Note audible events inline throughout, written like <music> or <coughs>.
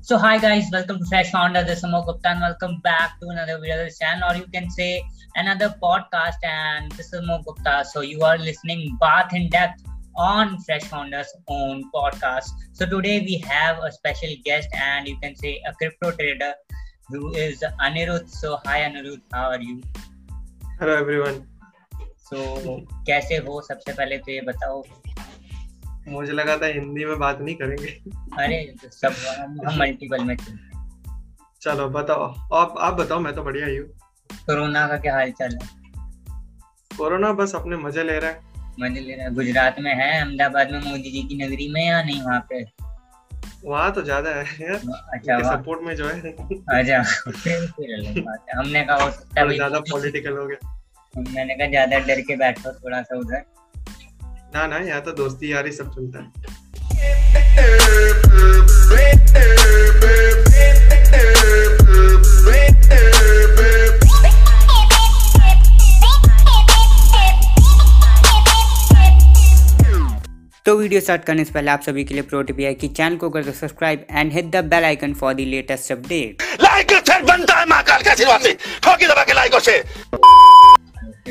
So hi guys, welcome to Fresh Founder. This is Amok Gupta and welcome back to another video of the channel or you can say another podcast and this is Amok Gupta. So you are listening Bath in Depth on Fresh Founders own podcast. So today we have a special guest and you can say a crypto trader who is Anirudh. So hi Anirudh, how are you? Hello everyone. So कैसे हो सबसे पहले तो ये बताओ मुझे लगा था हिंदी में बात नहीं करेंगे। अरे सब हम मल्टीपल में चलो बताओ। आप आप बताओ मैं तो बढ़िया ही हूँ। कोरोना का क्या हाल चाल है? कोरोना बस अपने मज़े ले रहा है। मज़े ले रहा है। गुजरात में है अहमदाबाद में मोदी जी की नगरी में या नहीं वहाँ पे? वहाँ तो ज़्यादा है यार। अच्छा सपोर्ट में जो है। अच्छा हमने कहा हो सकता है ज़्यादा पॉलिटिकल हो गया। मैंने कहा ज़्यादा डर के बैठो थोड़ा सा उधर। ना ना यहाँ तो दोस्ती यारी सब चलता है। तो वीडियो स्टार्ट करने से पहले आप सभी के लिए प्रो टिप है कि चैनल को कर दो subscribe and hit the bell icon for the latest update like बनता है महाकाल का आशीर्वाद से। ठोकी दबा के लाइक से।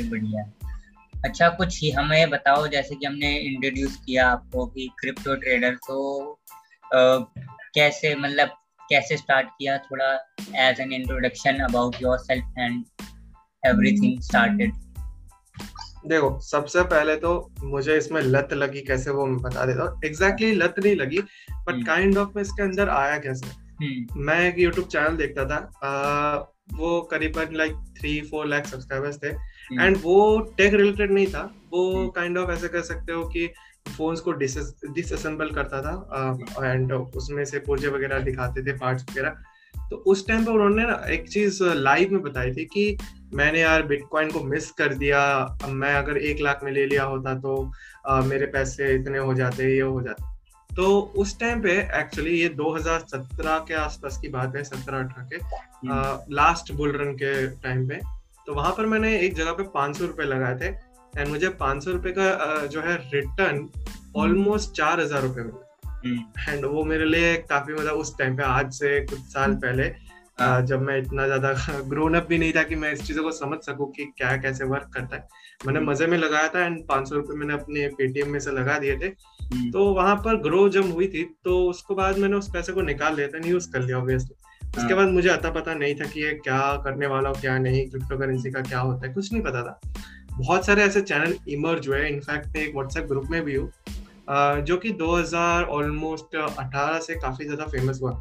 बढ़िया। अच्छा कुछ ही हमें बताओ जैसे कि हमने इंट्रोड्यूस किया आपको कि क्रिप्टो ट्रेडर तो आ, कैसे मतलब कैसे स्टार्ट किया? थोड़ा as an introduction about yourself and everything started देखो सबसे पहले तो मुझे इसमें लत लगी कैसे वो मैं बता देता हूँ। एग्जैक्टली लत नहीं लगी बट काइंड ऑफ़ में इसके अंदर आया कैसे? हम्म। मैं एक यूट्यूब चैनल देखता था आ, वो करीबन like three four lakh subscribers थे। And hmm. वो टेक रिलेटेड नहीं था। वो काइंड हम्म। ऑफ़ ऐसे कर सकते हो कि फोन्स को डिसअसेंबल करता था एंड उसमें से पुर्जे वगैरह दिखाते थे पार्ट्स वगैरह। तो उस टाइम पे उन्होंने ना एक चीज़ लाइव में बताई थी कि मैंने यार बिटकॉइन को मिस कर दिया मैं अगर एक लाख में ले लिया होता तो आ, मेरे पैसे इतने हो जाते ये हो जाते। तो उस टाइम पे एक्चुअली ये 2017 के आसपास की बात है 17 18 के लास्ट बुल रन के टाइम पे। तो वहाँ पर मैंने एक जगह पे पाँच सौ रुपए लगाए थे एंड मुझे पाँच सौ रुपए का जो है रिटर्न ऑलमोस्ट चार हज़ार रुपए मिला एंड वो मेरे लिए काफ़ी मतलब उस टाइम पे आज से कुछ साल पहले हाँ। जब मैं इतना ज़्यादा <laughs> ग्रोन अप भी नहीं था कि मैं इस चीज़ों को समझ सकूँ कि क्या कैसे वर्क करता है मैंने हम्म। मज़े में लगाया था एंड पाँच सौ रुपए मैंने अपने पेटीएम में से लगा दिए थे हम्म। तो वहाँ पर ग्रो जब हुई थी तो उसके बाद मैंने उस पैसे को निकाल लिया था यूज़ कर लिया ऑब्वियसली उसके हाँ। बाद मुझे अता पता नहीं था कि ये क्या करने वाला हो क्या नहीं क्रिप्टो करेंसी का क्या होता है कुछ नहीं पता था। बहुत सारे ऐसे चैनल इमर्ज हुए इनफैक्ट मैं एक व्हाट्सएप ग्रुप में भी हूँ जो कि 2000 ऑलमोस्ट 18 से काफ़ी ज़्यादा फ़ेमस हुआ।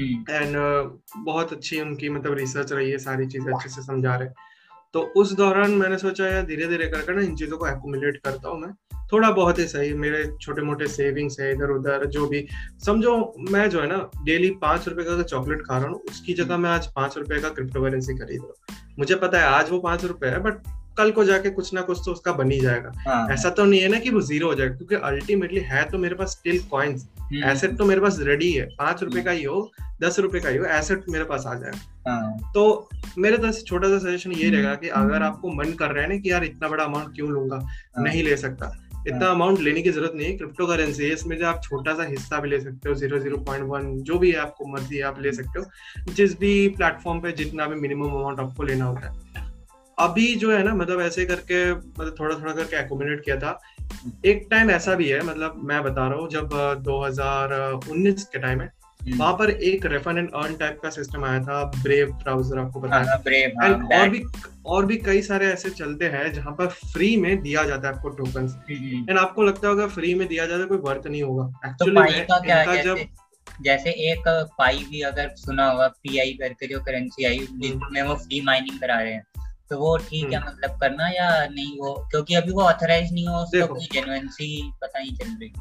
एंड uh, बहुत अच्छी उनकी मतलब रिसर्च रही है सारी चीज़ें अच्छे से समझा रहे तो उस दौरान मैंने सोचा यार धीरे धीरे कर कर ना इन चीज़ों को एक्यूमुलेट करता हूँ मैं। थोड़ा बहुत ही सही मेरे छोटे मोटे सेविंग्स है इधर उधर जो भी। समझो मैं जो है ना डेली पाँच रुपए का चॉकलेट खा रहा हूँ उसकी जगह मैं आज पाँच रुपए का क्रिप्टो करेंसी खरीद रहा हूँ। मुझे पता है आज वो पाँच रुपए है बट कल को जाके कुछ ना कुछ तो उसका बन ही जाएगा। हाँ। ऐसा तो नहीं है ना कि वो ज़ीरो हो जाएगा क्योंकि अल्टीमेटली है तो मेरे पास स्टिल कॉइन्स एसेट तो मेरे पास रेडी है पाँच रुपए का ही हो दस रुपए का ही हो एसेट मेरे पास आ जाएगा। हाँ। तो मेरे तरफ़ से छोटा सा सजेशन ये रहेगा कि अगर आपको मन कर रहा है ना कि यार इतना बड़ा अमाउंट क्यों लूँगा हाँ। नहीं ले सकता। इतना अमाउंट लेने की ज़रूरत नहीं है क्रिप्टो करेंसी है इसमें जो आप छोटा सा हिस्सा भी ले सकते हो ज़ीरो ज़ीरो पॉइंट वन जो भी है आपको मर्ज़ी है आप ले सकते हो जिस भी प्लेटफॉर्म पे जितना भी मिनिमम अमाउंट आपको लेना होता है अभी जो है ना मतलब ऐसे करके मतलब थोड़ा थोड़ा करके एकोमोडेट किया था एक टाइम ऐसा भी है मतलब मैं बता रहा हूँ जब 2019 के टाइम है। वहाँ पर एक रेफर एंड अर्न टाइप का सिस्टम आया था ब्रेव ब्राउज़र आपको पता है। ब्रेव हाँ, हाँ। और भी और भी कई सारे ऐसे चलते हैं जहाँ पर फ्री में दिया जाता है आपको टोकन एंड आपको लगता होगा फ्री में दिया जाता है कोई वर्थ नहीं होगा। एक्चुअली तो जब जैसे एक पाई भी अगर सुना होगा पीआई करके जो करेंसी आई। जिसमें वो फ्री माइनिंग करा रहे हैं तो वो ठीक है। मतलब करना या नहीं? वो क्योंकि अभी वो ऑथराइज नहीं हो उसको कोई जेन्युइनसी पता नहीं चल रही।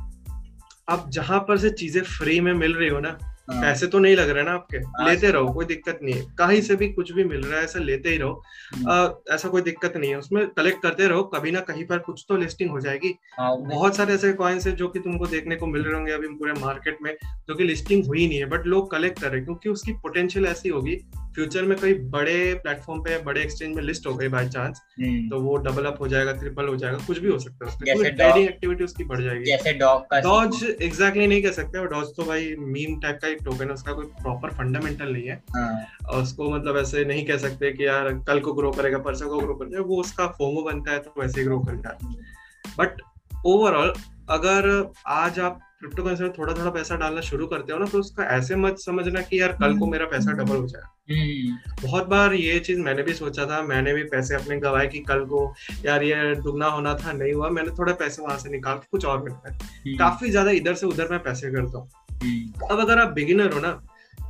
अब जहाँ पर से चीज़ें फ्री में मिल रही हो ना हाँ। पैसे तो नहीं लग रहे ना आपके? हाँ, लेते रहो कोई दिक्कत नहीं है। कहीं से भी कुछ भी मिल रहा है ऐसा लेते ही रहो। आ, ऐसा कोई दिक्कत नहीं है। उसमें कलेक्ट करते रहो कभी ना कहीं पर कुछ तो लिस्टिंग हो जाएगी। हाँ, बहुत सारे ऐसे कॉइन्स है जो कि तुमको देखने को मिल रहे होंगे अभी पूरे मार्केट में जो कि लिस्टिंग हुई नहीं है बट लोग कलेक्ट कर रहे हैं क्योंकि उसकी पोटेंशियल ऐसी होगी फ्यूचर में कोई बड़े प्लेटफॉर्म पे बड़े एक्सचेंज में लिस्ट हो गई बाय चांस हम्म। तो वो डबल अप हो जाएगा ट्रिपल हो जाएगा कुछ भी हो सकता है उसमें। ट्रेडिंग एक्टिविटी उसकी बढ़ जाएगी। जैसे डॉग का डॉज एग्जैक्टली नहीं कह सकते और डॉज तो भाई मीम टाइप का एक टोकन है उसका कोई प्रॉपर फंडामेंटल नहीं है। हाँ। उसको मतलब ऐसे नहीं कह सकते कि यार कल को ग्रो करेगा परसों को ग्रो करेगा वो उसका फोमो बनता है तो वैसे ही ग्रो कर जाता है बट ओवरऑल अगर आज आप क्रिप्टो करेंसी में थोड़ा थोड़ा पैसा डालना शुरू करते हो ना तो उसका ऐसे मत समझना कि यार कल को मेरा पैसा डबल हो जाए हम्म। बहुत बार ये चीज़ मैंने भी सोचा था मैंने भी पैसे अपने गवाए कि कल को यार ये दुगना होना था नहीं हुआ मैंने थोड़े पैसे वहाँ से निकाल के कुछ और है हम्म। काफ़ी ज़्यादा इधर से उधर मैं पैसे करता हूँ हम्म। अब अगर आप बिगिनर हो ना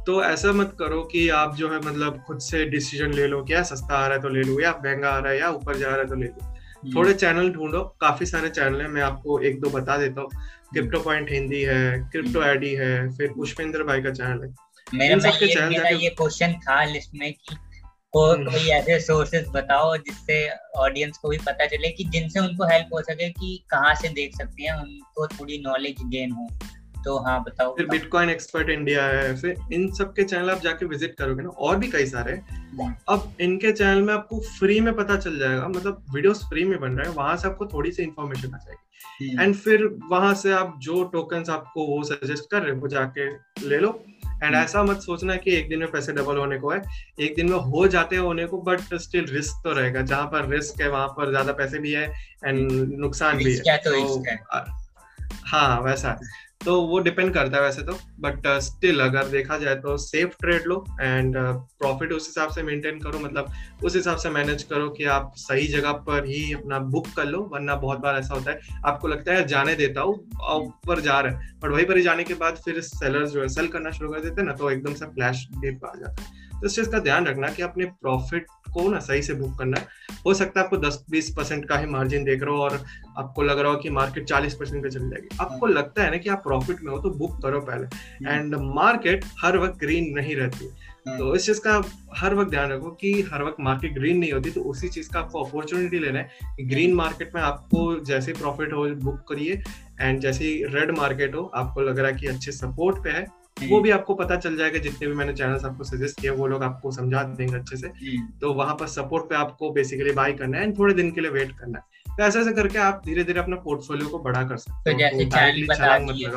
तो ऐसा मत करो कि आप जो है मतलब खुद से डिसीज़न ले लो क्या सस्ता आ रहा है तो ले लो या महँगा आ रहा है या ऊपर जा रहा है तो ले लो थोड़े चैनल ढूंढो काफ़ी सारे चैनल है मैं आपको एक दो बता देता हूँ। क्रिप्टो पॉइंट हिंदी है क्रिप्टो एडी है फिर पुष्पेंद्र भाई का चैनल है। मेरा सबके चैनल मेरा ये क्वेश्चन था लिस्ट में कि को हम्म। कोई ऐसे सोर्सेज बताओ जिससे ऑडियंस को भी पता चले कि जिनसे उनको हेल्प हो सके कि कहाँ से देख सकते हैं उनको थोड़ी नॉलेज गेन हो। तो हाँ बताओ फिर बिटकॉइन एक्सपर्ट इंडिया है फिर इन सब के चैनल आप जाके विज़िट करोगे ना और भी कई सारे। अब इनके चैनल में आपको फ्री में पता चल जाएगा मतलब वीडियोस फ्री में बन रहे हैं वहाँ से आपको थोड़ी सी इन्फॉर्मेशन आ जाएगी। And hmm. फिर वहाँ से आप जो टोकन आपको वो सजेस्ट कर रहे हैं वो जाके ले लो। एंड हम्म। ऐसा मत सोचना कि एक दिन में पैसे डबल होने को है एक दिन में हो जाते हैं होने को बट स्टिल रिस्क तो रहेगा। जहाँ पर रिस्क है वहाँ पर ज़्यादा पैसे भी है एंड नुकसान भी है। तो, हाँ वैसा है। तो वो डिपेंड करता है वैसे तो बट स्टिल uh, अगर देखा जाए तो सेफ़ ट्रेड लो एंड प्रॉफिट uh, उस हिसाब से मेंटेन करो मतलब उस हिसाब से मैनेज करो कि आप सही जगह पर ही अपना बुक कर लो वरना बहुत बार ऐसा होता है आपको लगता है जाने देता हूँ ऊपर जा रहा है बट वहीं पर ही जाने के बाद फिर सेलर जो है सेल करना शुरू कर देते हैं ना तो एकदम से फ्लैश डिप आ जाता है। तो इस चीज़ का ध्यान रखना कि अपने प्रॉफिट को ना सही से बुक करना। है हो सकता है आपको 10-20 परसेंट का ही मार्जिन देख रहे हो और आपको लग रहा हो कि मार्केट 40 परसेंट पे चल जाएगी। आपको लगता है ना कि आप प्रॉफिट में हो तो बुक करो पहले। एंड मार्केट हर वक्त ग्रीन नहीं रहती। हाँ। तो इस चीज़ का हर वक्त ध्यान रखो कि हर वक्त मार्केट ग्रीन नहीं होती तो उसी चीज़ का आपको अपॉर्चुनिटी लेना है ग्रीन मार्केट में आपको जैसे प्रॉफिट हो बुक करिए। एंड जैसे रेड मार्केट हो आपको लग रहा है कि अच्छे सपोर्ट पे है। वो भी आपको पता चल जाएगा जितने भी मैंने चैनल्स आपको सजेस्ट किया वो लोग आपको समझा देंगे अच्छे से। तो वहाँ पर सपोर्ट पे आपको बेसिकली बाय करना है एंड थोड़े दिन के लिए वेट करना है। तो ऐसे ऐसे करके आप धीरे धीरे अपना पोर्टफोलियो को बड़ा कर सकते तो जैसे चैनल बता दिए।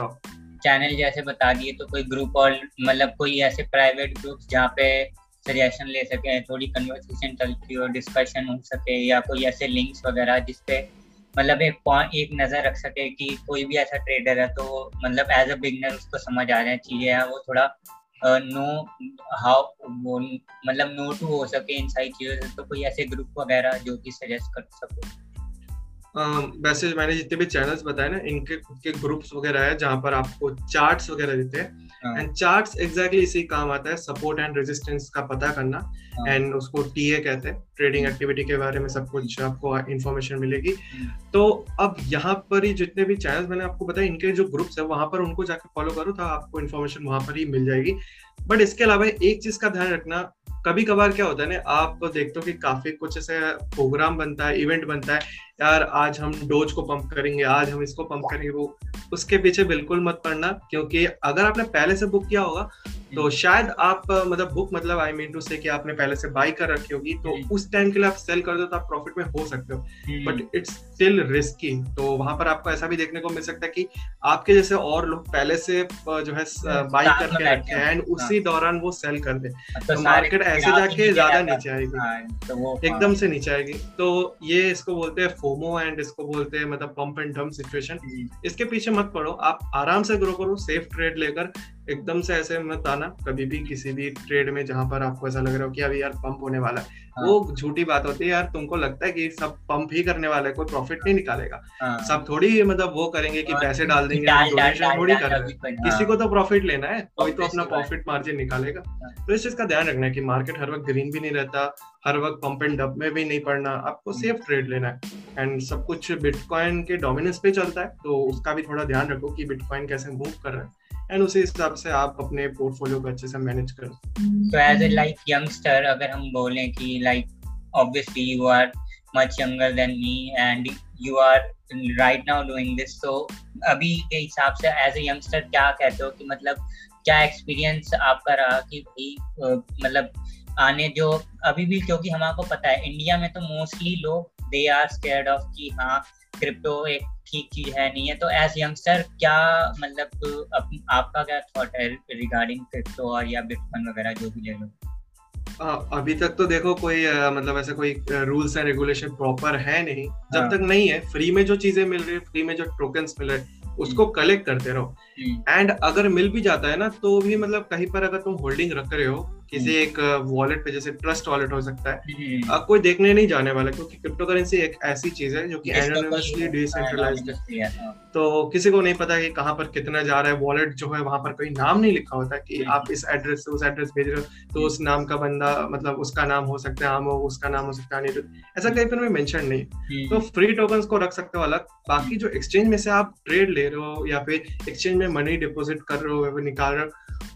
चैनल जैसे बता दिए तो कोई ग्रुप और मतलब कोई ऐसे प्राइवेट ग्रुप जहाँ पे सजेशन ले सके थोड़ी कन्वर्सेशन चलती हो डिस्कशन हो सके या कोई ऐसे लिंक्स वगैरह जिसपे मतलब एक एक नज़र रख सके कि कोई भी ऐसा ट्रेडर है तो मतलब एज अ बिगनर उसको समझ आ जाए चीज़ें है, वो थोड़ा नो हाउ वो मतलब नो टू हो सके इन सारी चीज़ों से तो कोई ऐसे ग्रुप वगैरह जो कि सजेस्ट कर सको। वैसे मैंने जितने भी चैनल्स बताए ना, इनके खुद के ग्रुप्स वगैरह है जहाँ पर आपको चार्ट्स वगैरह देते हैं। एंड चार्ट्स एग्जैक्टली इसी काम आता है सपोर्ट एंड रेजिस्टेंस का पता करना। एंड हाँ। उसको टीए कहते हैं ट्रेडिंग एक्टिविटी के बारे में सब कुछ आपको इन्फॉर्मेशन मिलेगी। हम्म। तो अब यहाँ पर ही जितने भी चैनल्स मैंने आपको बताया इनके जो ग्रुप्स है वहाँ पर उनको जाकर फॉलो करो तो आपको इन्फॉर्मेशन वहाँ पर ही मिल जाएगी। बट इसके अलावा एक चीज़ का ध्यान रखना कभी कभार क्या होता है ना आप तो देखते हो कि काफ़ी कुछ ऐसे प्रोग्राम बनता है इवेंट बनता है यार आज हम डोज को पंप करेंगे आज हम इसको पंप करेंगे वो उसके पीछे बिल्कुल मत पड़ना क्योंकि अगर आपने पहले से बुक किया होगा तो हम्म। शायद आप मतलब बुक मतलब आई मीन टू से कि आपने पहले से बाई कर रखी होगी तो। उस टाइम के लिए आप सेल कर दो तो आप प्रॉफिट में हो सकते हो। बट इट्स स्टिल रिस्की तो वहाँ पर आपको ऐसा भी देखने को मिल सकता है कि आपके जैसे और लोग पहले से जो है बाई करके रखे हैं। एंड उसी हाँ। दौरान वो सेल कर दे। तो, तो मार्केट ऐसे जाके ज़्यादा नीचे आएगी। हाँ, एकदम से नीचे आएगी। तो ये इसको बोलते हैं फोमो एंड इसको बोलते हैं मतलब पंप एंड डम सिचुएशन इसके पीछे मत पड़ो आप आराम से ग्रो करो सेफ़ ट्रेड लेकर एकदम से ऐसे मत आना कभी भी किसी भी ट्रेड में जहाँ पर आपको ऐसा लग रहा हो कि अभी यार पंप होने वाला है। हाँ. वो झूठी बात होती है यार तुमको लगता है कि सब पंप ही करने वाला है कोई प्रॉफिट नहीं निकालेगा। हाँ. सब थोड़ी मतलब वो करेंगे कि पैसे डाल देंगे डोनेशन थोड़ी कर किसी को तो प्रॉफिट लेना है कोई तो अपना प्रॉफिट मार्जिन निकालेगा। हाँ। तो इस चीज़ का ध्यान रखना है कि मार्केट हर वक्त ग्रीन भी नहीं रहता हर वक्त पंप एंड डब में भी नहीं पड़ना आपको सेफ़। ट्रेड लेना है। एंड सब कुछ बिटकॉइन के डोमिनेंस पे चलता है तो उसका भी थोड़ा ध्यान रखो कि बिटकॉइन कैसे मूव कर रहा है। एंड उसी हिसाब से आप अपने पोर्टफोलियो को अच्छे से मैनेज करो तो एज ए लाइक यंगस्टर अगर हम बोलें कि like obviously you are much younger than me and you are right now doing this तो अभी के हिसाब से एज ए यंगस्टर क्या कहते हो कि मतलब क्या एक्सपीरियंस आपका रहा कि भाई मतलब आने जो अभी भी क्योंकि हमको पता है इंडिया में तो मोस्टली लोग दे आर स्केर्ड ऑफ़ कि हाँ क्रिप्टो एक ठीक चीज़ है नहीं है तो एज यंगस्टर क्या मतलब अप, आपका क्या थॉट है रिगार्डिंग क्रिप्टो और या बिटकॉइन वगैरह जो भी ले लो अभी तक तो देखो कोई मतलब ऐसे कोई रूल्स एंड रेगुलेशन प्रॉपर है नहीं जब हाँ. तक नहीं है फ्री में जो चीज़ें मिल रही है फ्री में जो टोकन्स मिल रहे हैं उसको कलेक्ट हम्म। करते रहो एंड हम्म। अगर मिल भी जाता है ना तो भी मतलब कहीं पर अगर तुम होल्डिंग रख रहे हो किसी हम्म। एक वॉलेट पे जैसे ट्रस्ट वॉलेट हो सकता है हम्म। अब कोई देखने नहीं जाने वाला क्योंकि क्रिप्टो करेंसी एक ऐसी चीज़ है जो कि एनोनिमसली डिसेंट्रलाइज्ड है तो किसी को नहीं पता कि कहाँ पर कितना जा रहा है वॉलेट जो है वहाँ पर कोई नाम नहीं लिखा होता कि हम्म। आप इस एड्रेस से उस एड्रेस भेज रहे हो तो उस नाम का बंदा मतलब उसका नाम हो सकता है आम हो उसका नाम हो सकता है नहीं ऐसा कहीं पर मेंशन नहीं तो फ्री टोकन को रख सकते हो अलग बाकी जो एक्सचेंज में से आप ट्रेड ले रहे हो या फिर एक्सचेंज में मनी डिपोजिट कर रहे हो निकाल रहे हो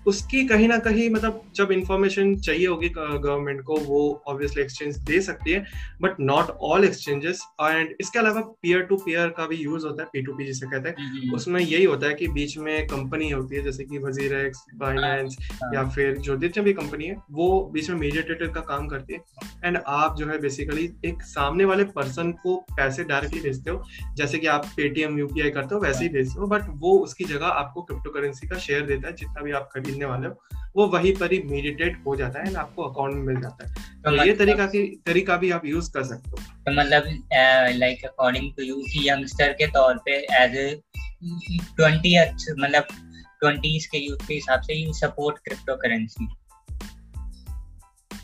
उसकी कहीं ना कहीं मतलब जब इंफॉर्मेशन चाहिए होगी गवर्नमेंट को वो ऑब्वियसली एक्सचेंज दे सकती है but not all exchanges and इसके अलावा पीयर टू पीयर का भी यूज़ होता है पी टू पी जिसे कहते हैं हम्म, हम्म। उसमें यही होता है कि बीच में कंपनी होती है जैसे कि वज़ीर एक्स बाइनेंस हाँ। या फिर जो जितने भी कंपनी है वो बीच में मीडिएटर का काम करती है एंड आप जो है बेसिकली एक सामने वाले पर्सन को पैसे डायरेक्टली भेजते हो जैसे कि आप पेटीएम यूपीआई करते हो वैसे ही भेजते हो बट वो उसकी जगह आपको क्रिप्टो करेंसी का शेयर देता है जितना भी आप खरीद खरीदने वाले हो वो वहीं पर ही मेडिटेट हो जाता है आपको अकाउंट में मिल जाता है। तो, तो ये तरीका की तरीका भी आप यूज़ कर सकते हो। तो मतलब लाइक अकॉर्डिंग टू यू कि यंगस्टर के तौर पे एज ए ट्वेंटी मतलब ट्वेंटीज के यूथ के हिसाब से यू सपोर्ट क्रिप्टो करेंसी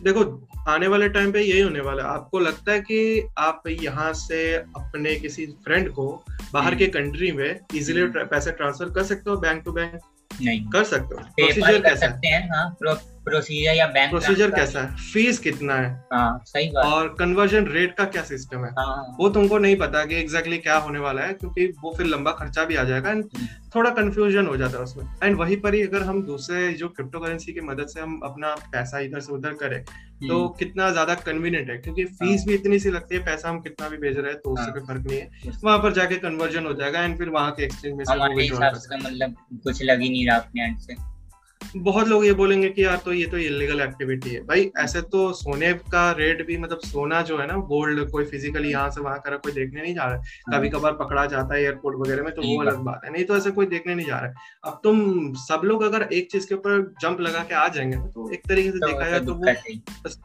देखो आने वाले टाइम पे यही होने वाला है। आपको लगता है कि आप यहाँ से अपने किसी फ्रेंड को बाहर हम्म। के कंट्री में इजीली हम्म। पैसे ट्रांसफ़र कर सकते हो बैंक टू बैंक नहीं। कर सकते हो। प्रोसीजर कैसा सकते हैं हाँ प्रोसीजर या बैंक प्रोसीजर कैसा है? फ़ीस कितना है? हाँ, सही बात। और कन्वर्जन रेट का क्या सिस्टम है? हाँ, वो तुमको नहीं पता कि एग्जैक्टली क्या होने वाला है क्योंकि वो फिर लंबा खर्चा भी आ जाएगा एंड हम्म। थोड़ा कंफ्यूजन हो जाता है उसमें। एंड वहीं पर ही अगर हम दूसरे जो क्रिप्टो करेंसी की मदद से हम अपना पैसा इधर से उधर करें तो हम्म। कितना ज़्यादा कन्वीनियंट है क्योंकि फ़ीस हाँ। भी इतनी सी लगती है पैसा हम कितना भी भेज रहे हैं तो उससे। कोई फ़र्क नहीं है। वहाँ पर जाके कन्वर्जन हो जाएगा एंड फिर वहाँ के एक्सचेंज में मतलब कुछ लग ही नहीं रहा अपने से। बहुत लोग ये बोलेंगे कि यार तो ये तो इलीगल एक्टिविटी है। भाई ऐसे तो सोने का रेट भी मतलब सोना जो है ना गोल्ड कोई फिजिकली यहाँ से वहाँ करा कोई देखने नहीं जा रहा है। कभी कभार पकड़ा जाता है एयरपोर्ट वगैरह में तो वो अलग बात। है। नहीं तो ऐसे कोई देखने नहीं जा रहा है। अब तुम सब लोग अगर एक चीज़ के ऊपर जंप लगा के आ जाएँगे ना तो एक तरीके से तो देखा जाए तो वो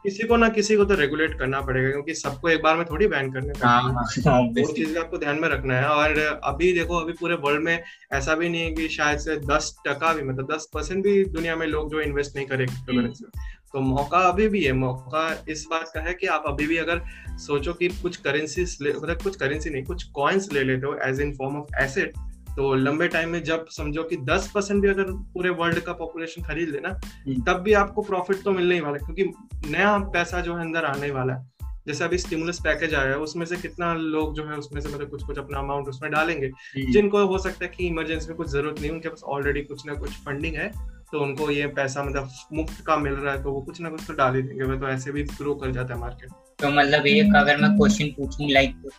किसी को ना किसी को तो रेगुलेट करना पड़ेगा क्योंकि सबको एक बार में थोड़ी बैन करने का हाँ, हाँ, वो चीज़ आपको ध्यान में रखना है। और अभी देखो अभी पूरे वर्ल्ड में ऐसा भी नहीं है कि शायद से दस टका भी मतलब दस परसेंट भी दुनिया में लोग जो इन्वेस्ट नहीं करे क्रिप्टो करेंसी में। तो मौका अभी भी है मौका इस बात का है कि आप अभी भी अगर सोचो कि कुछ करेंसी मतलब कुछ करेंसी नहीं कुछ कॉइन्स ले लेते हो as in form of asset तो लंबे टाइम में जब समझो कि 10 परसेंट भी अगर पूरे वर्ल्ड का पॉपुलेशन खरीद लेना हम्म। तब भी आपको प्रॉफिट तो मिलने ही वाला है क्योंकि नया पैसा जो है अंदर आने वाला है। जैसे अभी स्टिमुलस पैकेज आया है उसमें से कितना लोग जो है उसमें से मतलब कुछ कुछ अपना अमाउंट उसमें डालेंगे। जिनको हो सकता है कि इमरजेंसी में कुछ ज़रूरत नहीं उनके पास ऑलरेडी कुछ ना कुछ फंडिंग है तो उनको ये पैसा मतलब मुफ़्त का मिल रहा है तो वो कुछ ना कुछ तो डाल ही देंगे तो ऐसे भी ग्रो कर जाता है मार्केट तो मतलब एक अगर मैं क्वेश्चन पूछूँ like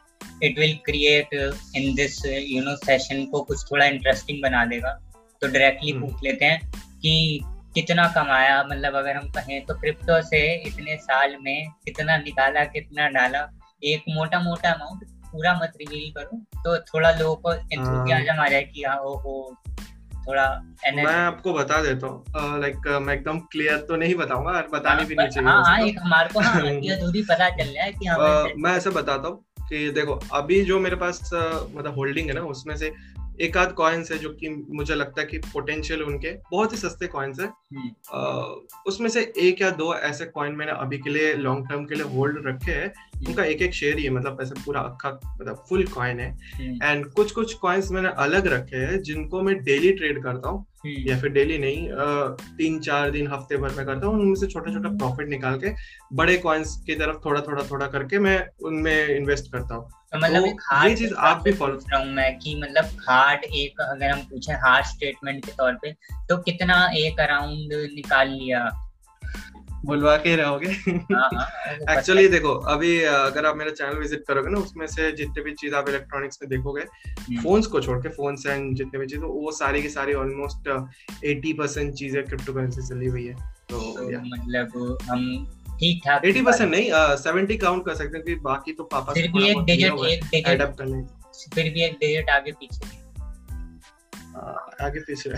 it will create in this you know session को कुछ थोड़ा इंटरेस्टिंग बना देगा। तो डायरेक्टली हम्म। पूछ लेते हैं कि कितना कमाया मतलब अगर हम कहें तो क्रिप्टो से इतने साल में कितना निकाला कितना डाला। एक मोटा मोटा अमाउंट पूरा मत रिवील करो तो थोड़ा लोगों को एंथुसियाज्म आ जाए कि हाँ ओहो थोड़ा मैं आपको बता देता हूँ लाइक मैं एकदम क्लियर तो नहीं बताऊँगा बताने भी नहीं चाहिए हाँ, हाँ एक हमारे को हाँ, <laughs> पता चल रहा है कि मैं ऐसे बताता हूँ कि देखो अभी जो मेरे पास मतलब होल्डिंग है ना उसमें से एक आध कॉइन्स है जो कि मुझे लगता है कि पोटेंशियल उनके बहुत ही सस्ते कॉइन्स है हम्म। उसमें से एक या दो ऐसे कॉइन मैंने अभी के लिए लॉन्ग टर्म के लिए होल्ड रखे हैं हम्म। उनका एक एक शेयर ही है मतलब ऐसे पूरा अखा मतलब फुल कॉइन है एंड। कुछ कुछ कॉइन्स मैंने अलग रखे हैं जिनको मैं डेली ट्रेड करता हूँ या फिर डेली नहीं तीन चार दिन हफ़्ते भर में करता हूँ उनमें से छोटा छोटा प्रॉफिट निकाल के बड़े कॉइन्स की तरफ़ थोड़ा थोड़ा थोड़ा करके मैं उनमें इन्वेस्ट करता हूँ। तो मतलब तो ये चीज़ आप भी फॉलो कर रहा हूँ मैं कि मतलब हार्ड एक अगर हम पूछे हार्ड स्टेटमेंट के तौर पे तो कितना एक अराउंड निकाल लिया? बुलवा के रहोगे। एक्चुअली हाँ, हाँ, देखो अभी अगर आप मेरा चैनल विज़िट करोगे ना उसमें से जितने भी चीज़ आप इलेक्ट्रॉनिक्स में देखोगे फोन्स हम्म। को छोड़ के फोन्स एंड जितने भी चीज़ वो सारी की सारी ऑलमोस्ट एटी परसेंट चीज़ें क्रिप्टो करेंसी चली हुई है। तो, तो मतलब हम ठीक ठाक एटी परसेंट नहीं सेवेंटी काउंट कर सकते हैं बाकी तो पापा फिर भी एक डिजिट एक डिजिट करने फिर भी एक डिजिट आगे पीछे। आगे पीछे।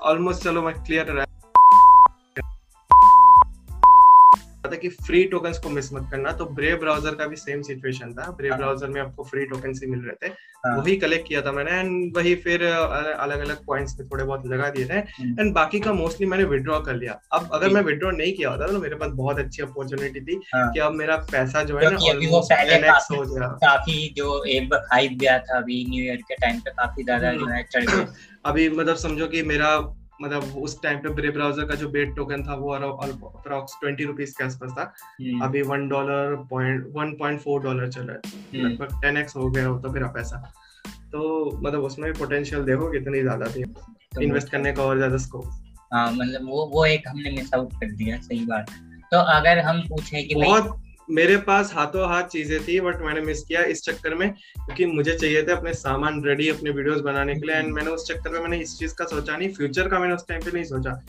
ऑलमोस्ट चलो मैं क्लियर था कि फ्री टोकन्स को मिस मत करना तो ब्रेव ब्राउज़र का भी सेम सिचुएशन था ब्रेव ब्राउज़र हाँ। में आपको फ्री टोकन ही मिल रहे थे हाँ। वही कलेक्ट किया था मैंने एंड वही फिर अलग अलग पॉइंट्स पे थोड़े बहुत लगा दिए थे एंड हम्म। बाकी का मोस्टली मैंने विड्रॉ कर लिया अब अगर मैं विड्रॉ नहीं किया होता तो मेरे पास बहुत अच्छी अपॉर्चुनिटी थी हाँ। कि अब मेरा पैसा जो है ना हो गया काफ़ी जो एक हाइप गया था अभी न्यू ईयर के टाइम पे काफ़ी ज़्यादा जो है चढ़ गया अभी मतलब समझो कि मेरा मतलब उस टाइम पे ब्रे ब्राउज़र का जो बेट टोकन था वो अप्रॉक्स ट्वेंटी रुपीज़ के आसपास था। हम्म। अभी one dollar point one point four dollar चल रहा है। हम्म। लगभग टेन एक्स हो गया हो तो मेरा पैसा। तो मतलब उसमें भी पोटेंशियल देखो कितनी ज़्यादा थी। तो इन्वेस्ट करने का और ज़्यादा स्कोप हाँ मतलब वो वो एक हमने मिस आउट कर दिया सही बात। तो अगर हम पूछे कि बहुत मेरे पास हाथों हाथ चीज़ें थी बट मैंने मिस किया इस चक्कर में क्योंकि मुझे चाहिए थे अपने सामान रेडी अपने वीडियोस बनाने के लिए एंड मैंने उस चक्कर में मैंने इस चीज़ का सोचा नहीं फ्यूचर का मैंने उस टाइम पे नहीं सोचा।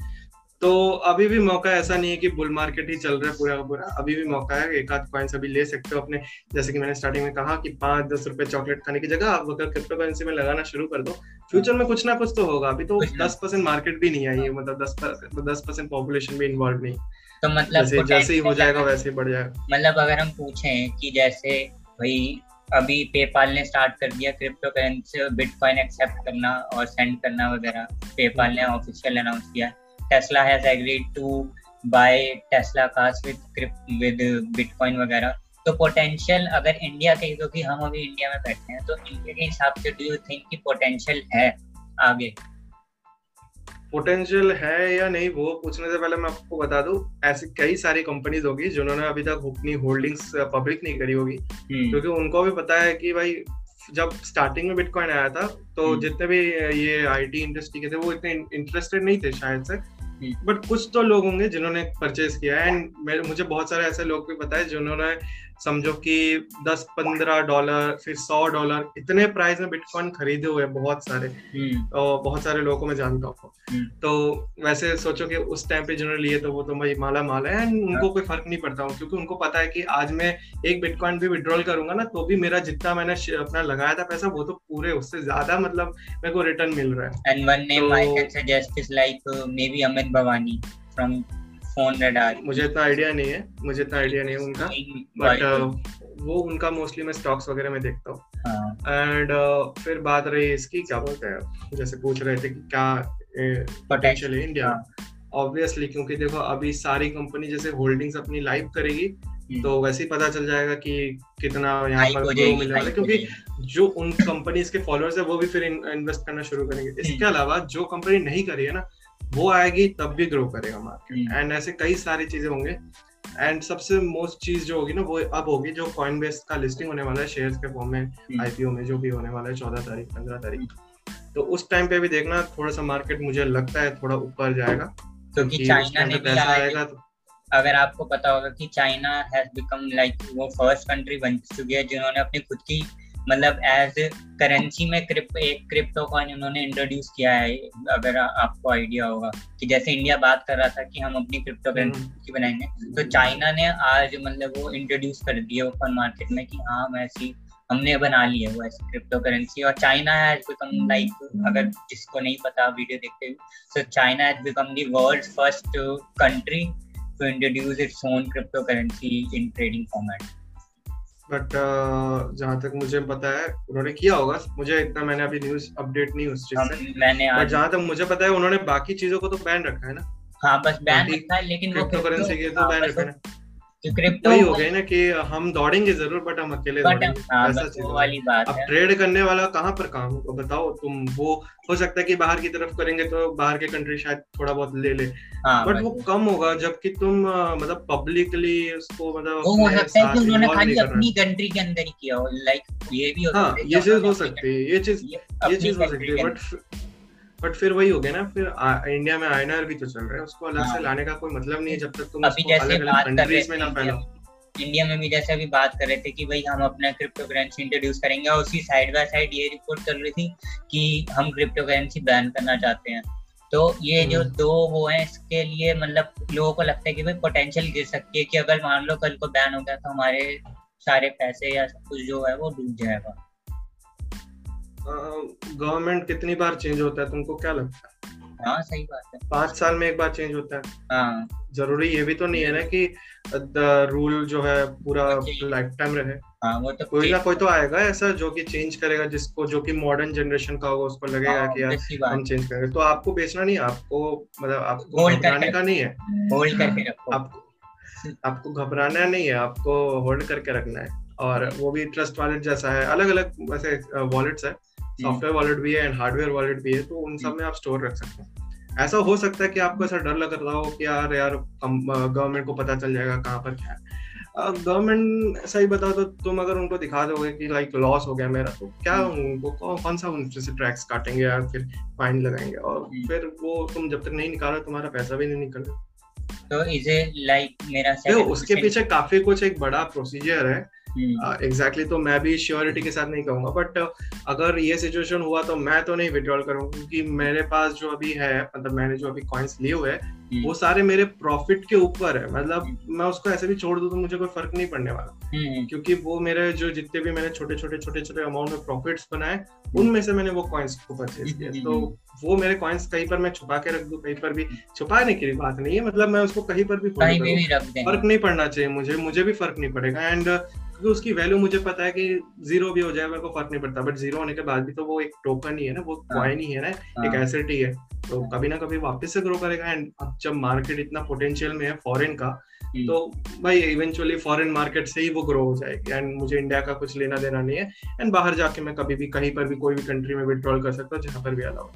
तो अभी भी मौका ऐसा नहीं है कि बुल मार्केट ही चल रहा है पूरा पूरा। अभी भी मौका है एक आध कॉइन्स अभी ले सकते हो अपने। जैसे कि मैंने स्टार्टिंग में कहा कि पाँच दस रुपए चॉकलेट खाने की जगह आप अगर क्रिप्टो करेंसी में लगाना शुरू कर दो फ्यूचर में कुछ ना कुछ तो होगा। अभी तो दस परसेंट मार्केट भी नहीं आई है मतलब दस दस परसेंट पॉपुलेशन भी इन्वॉल्व नहीं। तो मतलब जैसे, जैसे ही हो जाएगा वैसे ही बढ़ जाएगा मतलब अगर हम पूछें कि जैसे भाई अभी पेपाल ने स्टार्ट कर दिया क्रिप्टो करेंसी बिटकॉइन एक्सेप्ट करना और सेंड करना वगैरह। पेपाल ने ऑफिशियल अनाउंस किया। Tesla has agreed to buy Tesla cars with with bitcoin वगैरह। तो पोटेंशियल अगर इंडिया के क्योंकि हम अभी इंडिया में बैठे हैं तो इंडिया के हिसाब से डू यू थिंक कि पोटेंशियल है आगे? पोटेंशियल है या नहीं वो पूछने से पहले मैं आपको बता दूँ ऐसी कई सारी कंपनीज़ होगी जिन्होंने अभी तक अपनी होल्डिंग्स पब्लिक नहीं करी होगी हम्म। क्योंकि उनको भी पता है कि भाई जब स्टार्टिंग में बिटकॉइन आया था तो हम्म। जितने भी ये आईटी इंडस्ट्री के थे वो इतने इंटरेस्टेड नहीं थे शायद से बट हम्म। कुछ तो लोग होंगे जिन्होंने परचेज किया है एंड मुझे बहुत सारे ऐसे लोग भी पता है जिन्होंने समझो कि 10-15 डॉलर फिर 100 डॉलर इतने प्राइस में बिटकॉइन खरीदे हुए बहुत सारे हम्म। और बहुत सारे लोगों को मैं जानता हूँ हम्म। तो वैसे सोचो कि उस टाइम पे जिन्होंने लिए तो वो तो भाई माला माल है एंड उनको हाँ। कोई फ़र्क नहीं पड़ता हूँ क्योंकि उनको पता है कि आज मैं एक बिटकॉइन भी विड्रॉल करूँगा ना तो भी मेरा जितना मैंने अपना लगाया था पैसा वो तो पूरे उससे ज़्यादा मतलब मेरे को रिटर्न मिल रहा है and one name I can suggest is like maybe Amit Bhavani from phone radar मुझे इतना आइडिया नहीं है मुझे इतना आइडिया नहीं है उनका बट uh, वो उनका मोस्टली मैं स्टॉक्स वगैरह में देखता हूँ। एंड हाँ। uh, फिर बात रही इसकी क्या बोलते हैं जैसे पूछ रहे थे कि क्या पोटेंशियल है इंडिया ऑब्वियसली क्योंकि देखो अभी सारी कंपनी जैसे होल्डिंग्स अपनी लाइव करेगी हम्म। तो वैसे ही पता चल जाएगा कि कितना यहाँ पर ग्रो मिलने वाला है। क्योंकि जो उन कंपनीज़ के फॉलोअर्स है वो भी फिर इन्वेस्ट करना शुरू करेंगे। इसके हम्म। अलावा जो कंपनी नहीं करी है ना वो आएगी तब भी ग्रो करेगा मार्केट एंड हम्म। ऐसे कई सारी चीज़ें होंगे। एंड सबसे मोस्ट चीज़ जो होगी ना वो अब होगी जो कॉइन बेस का लिस्टिंग होने वाला है शेयर्स के फॉर्म में आईपीओ हम्म। में जो भी होने वाला है चौदह तारीख पंद्रह तारीख। तो उस टाइम पे भी देखना थोड़ा सा मार्केट मुझे लगता है थोड़ा ऊपर जाएगा। क्योंकि चाइना ने भी आएगा तो अगर आपको पता होगा कि चाइना हैज़ बिकम लाइक वो फ़र्स्ट कंट्री बन चुकी है जिन्होंने अपनी खुद की मतलब एज करेंसी में क्रिप, एक क्रिप्टो कॉइन उन्होंने इंट्रोड्यूस किया है अगर आपको आइडिया होगा। कि जैसे इंडिया बात कर रहा था कि हम अपनी क्रिप्टो करेंसी बनाएँगे तो चाइना ने आज मतलब वो इंट्रोड्यूस कर दिया ओपन मार्केट में कि हाँ हम ऐसी हमने बना ली है वो ऐसी क्रिप्टो करेंसी और चाइना हैज़ बिकम लाइक अगर जिसको नहीं पता वीडियो देखते हुए तो China has become the world first country to introduce its own crypto currency in trading format but uh, जहाँ तक मुझे पता है उन्होंने किया होगा। मुझे इतना मैंने अभी न्यूज़ अपडेट नहीं उस चीज़ से। मैंने बट जहाँ तक मुझे पता है उन्होंने बाकी चीज़ों को तो बैन रखा है ना। हाँ बस बैन रखा है लेकिन क्रिप्टो करेंसी के तो बैन हाँ, रखा है क्रिप्टो वही हो गया ना कि हम दौड़ेंगे ज़रूर बट हम अकेले दौड़ेंगे। हाँ, ऐसा चीज़ वाली बात अब ट्रेड करने वाला कहाँ पर काम होगा? बताओ तुम वो हो सकता है कि बाहर की तरफ़ करेंगे तो बाहर के कंट्री शायद थोड़ा बहुत ले ले। हाँ, बट वो कम होगा जबकि तुम मतलब पब्लिकली उसको मतलब वो हो सकता है कि उन्होंने खाली अपनी कंट्री के अंदर ही किया हो लाइक ये भी हो हाँ ये चीज़ हो सकती है ये चीज़ ये चीज़ हो सकती है बट बट फिर वही हो गया ना फिर आ, इंडिया में आईएनआर भी तो चल रहा है उसको अलग हाँ. से लाने का कोई मतलब नहीं है जब तक तुम अभी जैसे बात कर रहे में ना फैलाओ इंडिया में भी जैसे अभी बात कर रहे थे कि भाई हम अपना क्रिप्टो करेंसी इंट्रोड्यूस करेंगे और उसी साइड बाय साइड ये रिपोर्ट कर रही थी कि हम क्रिप्टो करेंसी बैन करना चाहते हैं तो ये जो हम्म। दो वो है इसके लिए मतलब लोगों को लगता है कि भाई पोटेंशियल गिर सकती है कि अगर मान लो कल को बैन हो गया तो हमारे सारे पैसे या सब कुछ जो है वो डूब जाएगा गवर्नमेंट कितनी बार चेंज होता है? तुमको क्या लगता है? हाँ सही बात है। पाँच साल में एक बार चेंज होता है? हाँ। ज़रूरी ये भी तो नहीं है ना कि रूल जो है पूरा लाइफ टाइम रहे। हाँ, वो तो कोई ना कोई तो आएगा ऐसा जो कि चेंज करेगा जिसको जो कि मॉडर्न जनरेशन का होगा उसको लगेगा हाँ, कि यार हम चेंज करेंगे। तो आपको बेचना नहीं आपको मतलब आपको घबराने का नहीं है। होल्ड करके रखो। आपको आपको घबराना नहीं है आपको होल्ड करके रखना है। और वो भी ट्रस्ट वॉलेट जैसा है। अलग अलग वैसे वॉलेट्स है। सॉफ्टवेयर वॉलेट भी है एंड हार्डवेयर वॉलेट भी है तो उन सब में आप स्टोर रख सकते हैं। ऐसा हो सकता है कि आपको ऐसा डर लग रहा हो कि यार यार गवर्नमेंट को पता चल जाएगा कहाँ पर क्या है। गवर्नमेंट सही बता तो तुम अगर उनको दिखा दोगे कि लाइक लॉस हो गया मेरा तो क्या हम्म। उनको कौन सा उनसे से ट्रैक्स काटेंगे या फिर फाइन लगाएँगे? और हम्म। फिर वो तुम जब तक नहीं निकालो तुम्हारा पैसा भी नहीं निकल तो इज़ लाइक मेरा उसके पीछे काफ़ी कुछ एक बड़ा प्रोसीजर है। एग्जैक्टली exactly, तो मैं भी श्योरिटी के साथ नहीं कहूँगा बट अगर ये सिचुएशन हुआ तो मैं तो नहीं विड्रॉल करूँगा क्योंकि मेरे पास जो अभी है मतलब मैंने जो अभी कॉइन्स लिए हुए हम्म। वो सारे मेरे प्रॉफिट के ऊपर है मतलब हम्म। मैं उसको ऐसे भी छोड़ दूँ तो मुझे कोई फ़र्क नहीं पड़ने वाला हम्म। क्योंकि वो मेरे जो जितने भी मैंने छोटे छोटे छोटे छोटे अमाउंट में प्रॉफिट्स बनाए उनमें से मैंने वो कॉइन्स को परचेज किया तो वो मेरे कॉइन्स कहीं पर मैं छुपा के रख दू कहीं पर भी छुपाने की बात नहीं है। मतलब मैं उसको कहीं पर भी फ़र्क नहीं पड़ना चाहिए मुझे मुझे भी फ़र्क नहीं पड़ेगा। एंड क्योंकि उसकी वैल्यू मुझे पता है कि ज़ीरो भी हो जाए मेरे को फ़र्क नहीं पड़ता। बट ज़ीरो होने के बाद भी तो वो एक टोकन ही है ना वो कॉइन हाँ। ही है ना एक एसेट हाँ। ही। है तो कभी ना कभी वापस से ग्रो करेगा। एंड अब जब मार्केट इतना पोटेंशियल में है फॉरेन का हम्म। तो भाई इवेंचुअली फॉरेन मार्केट से ही वो ग्रो हो जाएगी। एंड मुझे इंडिया का कुछ लेना देना नहीं है। एंड बाहर जाके मैं कभी भी कहीं पर भी कोई भी कंट्री में विड्रॉल कर सकता हूँ जहाँ पर भी अलाउ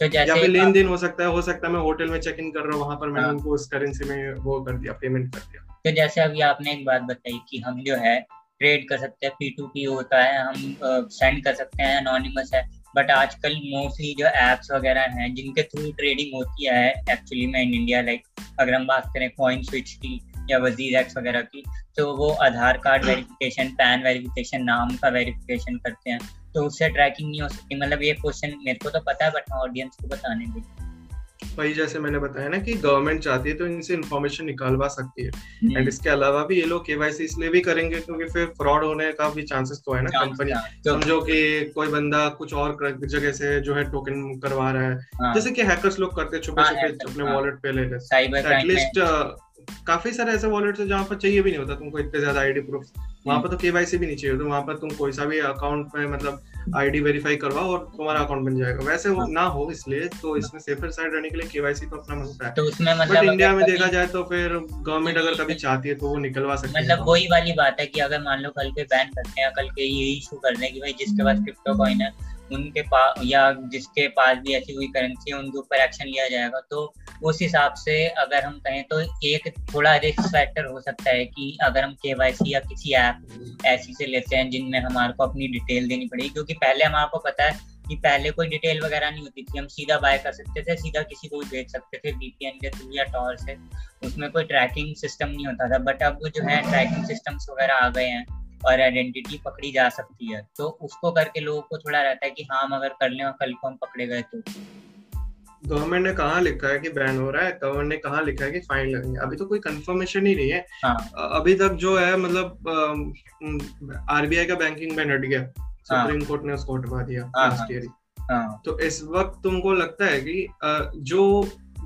तो या फिर लेन देन हो सकता है हो सकता है मैं होटल में चेक इन कर रहा हूँ वहाँ पर मैंने हाँ। उनको उस करेंसी में वो कर दिया पेमेंट कर दिया। तो जैसे अभी आपने एक बात बताई कि हम जो है ट्रेड कर सकते हैं पी टू पी होता है हम सेंड कर सकते हैं अनोनिमस है बट आजकल मोस्टली जो एप्स वगैरह हैं जिनके थ्रू ट्रेडिंग होती है एक्चुअली में इन इंडिया लाइक अगर हम बात करें कॉइन स्विच की या वज़ीर एक्स वगैरह की तो वो Aadhaar card verification PAN verification नाम का वेरिफिकेशन करते हैं। तो उससे ट्रैकिंग नहीं हो सकती। मतलब ये क्वेश्चन मेरे को तो पता है बट मैं ऑडियंस को बताने लिए। वही जैसे मैंने बताया ना कि गवर्नमेंट चाहती है तो इनसे इन्फॉर्मेशन निकालवा सकती है। And hmm. इसके अलावा भी ये लोग केवाईसी इसलिए भी करेंगे क्योंकि फिर फ्रॉड होने का भी चांसेस तो है ना कंपनी समझो कि कोई बंदा कुछ और जगह से जो है टोकन करवा रहा है। हाँ। जैसे कि हैकर्स लोग करते छुपे हाँ, छुपे अपने वॉलेट पे ले एटलीस्ट काफ़ी सारे ऐसे वॉलेट है जहाँ पर चाहिए भी नहीं होता तुमको इतने ज़्यादा आईडी प्रूफ वहाँ पर तो केवाईसी भी नहीं चाहिए तो वहाँ पर तुम कोई सा भी अकाउंट में मतलब आईडी वेरीफाई करवाओ और तुम्हारा अकाउंट बन जाएगा। वैसे वो। ना हो इसलिए तो इसमें सेफर साइड रहने के लिए केवाईसी तो अपना मसला है। तो उसमें मतलब बट इंडिया में देखा जाए तो फिर गवर्नमेंट अगर कभी चाहती है तो वो निकलवा सकती है। मतलब वही वाली बात है कि अगर मान लो कल के बैन करते हैं कल के ये इशू कर दें कि भाई जिसके पास क्रिप्टो कॉइन है उनके पास या जिसके पास भी ऐसी हुई करेंसी है, उनके ऊपर एक्शन लिया जाएगा तो उस हिसाब से अगर हम कहें तो एक थोड़ा रिस्क फैक्टर हो सकता है कि अगर हम के या किसी ऐप ऐसी से लेते हैं जिनमें हमारे को अपनी डिटेल देनी पड़ेगी, क्योंकि पहले हमारे को पता है कि पहले कोई डिटेल वगैरह नहीं होती थी। हम सीधा बाय कर सकते थे, सीधा किसी को भी भेज सकते थे वीपीएन के थ्रू या टॉर से। उसमें कोई ट्रैकिंग सिस्टम नहीं होता था बट अब जो है ट्रैकिंग सिस्टम्स वगैरह आ गए हैं। और आइडेंटिटी पकड़ी जा सकती है। तो उसको करके लोगों को थोड़ा रहता है कि हाँ हम अगर कर लें और कल को हम पकड़े गए तो। गवर्नमेंट ने कहा लिखा है कि बैन हो रहा है? गवर्नमेंट ने कहा लिखा है कि फाइन लगेंगे? अभी तो कोई कंफर्मेशन ही नहीं है। हाँ. अभी तक जो है मतलब आरबीआई का बैंकिंग बैन हट गया। सुप्रीम हाँ। कोर्ट ने उसको हटवा दिया लास्ट ईयर हाँ, तो इस वक्त तुमको लगता है कि जो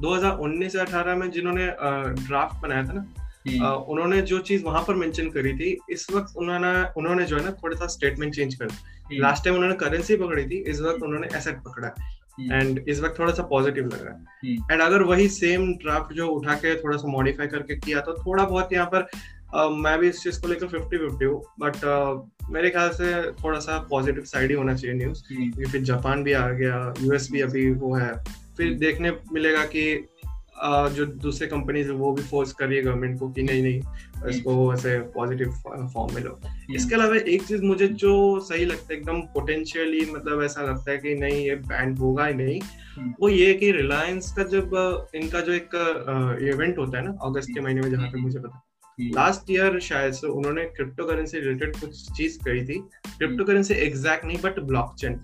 2019 से 18 में जिन्होंने ड्राफ्ट बनाया था ना। उन्होंने जो चीज़ वहाँ पर मेंशन करी थी इस वक्त उन्होंने उन्होंने जो है ना थोड़ा सा स्टेटमेंट चेंज कर लास्ट टाइम उन्होंने करेंसी पकड़ी थी इस वक्त उन्होंने एसेट पकड़ा एंड। इस वक्त थोड़ा सा पॉजिटिव लग रहा है एंड। अगर वही सेम ड्राफ्ट जो उठा के थोड़ा सा मॉडिफाई करके किया तो थोड़ा बहुत यहाँ पर uh, मैं भी इस चीज़ को लेकर फिफ्टी फिफ्टी हूँ बट uh, मेरे ख्याल से थोड़ा सा पॉजिटिव साइड ही होना चाहिए न्यूज़ फिर जापान भी आ गया यूएस भी अभी वो है फिर देखने मिलेगा कि जो दूसरे कंपनीज़ है वो भी फोर्स कर रही है गवर्नमेंट को कि नहीं नहीं इसको ऐसे पॉजिटिव फॉर्म में लो हम्म। इसके अलावा एक चीज़ मुझे जो सही लगता है एकदम पोटेंशियली मतलब ऐसा लगता है कि नहीं ये बैंड होगा ही नहीं हम्म। वो ये कि रिलायंस का जब इनका जो एक इवेंट होता है ना अगस्त के महीने में जहाँ पे मुझे पता लास्ट ईयर शायद से उन्होंने क्रिप्टो करेंसी रिलेटेड कुछ चीज़ कही थी। क्रिप्टो करेंसी एग्जैक्ट नहीं बट ब्लॉक चेन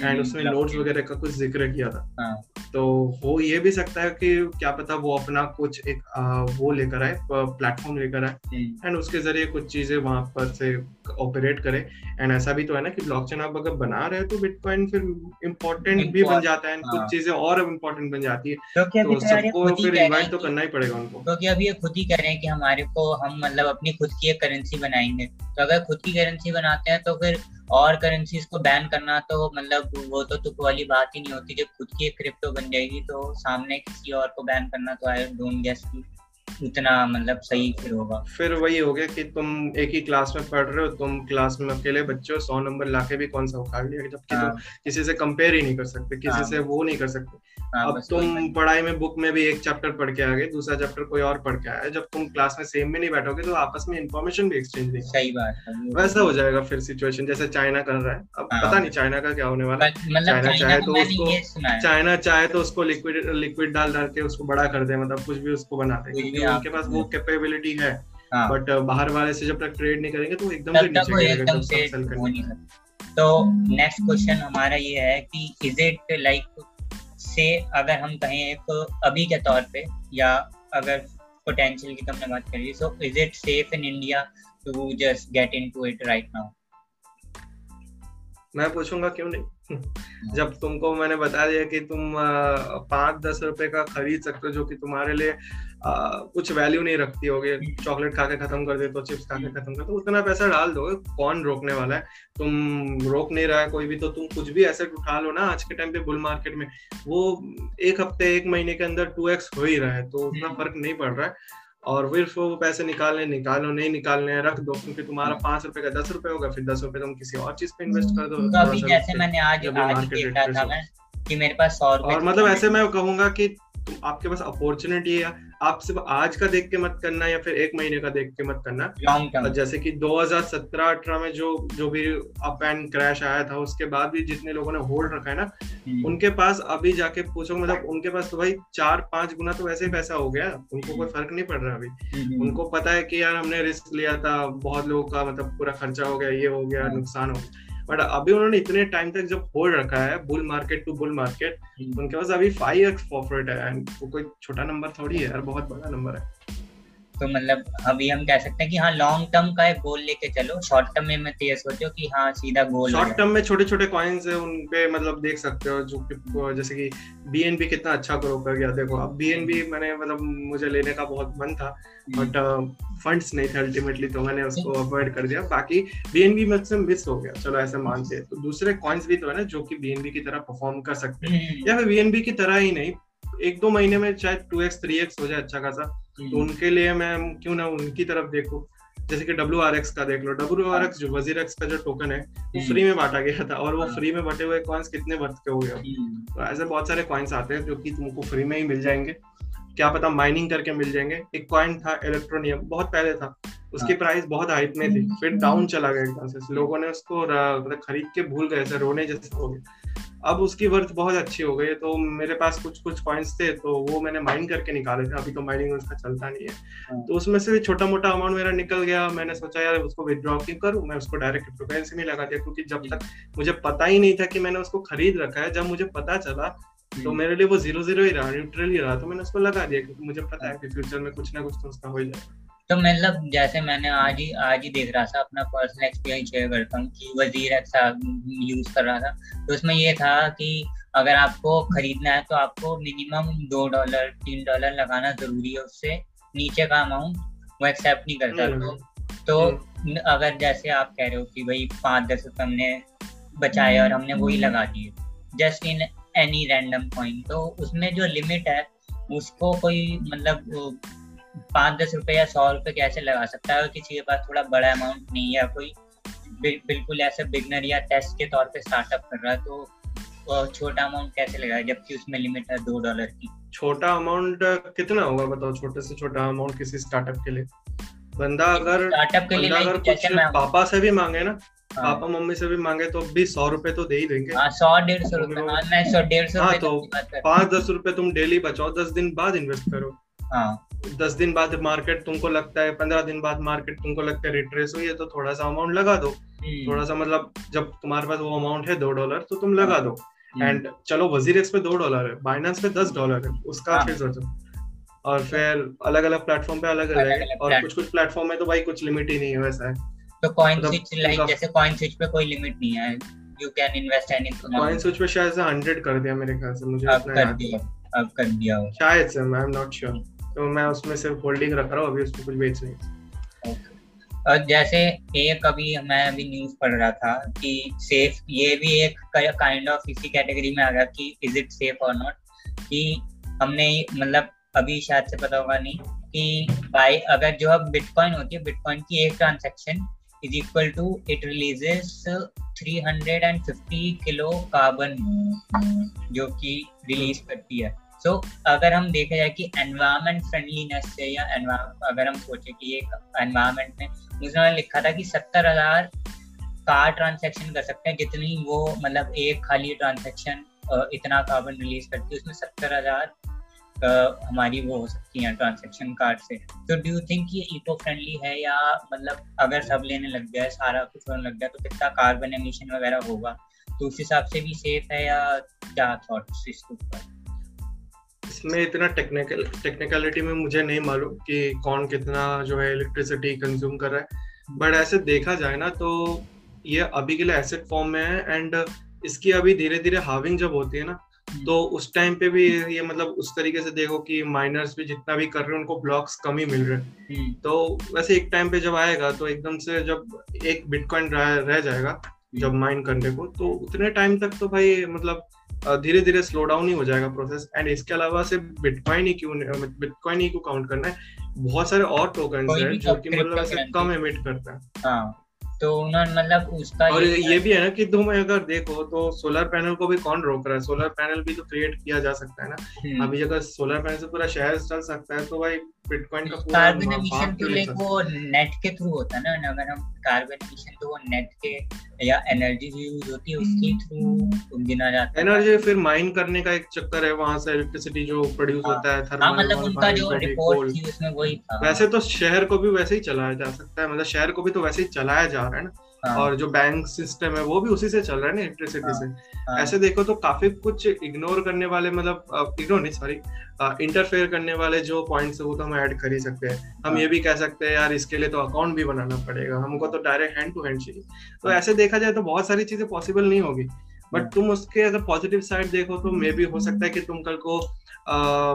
एंड उसमें नोट्स वगैरह का कुछ ज़िक्र किया था। हाँ। तो हो ये भी सकता है कि क्या पता वो अपना कुछ एक आ, वो लेकर आए प्लेटफॉर्म लेकर आए। And hmm. उसके ज़रिए कुछ चीज़ें वहाँ पर से ऑपरेट करे। एंड ऐसा भी तो है ना कि ब्लॉकचेन आप अगर बना रहे हो तो बिटकॉइन फिर इम्पोर्टेंट भी बन जाता है कुछ हाँ। चीज़ें और इम्पोर्टेंट बन जाती है। तो सबको फिर इन्वाइट तो करना ही पड़ेगा उनको। क्योंकि अभी ये खुद ही कह रहे हैं कि हमारे को हम मतलब अपनी खुद की एक करेंसी बनाएँगे। तो अगर खुद की करेंसी बनाते हैं तो फिर और करेंसीज को बैन करना तो मतलब वो तो तुक वाली बात ही नहीं होती। जब खुद की एक क्रिप्टो बन जाएगी तो सामने किसी और को बैन करना तो आई डोंट गेस की उतना मतलब सही फिर होगा फिर वही हो गया कि तुम एक ही क्लास में पढ़ रहे हो तुम क्लास में अकेले बच्चे हो सौ नंबर लाके भी कौन सा उखाड़ लिया जबकि हाँ. तुम किसी से कंपेयर ही नहीं कर सकते किसी हाँ. से वो नहीं कर सकते हाँ, अब तुम पढ़ाई में बुक में भी एक चैप्टर पढ़ के आ गए दूसरा चैप्टर कोई और पढ़ के आया। जब तुम क्लास में सेम में नहीं बैठोगे तो आपस में इन्फॉर्मेशन भी एक्सचेंज नहीं सही बात है वैसा हो जाएगा फिर सिचुएशन जैसे चाइना कर रहा है। अब हाँ। पता नहीं चाइना का क्या होने वाला है। चाइना मतलब चाहे तो उसको चाइना चाहे तो उसको लिक्विड लिक्विड डाल डाल के उसको बड़ा कर दे मतलब कुछ भी उसको बना दे क्योंकि उनके पास वो कैपेबिलिटी है। बट हाँ। बाहर वाले से जब तक ट्रेड नहीं करेंगे तो एकदम से नीचे गिरेगा तो नेक्सट क्वेश्चन हमारा ये है कि इज़ इट लाइक से अगर हम कहें एक अभी के तौर पे, या अगर पोटेंशियल की तुमने बात करी so is it safe in India to just get into it right now मैं पूछूँगा क्यों नहीं? जब तुमको मैंने बता दिया कि तुम पाँच दस रुपए का खरीद सकते हो, जो कि तुम्हारे लिए आ, कुछ वैल्यू नहीं रखती होगी। चॉकलेट खा के खत्म कर दे तो चिप्स खा के खत्म कर दो उतना पैसा डाल दो कौन रोकने वाला है? तुम रोक नहीं रहा है कोई भी तो तुम कुछ भी एसेट उठा लो ना आज के टाइम पे बुल मार्केट में। वो एक हफ़्ते एक महीने के अंदर टू एक्स हो ही रहा है तो उतना फ़र्क नहीं पड़ रहा है। और फिर वो पैसे निकालने निकालो नहीं निकालने रख दो क्योंकि तुम्हारा हम्म। पाँच रुपए का दस रुपए होगा फिर दस रुपए तुम किसी और चीज़ पे इन्वेस्ट कर दो तो अभी जैसे मैंने आज आज देख था मैं कि मेरे पास सौ और मतलब ऐसे मैं कहूँगा कि आपके पास अपॉर्चुनिटी है आप सिर्फ़ आज का देख के मत करना या फिर एक महीने का देख के मत करना जैसे कि 2017-18 में जो जो भी अप एंड क्रैश आया था उसके बाद भी जितने लोगों ने होल्ड रखा है ना हम्म। उनके पास अभी जाके पूछो मतलब उनके पास तो भाई चार पाँच गुना तो वैसे ही पैसा हो गया उनको कोई फ़र्क नहीं पड़ रहा अभी हम्म। उनको पता है कि यार हमने रिस्क लिया था बहुत लोगों का मतलब पूरा खर्चा हो गया ये हो गया हाँ। नुकसान हो गया बट अभी उन्होंने इतने टाइम तक जब होल्ड रखा है bull market to bull market उनके पास अभी फाइव एक्स प्रॉफिट है एंड वो कोई छोटा नंबर थोड़ी है यार बहुत बड़ा नंबर है। तो मतलब अभी हम कह सकते हैं कि हाँ लॉन्ग टर्म का एक गोल लेके चलो। शॉर्ट टर्म में मत ये सोचो कि हाँ सीधा गोल शॉर्ट टर्म में छोटे छोटे कॉइन्स है उन पे मतलब देख सकते हो जो कि जैसे कि बीएनबी कितना अच्छा ग्रो कर गया। देखो अब बीएनबी मैंने मतलब मुझे लेने का बहुत मन था बट फंड्स नहीं थे अल्टीमेटली तो मैंने उसको अवॉइड कर दिया। बाकी बीएनबी मुझसे मिस हो गया चलो ऐसे मानते हैं तो दूसरे कॉइन्स भी तो है ना जो कि बीएनबी की तरह परफॉर्म कर सकते हैं। हम्म। या फिर बीएनबी की तरह ही नहीं एक दो महीने में शायद टू एक्स थ्री एक्स हो जाए अच्छा खासा। तो हम्म। उनके लिए मैं क्यों ना उनकी तरफ़ देखू? जैसे कि डब्ल्यू आर एक्स का देख लो। डब्ल्यू आर एक्स जो वज़ीर एक्स का जो टोकन है वो फ्री हम्म। में बांटा गया था और वो फ्री हाँ। में बटे हुए कॉइन्स कितने के हो? गए हम्म। तो ऐसे बहुत सारे कॉइन्स आते हैं जो कि तुमको फ्री में ही मिल जाएँगे। क्या पता माइनिंग करके मिल जाएँगे। एक कॉइन था इलेक्ट्रोनियम बहुत पहले था। उसकी प्राइस हाँ। बहुत हाइट में थी। फिर डाउन चला गया एकदम से लोगों ने उसको मतलब खरीद के भूल गए ऐसे रोने जैसे हो गए। अब उसकी वर्थ बहुत अच्छी हो गई है तो मेरे पास कुछ कुछ पॉइंट्स थे तो वो मैंने माइन करके निकाले थे अभी तो माइनिंग उसका चलता नहीं है। हाँ। तो उसमें से भी छोटा मोटा अमाउंट मेरा निकल गया मैंने सोचा यार उसको विदड्रॉ क्यों करूँ मैं उसको डायरेक्ट क्रिप्टो करेंसी में लगा दिया क्योंकि जब तक मुझे पता ही नहीं था कि मैंने उसको खरीद रखा है जब मुझे पता चला तो मेरे लिए वो ज़ीरो ज़ीरो ही रहा न्यूट्रल ही रहा तो मैंने उसको लगा दिया क्योंकि मुझे पता है कि फ्यूचर में कुछ ना कुछ तो उसका हो जाएगा। तो मतलब जैसे मैंने आज ही आज ही देख रहा था अपना पर्सनल एक्सपीरियंस शेयर करता हूँ कि वज़ीर यूज़ कर रहा था। तो उसमें ये था कि अगर आपको खरीदना है तो आपको मिनिमम दो डॉलर तीन डॉलर लगाना ज़रूरी है उससे नीचे का अमाउंट वो एक्सेप्ट नहीं करता। तो तो हम्म। अगर जैसे आप कह रहे हो कि भाई पाँच दस रुपये हमने बचाए और हमने वही लगा दिए just in any random point तो उसमें जो लिमिट है उसको कोई मतलब पाँच दस रुपए या सौ रुपए कैसे लगा सकता है और किसी के पास थोड़ा बड़ा अमाउंट नहीं है कोई बिल्कुल ऐसे बिगनर या टेस्ट के तौर पे स्टार्टअप कर रहा है तो छोटा अमाउंट कैसे लगाए जबकि उसमें लिमिट है दो डॉलर की? छोटा अमाउंट कितना होगा बताओ छोटे से छोटा अमाउंट किसी स्टार्टअप के लिए? बंदा अगर स्टार्टअप के लिए अगर कुछ पापा से भी मांगे ना हाँ। पापा मम्मी से भी मांगे तो भी सौ रुपए तो दे ही देंगे। हाँ, सौ डेढ़ सौ रुपए हाँ, सौ डेढ़ सौ हाँ। तो पाँच दस रुपए तुम डेली बचाओ दस दिन बाद इन्वेस्ट करो। हाँ। दस दिन बाद मार्केट तुमको लगता है पंद्रह दिन बाद मार्केट तुमको लगता है रिट्रेस हुई है तो थोड़ा सा अमाउंट लगा दो। हम्म। थोड़ा सा मतलब जब तुम्हारे पास वो अमाउंट है दो डॉलर तो तुम लगा दो। And hmm. चलो वजीरेक्स पे दो डॉलर है बाइनेंस पे दस डॉलर है उसका हाँ। फिर सोचो। और फिर अलग अलग प्लेटफॉर्म पे अलग अलग है और कुछ कुछ प्लेटफॉर्म में तो भाई कुछ लिमिट ही नहीं है वैसा है। तो कॉइन स्विच लाइक जैसे कॉइन स्विच पे कोई लिमिट नहीं है। You can invest anything CoinSwitch पे शायद से 100 कर दिया मेरे ख्याल से मुझे अब कर दिया अब कर दिया शायद से आई एम नॉट श्योर तो मैं उसमें सिर्फ़ होल्डिंग रख रहा हूँ, अभी उसमें कुछ बेच नहीं और जैसे एक अभी मैं अभी न्यूज़ पढ़ रहा था कि सेफ़ ये भी एक काइंड ऑफ़ इसी कैटेगरी में आ गया कि इज़ इट सेफ़ और नॉट कि हमने मतलब अभी शायद से पता होगा नहीं कि बाय अगर जो अब बिटकॉइन होती है बिटकॉइन की एक transaction is equal to it releases 350 kilo carbon जो कि रिलीज़ करती है। सो so, अगर हम देखा जाए कि एनवायरमेंट फ्रेंडलीनेस से या अगर हम सोचे कि एक एनवायरमेंट में उसने लिखा था कि सत्तर हज़ार कार ट्रांजेक्शन कर सकते हैं जितनी वो मतलब एक खाली ट्रांजेक्शन इतना कार्बन रिलीज़ करती है उसमें सत्तर हज़ार हमारी वो हो सकती है ट्रांजेक्शन कार्ड से। तो डू यू थिंक ये इको फ्रेंडली है या मतलब अगर सब लेने लग गया सारा कुछ होने लग गया तो कितना कार्बन एमिशन वगैरह होगा? तो उस हिसाब से भी सेफ़ है या क्या थॉट्स इसके ऊपर? इसमें इतना टेक्निकल टेक्निकलिटी में मुझे नहीं मालूम कि कौन कितना जो है इलेक्ट्रिसिटी कंज्यूम कर रहा है बट ऐसे देखा जाए ना तो ये अभी के लिए एसेट फॉर्म में है एंड इसकी अभी धीरे धीरे हाविंग जब होती है ना तो उस टाइम पे भी ये मतलब उस तरीके से देखो कि माइनर्स भी जितना भी कर रहे हैं उनको ब्लॉक्स कम ही मिल रहे हैं हम्म। तो वैसे एक टाइम पे जब आएगा तो एकदम से जब एक बिटकॉइन रह, रह जाएगा हम्म। जब माइन करने को तो उतने टाइम तक तो भाई मतलब धीरे धीरे स्लो डाउन ही हो जाएगा प्रोसेस एंड इसके अलावा सिर्फ़ बिटकॉइन ही क्यों बिटकॉइन ही क्यों काउंट करना है। बहुत सारे और टोकन है जो कि मतलब ऐसे कम एमिट करते हैं। हाँ तो उन्होंने मतलब उसका और ये, ये भी है ना कि तुम अगर देखो तो सोलर पैनल को भी कौन रोक रहा है? सोलर पैनल भी तो क्रिएट किया जा सकता है ना। हम्म। अभी अगर सोलर पैनल से पूरा शहर चल सकता है तो भाई बिटकॉइन का पूरा कार्बन एमिशन तो वो नेट के थ्रू होता है ना अगर हम कार्बन मिशन तो वो नेट के या एनर्जी जो यूज़ होती है उसके थ्रू गिना जाता है एनर्जी फिर माइन करने का एक चक्कर है वहाँ से इलेक्ट्रिसिटी जो प्रोड्यूस हाँ। होता है थर्मल हाँ मतलब उनका जो रिपोर्ट थी उसमें वही था वैसे तो शहर को भी वैसे ही चलाया जा सकता है मतलब शहर को भी तो वैसे ही चलाया जा रहा है ना. और जो बैंक सिस्टम है वो भी उसी से चल रहा है ना इलेक्ट्रिसिटी हाँ. से हाँ. ऐसे देखो तो काफ़ी कुछ इग्नोर करने वाले मतलब इग्नोर नहीं सॉरी इंटरफेयर करने वाले जो पॉइंट्स है वो तो हम ऐड कर ही सकते हैं हम हाँ. ये भी कह सकते हैं यार इसके लिए तो अकाउंट भी बनाना पड़ेगा हमको तो डायरेक्ट हैंड टू हैंड चाहिए तो हाँ। ऐसे देखा जाए तो बहुत सारी चीज़ें पॉसिबल नहीं होगी बट हाँ। तुम उसके अगर पॉजिटिव साइड देखो तो मे भी हो सकता है कि तुम कल को आ,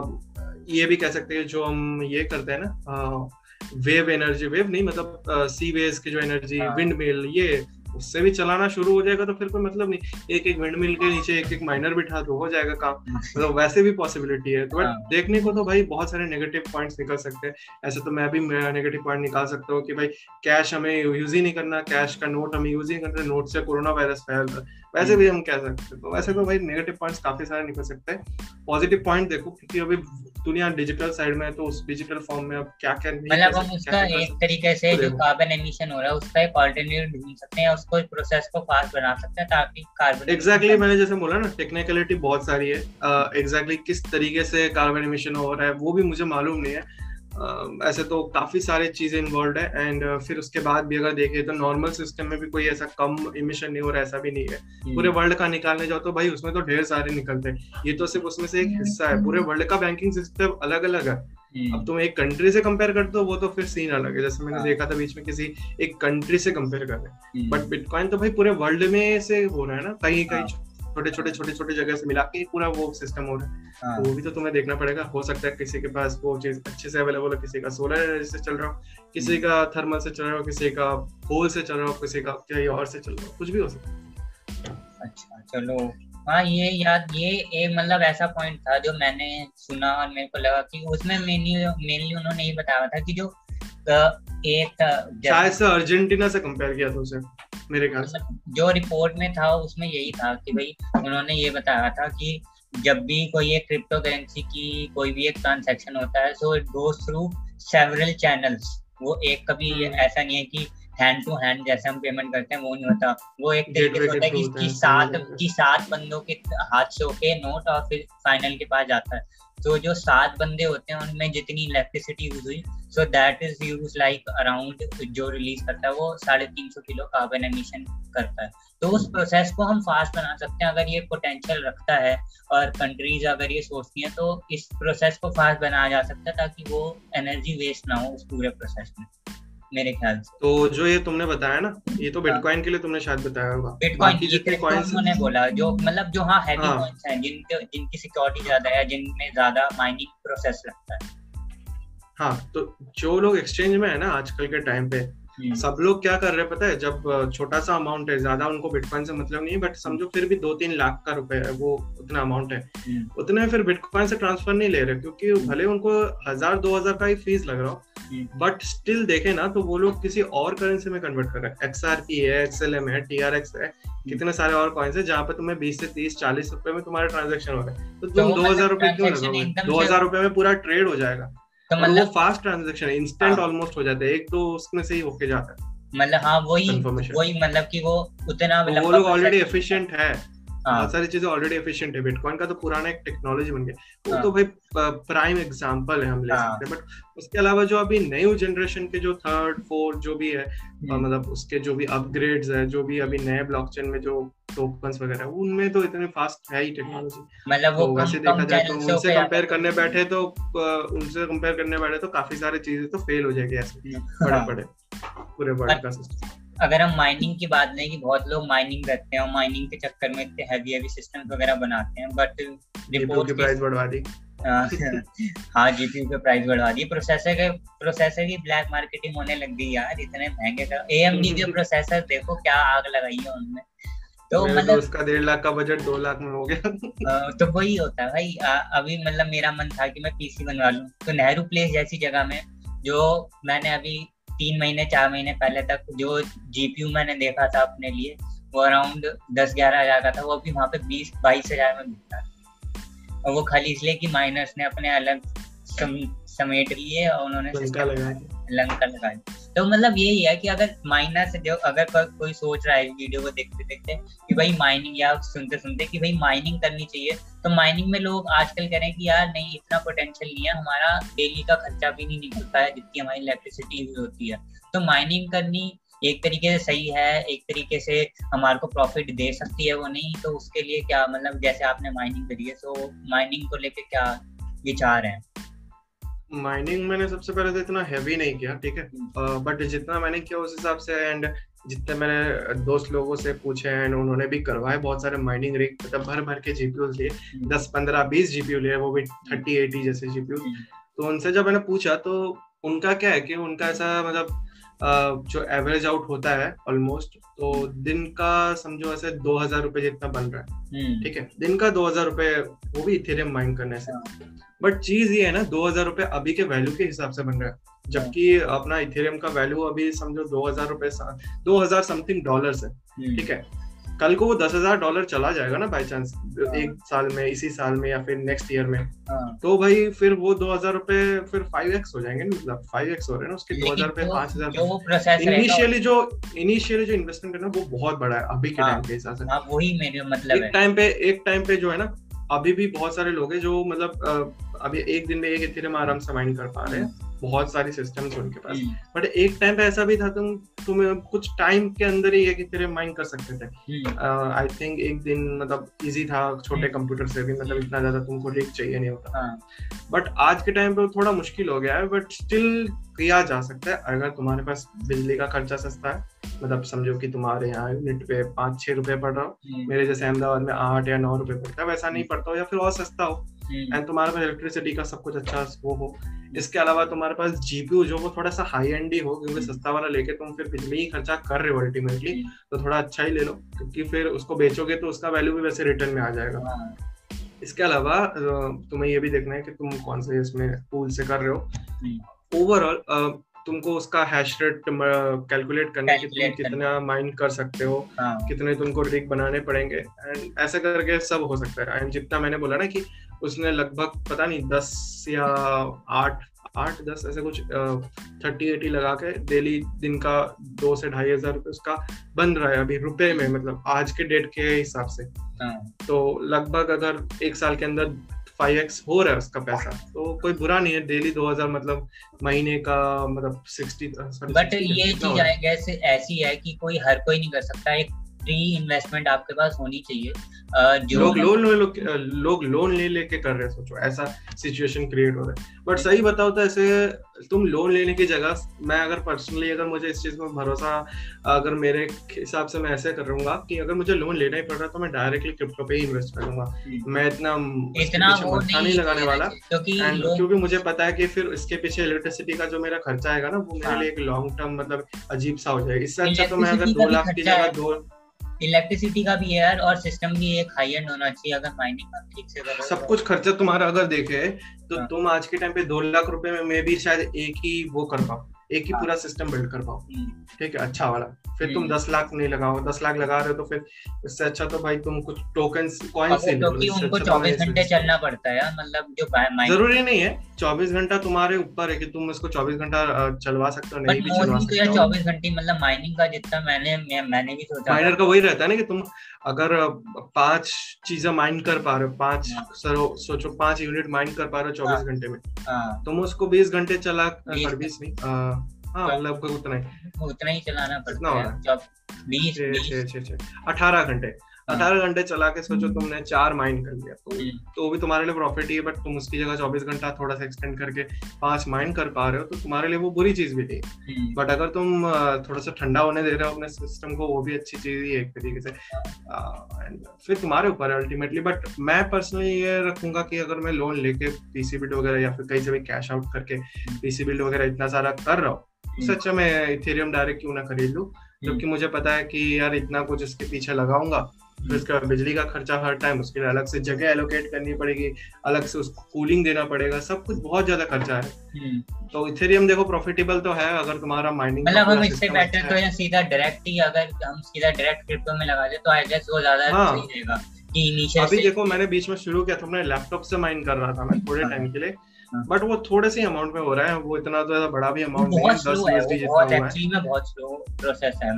ये भी कह सकते हैं जो हम ये करते हैं ना वेव एनर्जी वेव नहीं मतलब सी वेव की जो एनर्जी विंड मिल ये उससे भी चलाना शुरू हो जाएगा तो फिर कोई मतलब नहीं। एक एक विंड मिल के नीचे एक एक माइनर बिठा दो हो जाएगा काम। मतलब वैसे भी पॉसिबिलिटी है। तो बट हाँ। देखने को तो भाई बहुत सारे नेगेटिव पॉइंट्स निकल सकते हैं। ऐसे तो मैं भी नेगेटिव पॉइंट निकाल सकता हूँ कि भाई कैश हमें यूज़ ही नहीं करना कैश का नोट हमें यूज़ ही नहीं करना नोट से कोरोना वायरस फैल रहा है। वैसे भी हम कह सकते हैं। तो वैसे तो भाई नेगेटिव पॉइंट्स काफ़ी सारे निकल सकते हैं। पॉजिटिव पॉइंट देखो क्योंकि अभी दुनिया डिजिटल साइड में है तो उस डिजिटल फॉर्म में अब क्या क्या मतलब हम उसका एक तरीके से जो कार्बन एमिशन हो रहा है उसका एक ऑल्टरनेटिव ढूंढ सकते हैं उसको प्रोसेस को फास्ट बना सकते हैं ताकि कार्बन एग्जैक्टली मैंने जैसे बोला ना टेक्निकलिटी बहुत सारी है। एग्जैक्टली किस तरीके से कार्बन एमिशन हो रहा है वो भी मुझे मालूम नहीं है। ऐसे तो काफ़ी सारे चीज़ें इन्वॉल्व है एंड फिर उसके बाद भी अगर देखें तो नॉर्मल सिस्टम में भी कोई ऐसा कम इमिशन नहीं हो रहा ऐसा भी नहीं है हम्म। पूरे वर्ल्ड का निकालने जाओ तो भाई उसमें तो ढेर सारे निकलते हैं ये तो सिर्फ़ उसमें से एक हिस्सा है पूरे वर्ल्ड का बैंकिंग सिस्टम अलग अलग है हम्म। अब तुम एक कंट्री से कंपेयर कर दो वो तो फिर सीन अलग है जैसे मैंने हाँ। देखा था बीच में किसी एक कंट्री से कंपेयर कर रहे बट बिटकॉइन तो भाई पूरे वर्ल्ड में से हो रहा है ना कहीं कहीं हाँ। छोटे छोटे छोटे छोटे जगह से मिला के पूरा वो सिस्टम हो रहा है। वो भी तो तुम्हें देखना पड़ेगा। हो सकता है किसी के पास वो चीज़ अच्छे से अवेलेबल है किसी का सोलर एनर्जी से चल रहा हो किसी हम्म। का थर्मल से चल रहा हो किसी का कोल से चल रहा हो किसी का क्या और से चल रहा हो कुछ भी हो सकता है। अच्छा चलो। हाँ ये याद ये एक मतलब ऐसा पॉइंट था जो मैंने सुना और मेरे को लगा कि उसमें मेनली मेनली उन्होंने ये बताया था कि जो एक शायद से अर्जेंटीना से कंपेयर किया था उसे। मेरे ख्याल से। जो रिपोर्ट में था उसमें यही था कि भाई उन्होंने ये बताया था कि जब भी कोई एक क्रिप्टो करेंसी की कोई भी एक ट्रांजेक्शन होता है so it goes through several channels वो एक कभी हम्म। ऐसा नहीं है कि हैंड टू हैंड जैसे हम पेमेंट करते हैं वो नहीं होता। वो एक तरीके से होता है कि, कि सात कि सात बंदों के हाथ से होके नोट और फिर फाइनल के पास जाता है। तो जो सात बंदे होते हैं, उनमें जितनी इलेक्ट्रिसिटी यूज़ हुई so that is use like around जो रिलीज़ करता है, वो साढ़े तीन सौ किलो कार्बन एमिशन करता है। तो उस प्रोसेस को हम फास्ट बना सकते हैं, अगर ये पोटेंशियल रखता है, और कंट्रीज़ अगर ये सोचती हैं तो इस प्रोसेस को फास्ट बनाया जा सकता है, ताकि वो एनर्जी वेस्ट ना हो उस पूरे प्रोसेस में। मेरे ख्याल से तो जो ये तुमने बताया ना ये तो बिटकॉइन हाँ। के लिए तुमने शायद बताया होगा बिटकॉइन की जितने कॉइन्स मैंने बोला जो मतलब जो हाँ हैवी कॉइन्स हैं जिनके जिनकी सिक्योरिटी ज़्यादा है जिनमें ज़्यादा माइनिंग प्रोसेस लगता है हाँ तो जो लोग एक्सचेंज में है ना आजकल के टाइम पे। सब लोग क्या कर रहे हैं पता है? जब छोटा सा अमाउंट है ज़्यादा उनको बिटकॉइन से मतलब नहीं बट समझो फिर भी दो तीन लाख का रुपए है वो उतना अमाउंट है। हम्म। उतने फिर बिटकॉइन से ट्रांसफ़र नहीं ले रहे क्योंकि हम्म। भले उनको हज़ार दो हज़ार का ही फ़ीस लग रहा हो बट स्टिल देखे ना तो वो लोग किसी और करेंसी में कन्वर्ट कर रहे हैं। एक्सआर पी है एक्सएलएम है टीआरएक्स है कितने सारे और कॉइन्स है जहाँ पे तुम्हें बीस से तीस चालीस रुपए में तुम्हारे ट्रांजेक्शन हो रहे हैं। तो तुम तो दो हज़ार रुपए क्यों लगाओगे? दो हज़ार रुपए में पूरा ट्रेड हो जाएगा। तो मतलब फास्ट ट्रांजेक्शन इंस्टेंट ऑलमोस्ट हो। जाता है एक तो उसमें से ही होके जाता है। मतलब हाँ वही वही मतलब कि वो उतना वो लोग ऑलरेडी एफिशिएंट हाँ. बहुत सारी चीज़ें ऑलरेडी एफिशिएंट है बिटकॉइन का तो पुराना एक टेक्नोलॉजी बन गया वो हाँ. तो भाई प्राइम एग्जांपल है हम ले हाँ. सकते हैं बट उसके अलावा जो अभी न्यू जनरेशन के जो थर्ड फोर्थ जो भी है हम्म। मतलब उसके जो भी अपग्रेड्स है जो भी अभी नए ब्लॉकचेन में जो टोकन्स वगैरह उनमें तो इतने फास्ट है ही टेक्नोलॉजी मतलब वो तो वैसे देखा जाए तो उनसे कंपेयर करने बैठे तो उनसे कंपेयर करने बैठे तो काफ़ी सारी चीज़ें तो फेल हो जाएगी ऐसे हाँ। बड़े बड़े पूरे वर्ल्ड का सिस्टम अगर हम माइनिंग की बात नहीं कि बहुत लोग माइनिंग करते हैं और माइनिंग के चक्कर में इतने हैवी हैवी सिस्टम वगैरह बनाते हैं बट रिपोर्ट की प्राइस बढ़वा दी। <laughs> हाँ जीपीयू के प्राइस बढ़वा दी। प्रोसेसर के प्रोसेसर की ब्लैक मार्केटिंग होने लग गई यार इतने महँगे का एएमडी के <laughs> प्रोसेसर देखो क्या आग लगाई है उनमें। तो, तो मतलब उसका डेढ़ लाख का बजट दो लाख में हो गया। <laughs> तो वही होता है भाई। आ, अभी मतलब मेरा मन था कि मैं पीसी बनवा लूँ। तो नेहरू प्लेस जैसी जगह में जो मैंने अभी तीन महीने चार महीने पहले तक जो जीपीयू मैंने देखा था अपने लिए वो अराउंड दस ग्यारह हज़ार का था वो अभी वहाँ पे बीस बाईस हज़ार में मिलता है। और वो खाली इसलिए कि माइनर्स ने अपने अलग सम, समेट लिए और उन्होंने लंका लगा दी तो मतलब यही है कि अगर माइनर से जो अगर को, कोई सोच रहा है वीडियो को देखते देखते कि भाई माइनिंग या सुनते सुनते कि भाई माइनिंग करनी चाहिए तो माइनिंग में लोग आजकल कह रहे हैं कि यार नहीं इतना पोटेंशियल नहीं है हमारा डेली का खर्चा भी नहीं निकलता है जितनी हमारी इलेक्ट्रिसिटी यूज़ होती है। तो माइनिंग करनी एक तरीके से सही है एक तरीके से हमारे को प्रॉफिट दे सकती है वो नहीं तो उसके लिए क्या मतलब जैसे आपने माइनिंग करी है तो माइनिंग को लेके क्या विचार है? माइनिंग मैंने सबसे पहले तो इतना हैवी नहीं किया ठीक है बट uh, जितना मैंने किया उस हिसाब से एंड जितने मैंने दोस्त लोगों से पूछे एंड उन्होंने भी करवाए बहुत सारे माइनिंग रिग मतलब भर भर के जीपीयू लिए हम्म। दस पंद्रह बीस जीपीयू लिए वो भी थर्टी एटी जैसे जीपीयू हम्म। तो उनसे जब मैंने पूछा तो उनका क्या है कि उनका ऐसा मतलब जो एवरेज आउट होता है ऑलमोस्ट तो दिन का समझो ऐसे दो हज़ार रुपए जितना बन रहा है। ठीक है? दिन का दो हज़ार रुपए वो भी इथेरियम माइन करने से। हाँ। बट चीज़ ये है ना दो हज़ार रुपए अभी के वैल्यू के हिसाब से बन रहा है। जबकि अपना इथेरियम का वैल्यू अभी समझो दो हज़ार रुपए दो हज़ार समथिंग डॉलर है। हम्म। ठीक है? कल को वो दस हज़ार डॉलर चला जाएगा ना बाई चांस एक साल में इसी साल में या फिर नेक्स्ट ईयर में। हाँ। तो भाई फिर वो दो हज़ार रुपए फिर फाइव एक्स हो जाएँगे मतलब फाइव एक्स हो रहे हैं ना उसके दो हज़ार रुपए पाँच हज़ार इनिशियली जो इनिशियली जो इन्वेस्टमेंट है ना वो बहुत बड़ा है अभी के टाइम हाँ। के हिसाब से हाँ, वही मतलब एक टाइम पे एक टाइम पे जो है ना अभी भी बहुत सारे लोग हैं जो मतलब अभी एक दिन में एक इथेरियम आराम से माइंड कर पा रहे हैं। बहुत सारी सिस्टम्स उनके पास। बट हम्म। एक टाइम पे ऐसा भी था तुम तुम कुछ टाइम के अंदर ही एक इथेरियम माइंड कर सकते थे। आई हम्म। थिंक एक दिन मतलब इजी था छोटे कंप्यूटर हम्म। से भी मतलब इतना ज़्यादा तुमको रिक चाहिए नहीं होता। बट हाँ। आज के टाइम पे थोड़ा मुश्किल हो गया है बट स्टिल किया जा सकता है। अगर तुम्हारे पास बिजली का खर्चा सस्ता है मतलब समझो कि तुम्हारे यहाँ यूनिट पे पाँच छह रुपए पड़ रहा हो मेरे जैसे अहमदाबाद में आठ या नौ रुपए पड़ता है वैसा नहीं पड़ता हो या फिर और सस्ता हो। एंड तुम्हारे पास इलेक्ट्रिसिटी का सब कुछ अच्छा वो हो। इसके अलावा तुम्हारे पास जीपीयू जो वो थोड़ा सा हाई एंड ही हो क्योंकि सस्ता वाला लेके तुम फिर बिजली ही खर्चा कर रहे हो अल्टीमेटली तो थोड़ा अच्छा ही ले लो क्योंकि फिर उसको बेचोगे तो उसका वैल्यू भी वैसे रिटर्न में आ जाएगा। हाँ। इसके अलावा तुम्हें ये भी देखना है कि तुम कौन से इसमें टूल से कर रहे हो। ओवरऑल तुमको उसका हैश रेट कैलकुलेट करने के तुम कितना माइंड कर सकते हो हाँ. कितने तुमको रिग बनाने पड़ेंगे एंड ऐसा करके सब हो सकता है। एंड जितना मैंने बोला ना कि उसने लगभग पता नहीं दस या आठ आठ दस ऐसे कुछ थर्टी एटी लगा के डेली दिन का दो से ढाई हज़ार रुपये उसका बन रहा है अभी रुपए में मतलब आज के डेट के हिसाब से हाँ। तो लगभग अगर एक साल के अंदर फाइव एक्स हो रहा है उसका पैसा तो कोई बुरा नहीं है डेली दो हज़ार मतलब महीने का मतलब सिक्सटी बट ये चीज़ ऐसे ऐसी है कि कोई हर कोई नहीं कर सकता एक प्री इन्वेस्टमेंट आपके पास होनी चाहिए। जो लोग लोन ले लोग लोग लोन ले लेके कर रहे हैं सोचो ऐसा सिचुएशन क्रिएट हो रहा है। बट सही बताओ तो ऐसे तुम लोन लेने की जगह मैं अगर पर्सनली अगर मुझे इस चीज़ में भरोसा अगर मेरे हिसाब से मैं ऐसे कर रहूँगा कि अगर मुझे लोन लेना ही पड़ रहा है तो मैं डायरेक्टली क्रिप्टो पे ही इन्वेस्ट करूँगा हम्म। मैं इतना इतना वो नहीं, नहीं लगाने वाला। क्योंकि क्योंकि मुझे पता है कि फिर इसके पीछे इलेक्ट्रिसिटी का जो मेरा खर्चा आएगा ना वो मेरे हाँ। लिए एक लॉन्ग टर्म मतलब अजीब सा हो जाएगा। इससे अच्छा तो मैं अगर दो लाख की जगह दो इलेक्ट्रिसिटी का भी है और सिस्टम भी एक हाई एंड होना चाहिए अगर माइनिंग का ठीक से करो सब कुछ खर्चा तुम्हारा अगर देखे तो हाँ. तुम आज के टाइम पे दो लाख रुपए में मैं भी शायद एक ही वो कर पाऊँ एक ही हाँ। पूरा सिस्टम बिल्ड कर पाओ। ठीक है अच्छा वाला। फिर तुम हम्म। दस लाख नहीं लगाओ दस लाख लगा रहे हो तो फिर इससे अच्छा तो भाई तुम कुछ टोकन कॉइन से क्योंकि उनको अच्छा चौबीस घंटे चलना पड़ता है मतलब जो ज़रूरी नहीं है। चौबीस घंटा तुम्हारे ऊपर है कि तुम इसको चौबीस घंटा चलवा सकते हो नहीं भी चलवा सकते हो। चौबीस घंटे मतलब माइनिंग का जितना मैंने मैंने भी सोचा माइनर का वही रहता है ना कि तुम अगर पाँच चीज़ें माइंड कर पा रहे हो पाँच सर सोचो पाँच यूनिट माइंड कर पा रहे हो चौबीस हाँ। घंटे में तो तुम उसको बीस घंटे चला बीस नहीं हाँ लगभग उतना ही। उतना ही चलाना पड़ता है अठारह घंटे। हाँ। अठारह घंटे चला के सोचो तुमने चार माइन कर लिया। तो हम्म। तो भी तुम्हारे लिए प्रॉफिट ही है बट तुम उसकी जगह चौबीस घंटा थोड़ा सा एक्सटेंड करके पाँच माइन कर पा रहे हो तो तुम्हारे लिए वो बुरी चीज़ भी बट हम्म। अगर तुम थोड़ा सा ठंडा होने दे रहे हो अपने सिस्टम को वो भी अच्छी चीज़ ही है एक तरीके से। फिर तुम्हारे ऊपर है अल्टीमेटली बट मैं पर्सनली ये रखूँगा कि अगर मैं लोन लेके पीसी बिल्ड वगैरह या फिर कहीं से भी कैश आउट करके पीसी हम्म। बिल्ड वगैरह इतना सारा कर रहा हूँ उससे अच्छा मैं इथेरियम डायरेक्ट क्यों ना खरीद लू? क्योंकि मुझे पता है कि यार इतना कुछ इसके पीछे लगाऊँगा फिर उसका बिजली का खर्चा हर टाइम उसके लिए अलग से जगह एलोकेट करनी पड़ेगी अलग से उसको कूलिंग देना पड़ेगा सब कुछ बहुत ज़्यादा खर्चा है हम्म। तो इथेरियम देखो प्रॉफिटेबल तो है अगर तुम्हारा माइनिंग मतलब हम इससे बेटर तो सीधा डायरेक्ट ही अगर हम सीधा डायरेक्ट क्रिप्टो में लगा दे तो आई गेस वो ज़्यादा हाँ। सही रहेगा अभी देखो मैंने बीच में शुरू किया था मैं लैपटॉप से माइन कर रहा था मैं थोड़े टाइम हाँ। के लिए बट हाँ। वो थोड़े से अमाउंट में हो रहा है वो इतना तो बड़ा भी अमाउंट नहीं है दस यूएसडी जितना हुआ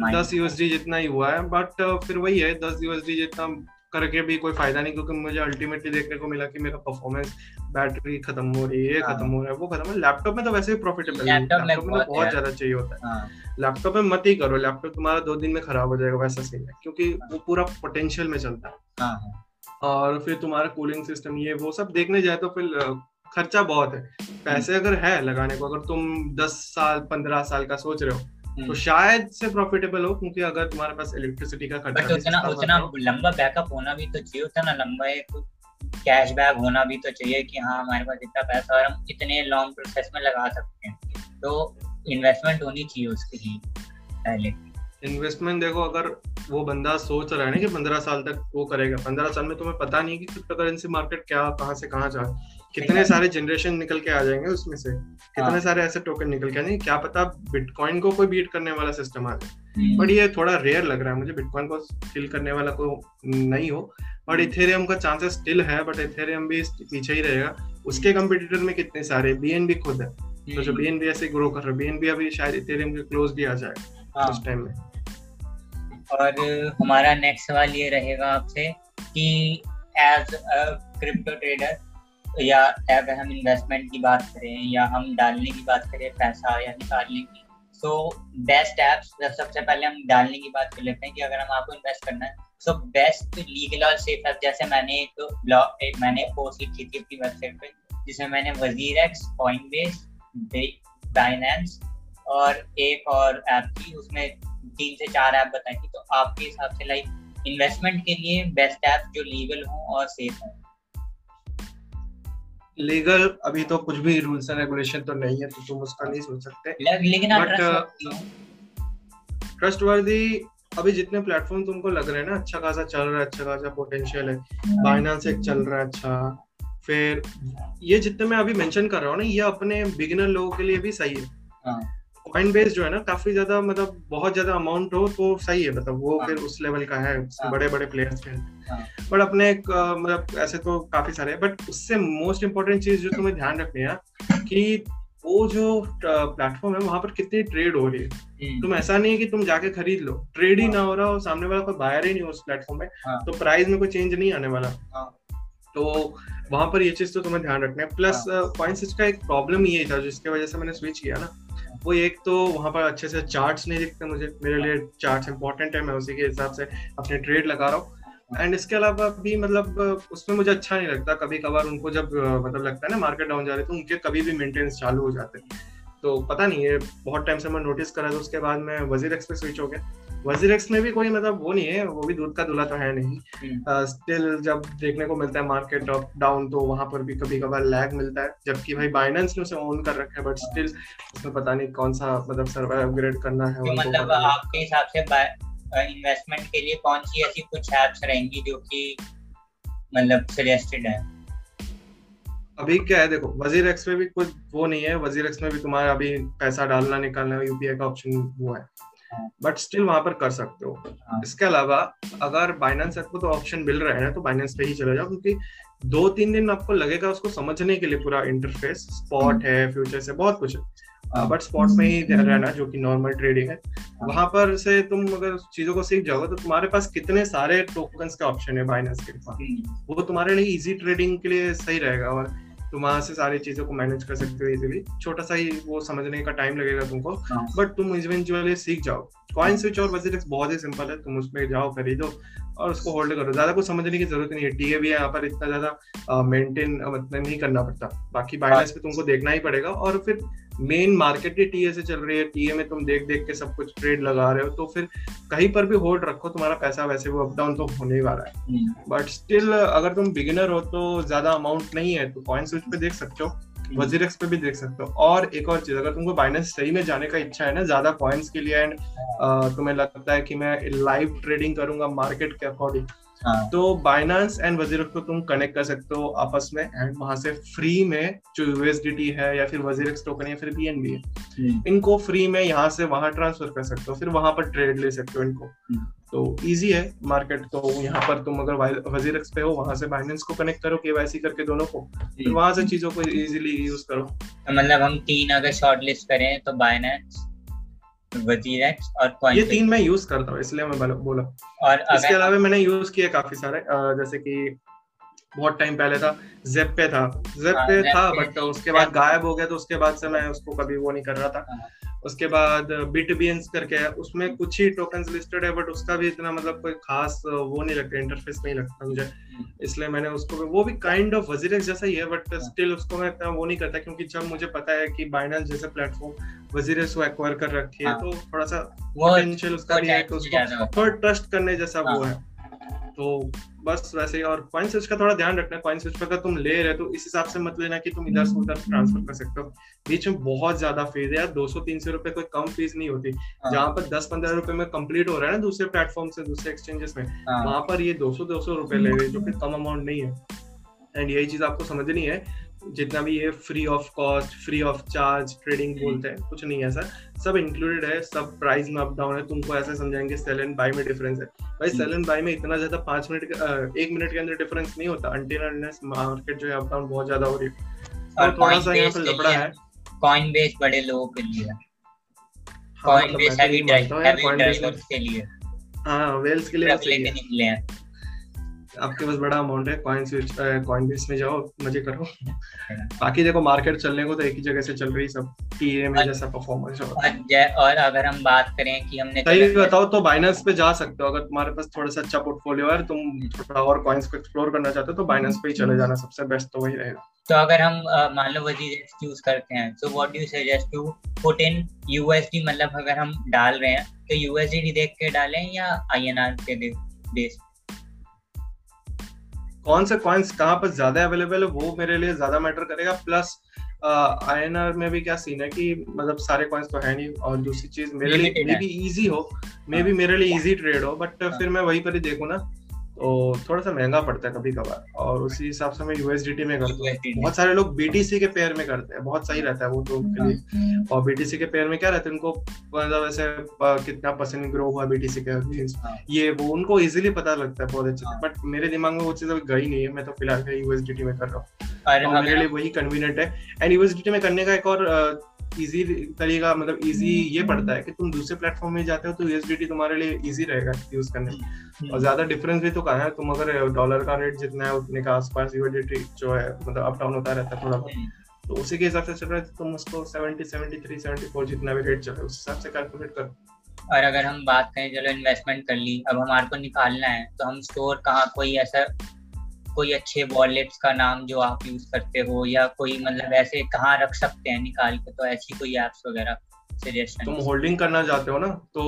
है। दस यूएसडी जितना ही हुआ है बट uh, फिर वही है दस यूएसडी जितना करके भी कोई फ़ायदा नहीं क्योंकि मुझे अल्टीमेटली देखने को मिला कि मेरा परफॉर्मेंस बैटरी खत्म हो रही है हाँ। खत्म हो रहा है वो खत्म है। लैपटॉप में तो वैसे भी प्रॉफिटेबल है। लैपटॉप में तो बहुत ज़्यादा चाहिए होता है। लैपटॉप हाँ। में मत ही करो लैपटॉप तुम्हारा दो दिन में खराब हो जाएगा वैसा सही है क्योंकि वो पूरा पोटेंशियल में चलता है। और फिर तुम्हारा कूलिंग सिस्टम ये वो सब देखने जाए तो फिर खर्चा बहुत है। पैसे अगर है लगाने को अगर तुम दस साल पंद्रह साल का सोच रहे हो तो हम्म। शायद से प्रॉफिटेबल हो क्योंकि अगर तुम्हारे पास इलेक्ट्रिसिटी का खर्चा उतना उतना लंबा बैकअप होना भी तो चाहिए उतना लंबा एक कैश बैक होना भी तो चाहिए कि हाँ हमारे पास इतना पैसा और हम इतने लॉन्ग प्रोसेस में लगा सकते हैं। तो इन्वेस्टमेंट होनी चाहिए उसके लिए पहले। इन्वेस्टमेंट देखो अगर वो बंदा सोच रहा है ना कि पंद्रह साल तक वो करेगा पंद्रह साल में तुम्हें पता नहीं कि क्रिप्टो करेंसी मार्केट क्या कहाँ से कहाँ जाए कितने सारे जनरेशन निकल के आ जाएँगे उसमें से? कितने हाँ। सारे ऐसे टोकन निकल के नहीं क्या पता बिटकॉइन को कोई बीट करने वाला सिस्टम आ जाए। But hmm. ये थोड़ा रेयर लग रहा है मुझे बिटकॉइन को स्टिल करने वाला को नहीं हो। बट इथेरियम का चांसेस स्टिल है बट इथेरियम भी पीछे ही रहेगा। उसके कंपिटिटर में कितने सारे? बीएनबी खुद है। तो जो बीएनबी ऐसे ग्रो कर रहा है बीएनबी अभी शायद इथेरियम के क्लोज भी आ जाएगा हाँ। उस टाइम में। और हमारा नेक्स्ट सवाल ये रहेगा आपसे कि एज अ क्रिप्टो ट्रेडर या अगर हम इन्वेस्टमेंट की बात करें या हम डालने की बात करें पैसा या निकालने की सो बेस्ट एप्स सबसे पहले हम डालने की बात कर लेते हैं कि अगर हम आपको इन्वेस्ट करना है सो बेस्ट लीगल और सेफ़ ऐप जैसे मैंने एक ब्लॉग एक मैंने पोस्ट लिखी थी अपनी वेबसाइट पे, जिसमें मैंने वज़ीर एक्स कॉइन बेस बाइनेंस और एक और ऐप थी, उसमें तीन से चार ऐप बताई थी तो आपके हिसाब से लाइक इन्वेस्टमेंट के लिए बेस्ट ऐप जो लीगल हो और सेफ़ हो। लीगल अभी तो कुछ भी रूल्स एंड रेगुलेशन तो नहीं है तो तुम उसका नहीं सोच सकते। लेकिन बट ट्रस्ट वर्दी अभी जितने प्लेटफॉर्म तुमको लग रहे हैं ना अच्छा खासा चल रहा है अच्छा खासा पोटेंशियल है बाइनांस एक चल रहा है अच्छा। फिर ये जितने मैं अभी मेंशन कर रहा हूँ ना ये अपने बिगिनर लोगों के लिए भी सही है। हाँ। कॉइन बेस जो है ना काफ़ी ज़्यादा मतलब बहुत ज़्यादा अमाउंट हो तो सही है मतलब वो हाँ। फिर उस लेवल का है हाँ। बड़े बड़े प्लेयर्स के बट अपने मतलब ऐसे तो काफ़ी सारे बट उससे मोस्ट इम्पोर्टेंट चीज़ जो तुम्हें ध्यान रखनी है कि वो जो प्लेटफॉर्म है वहाँ पर कितनी ट्रेड हो रही है। हम्म। तुम ऐसा नहीं है कि तुम जाके खरीद लो। ट्रेड ही हाँ। ना हो रहा हो सामने वाला कोई बायर ही नहीं हो उस प्लेटफॉर्म में तो प्राइस में कोई चेंज नहीं आने वाला। तो वहाँ पर ये चीज़ तो तुम्हें ध्यान रखना है। प्लस स्विच का एक प्रॉब्लम ये था जिसकी वजह से मैंने स्विच किया ना। वो एक तो वहाँ पर अच्छे से चार्ट्स नहीं दिखते मुझे, मेरे लिए चार्ट्स इंपॉर्टेंट है, मैं उसी के हिसाब से अपने ट्रेड लगा रहा हूँ। एंड इसके अलावा भी मतलब उसमें मुझे अच्छा नहीं लगता कभी कभार उनको जब मतलब लगता है ना मार्केट डाउन जा रही तो उनके कभी भी मेंटेनेंस चालू हो जाते तो पता नहीं है बहुत टाइम से मैं नोटिस करा था, उसके बाद मैं वज़ीर एक्सप्रेस स्विच हो गया। वज़ीर एक्स में भी कोई मतलब वो नहीं है वो भी दूध का दूल्हा तो है नहीं। स्टिल हम्म। uh, जब देखने को मिलता है मार्केट अप डाउन तो वहाँ पर भी कभी कभार लैग मिलता है। जबकि भाई बाइनेंस ने उसे ऑन कर रखा है बट स्टिल उसमें पता नहीं कौन सा मतलब सर्वाइव अपग्रेड करना है तो मतलब आपके हिसाब से इन्वेस्टमेंट के लिए कौन सी ऐसी कुछ एप्स रहेंगी जो कि मतलब सजेस्टेड है? अभी क्या है देखो वज़ीर एक्स में भी कुछ वो नहीं है। वज़ीर एक्स में भी तुम्हारा अभी पैसा डालना निकालना यूपीआई का ऑप्शन वो है। बट स्टिल वहाँ पर कर सकते हो। हाँ। इसके अलावा अगर बाइनेंस आपको तो ऑप्शन मिल रहा है तो बाइनेंस पे ही चले जाओ क्योंकि दो तीन दिन आपको लगेगा उसको समझने के लिए पूरा इंटरफेस स्पॉट है फ्यूचर से बहुत कुछ है। बट स्पॉट में ही रहना जो कि नॉर्मल ट्रेडिंग है। वहाँ पर से तुम अगर चीज़ों को सीख जाओगे तो तुम्हारे पास कितने सारे टोकन्स का ऑप्शन है बाइनेंस के पास? हम्म। वो तुम्हारे लिए इजी ट्रेडिंग के लिए सही रहेगा और तुम वहाँ से सारी चीज़ों को मैनेज कर सकते हो इजिली छोटा सा ही वो समझने का टाइम लगेगा तुमको। बट हाँ। तुम इवेंचुअली सीख जाओ। कॉइन स्विच और वज़ीर बहुत ही सिंपल है तुम उसमें जाओ खरीदो और उसको होल्ड करो। ज़्यादा कुछ समझने की ज़रूरत नहीं है। टीए भी यहाँ पर इतना ज़्यादा मेंटेन मतलब नहीं करना पड़ता। बाकी बाइनेंस पे तुमको देखना ही पड़ेगा और फिर मेन मार्केट ही टीए से चल रही है। टीए में तुम देख देख के सब कुछ ट्रेड लगा रहे हो तो फिर कहीं पर भी होल्ड रखो तुम्हारा पैसा वैसे वो अप डाउन तो होने ही वाला है। But hmm. स्टिल अगर तुम बिगिनर हो तो ज़्यादा अमाउंट नहीं है तो कॉइन स्विच पे देख सकते हो। वज़ीर एक्स पे भी देख सकते हो और एक और चीज़ अगर तुमको बाइनेंस सही में जाने का इच्छा है ना ज़्यादा कॉइन्स के लिए एंड तुम्हें लगता है कि मैं लाइव ट्रेडिंग करूँगा मार्केट के अकॉर्डिंग हाँ. तो बाइनांस एंड वज़ीर को तुम कनेक्ट कर सकते हो आपस में एंड वहाँ से फ्री में जो यूएसडीटी है या फिर वज़ीर टोकन या फिर बीएनबी है हम्म। इनको फ्री में यहाँ से वहाँ ट्रांसफ़र कर सकते हो फिर वहाँ पर ट्रेड ले सकते हो इनको हम्म। तो इजी है मार्केट तो यहाँ पर तुम अगर वज़ीर पे हो वहाँ से बाइनेंस को कनेक्ट करो केवाईसी करके दोनों को फिर वहाँ से चीज़ों को इजीली यूज़ करो। तो मतलब हम तीन अगर शॉर्ट लिस्ट करें तो बाइनेंस वजीरेक्स और ये तीन मैं यूज़ करता हूँ इसलिए मैं बोला और इसके अलावा मैंने यूज़ किए काफ़ी सारे जैसे कि बहुत टाइम पहले था जेप पे था। जेप हाँ, पे था बट उसके बाद गायब हो गया तो उसके बाद से मैं उसको कभी वो नहीं कर रहा था। हाँ। उसके बाद बिट बीएंस करके है उसमें कुछ ही टोकन लिस्टेड है बट उसका भी इतना मतलब कोई खास वो नहीं लगता इंटरफेस नहीं लगता मुझे इसलिए मैंने उसको वो भी काइंड ऑफ़ वजीरेक्स जैसा ही है बट स्टिल उसको मैं इतना वो नहीं करता क्योंकि जब मुझे पता है कि बाइनेंस जैसे प्लेटफॉर्म वजीरेक्स को एक्वायर कर रखी है हाँ। तो थोड़ा सा पोटेंशियल उसका भी है कि उसको थोड़ा ट्रस्ट करने जैसा वो हाँ। तो बस वैसे ही और कॉइन स्विच का थोड़ा ध्यान रखना कॉइन स्विच पर अगर तुम ले रहे हो तो इस हिसाब से मत लेना कि तुम इधर से उधर ट्रांसफ़र कर सकते हो बीच में बहुत ज़्यादा फ़ीस है यार दो सौ तीन सौ रुपए कोई कम फ़ीस नहीं होती हाँ। जहाँ पर दस पंद्रह रुपए में कंप्लीट हो रहा है ना दूसरे प्लेटफॉर्म से दूसरे एक्सचेंजेस में हाँ। वहाँ पर ये दो सौ दो सौ रुपए ले रहे जो कि कम अमाउंट नहीं है एंड यही चीज़ आपको समझनी है जितना भी ये free of cost free of charge trading बोलते हैं कुछ नहीं है सर सब इंक्लूडेड है सब प्राइस में अप डाउन है तुमको ऐसे समझाएँगे सेल एंड बाय में डिफरेंस है। भाई सेल एंड बाय में इतना ज़्यादा पाँच मिनट एक मिनट के अंदर डिफरेंस नहीं होता। अंटिल मार्केट जो है अप डाउन बहुत ज़्यादा हो रही है। और थोड़ा सा यहाँ पे लपड़ा है। कॉइन बेस बड़े लोगों के लिए। कॉइन बेस हैवी ड्राइवर्स के लिए। हाँ वेल्स के लिए सही है। आपके पास बड़ा अमाउंट है कॉइन स्विच कॉइन बेस में जाओ मज़े करो। <laughs> बाकी देखो मार्केट चलने को तो एक ही जगह से चल रही सब टीए में जैसा परफॉर्मेंस और अगर हम बात करें कि हमने सही बताओ तो बाइनेंस पे जा सकते हो। अगर तुम्हारे पास थोड़ा सा अच्छा पोर्टफोलियो है तुम थोड़ा और कॉइन्स को एक्सप्लोर करना चाहते हो तो बाइनेंस पे ही चले जाना सबसे बेस्ट तो वही रहेगा। तो अगर हम मान लो वज़ीर यूज़ करते हैं so what do you suggest to put in USD मतलब अगर हम डाल रहे हैं तो यूएसडी देख के डालें या आईएनआर के बेस कौन से कॉइन्स कहाँ पर ज़्यादा अवेलेबल है वो मेरे लिए ज़्यादा मैटर करेगा। प्लस आई एन आर में भी क्या सीन है कि मतलब सारे कॉइन्स तो है नहीं और दूसरी चीज़ मेरे लिए मे बी ईजी हो मे बी मेरे लिए ईजी ट्रेड हो बट। फिर मैं वहीं पर ही देखू ना। तो थोड़ा सा महँगा पड़ता है कभी कभार। और उसी हिसाब से मैं यूएसडीटी में करता हूँ। बहुत सारे लोग बीटीसी के पेयर में करते हैं। बहुत सही रहता है वो तो उनके लिए। और बीटीसी के पेयर में क्या रहता है? उनको मतलब वैसे कितना परसेंट ग्रो हुआ बीटीसी के हाँ। ये वो उनको इजीली पता लगता है बहुत अच्छे बट हाँ। मेरे दिमाग में वो चीज़ अभी गई नहीं है। मैं तो फ़िलहाल यूएसडीटी में कर रहा हूँ। मेरे लिए वही कन्वीनियंट है। एंड यूएसडीटी में करने का एक और इजी तरीका मतलब इजी ये पड़ता है कि तुम दूसरे प्लेटफॉर्म में जाते हो तो यूएसडीटी तुम्हारे लिए इजी रहेगा यूज़ करने में हम्म। और ज़्यादा डिफरेंस भी तो कहा है तुम अगर डॉलर का रेट जितना है उतने का आसपास यूएसडीटी जो है मतलब अप डाउन होता रहता है थोड़ा बहुत हम्म। तो उसी के हिसाब से चल रहा है तो तुम उसको 70 73 74 जितना भी रेट चले उस हिसाब से कैलकुलेट करो और अगर हम बात करें चलो इन्वेस्टमेंट कर ली अब हमारे को निकालना है तो हम स्टोर कहाँ कोई ऐसा कोई अच्छे वॉलेट्स का नाम जो आप यूज़ करते हो या कोई मतलब ऐसे कहाँ रख सकते हैं निकाल के तो ऐसी कोई एप्स वगैरह सजेशन तुम होल्डिंग करना चाहते हो ना तो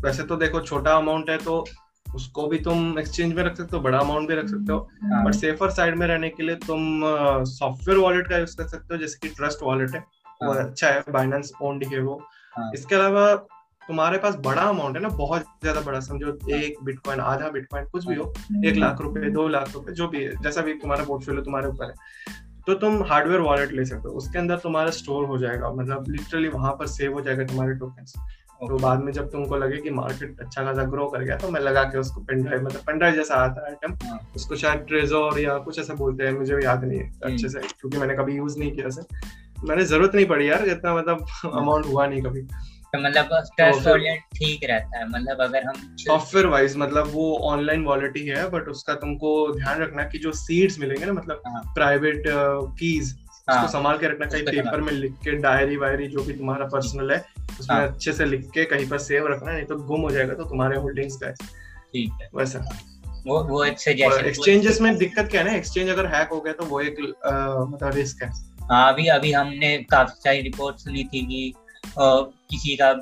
वैसे तो देखो छोटा अमाउंट है तो उसको भी तुम एक्सचेंज में रख सकते हो बड़ा अमाउंट भी रख सकते हो बट सेफर साइड में रहने के लिए तुम सॉफ्टवेयर वॉलेट का यूज़ कर सकते हो जैसे कि ट्रस्ट वॉलेट है वो हाँ। अच्छा है बाइनेंस ओन्ड है वो हाँ। इसके अलावा तुम्हारे पास बड़ा अमाउंट है ना बहुत ज़्यादा बड़ा समझो एक बिटकॉइन आधा बिटकॉइन कुछ भी हो एक लाख रुपए दो लाख रुपए जो भी है जैसा भी तुम्हारा पोर्टफोलियो तुम्हारे ऊपर है। तो तुम हार्डवेयर वॉलेट ले सकते हो उसके अंदर तुम्हारा स्टोर हो जाएगा मतलब लिटरली वहाँ पर सेव हो जाएगा तुम्हारे टोकन तो बाद में जब तुमको लगे कि मार्केट अच्छा खासा ग्रो कर गया तो मैं लगा के उसको पेनड्राइव मतलब पेनड्राइव जैसा आता है आइटम हाँ। उसको शायद ट्रेजोर या कुछ ऐसा बोलते हैं मुझे याद नहीं है हम्म। अच्छे से क्योंकि मैंने कभी यूज़ नहीं किया से मैंने ज़रूरत नहीं पड़ी यार इतना मतलब अमाउंट हुआ नहीं कभी। तो मतलब ट्रस्ट वॉलेट ठीक रहता है मतलब अगर हम सॉफ्टवेयर वाइज मतलब वो ऑनलाइन वॉलेट ही है बट उसका तुमको ध्यान रखना कि जो सीड्स मिलेंगे ना मतलब प्राइवेट कीज हाँ, उसको संभाल के रखना कहीं पेपर में लिख के डायरी वायरी जो भी तुम्हारा पर्सनल है उसमें हाँ, अच्छे से लिख के कहीं पर सेव रखना नहीं तो गुम हो जाएगा तो तुम्हारे होल्डिंग्स का ठीक है। वैसा। वो वो एक एक्सचेंजेस में दिक्कत क्या है ना एक्सचेंज अगर हैक हो गया तो वो एक मतलब रिस्क है। हाँ अभी अभी हमने काफ़ी सारी रिपोर्ट सुनी थी कि किसी का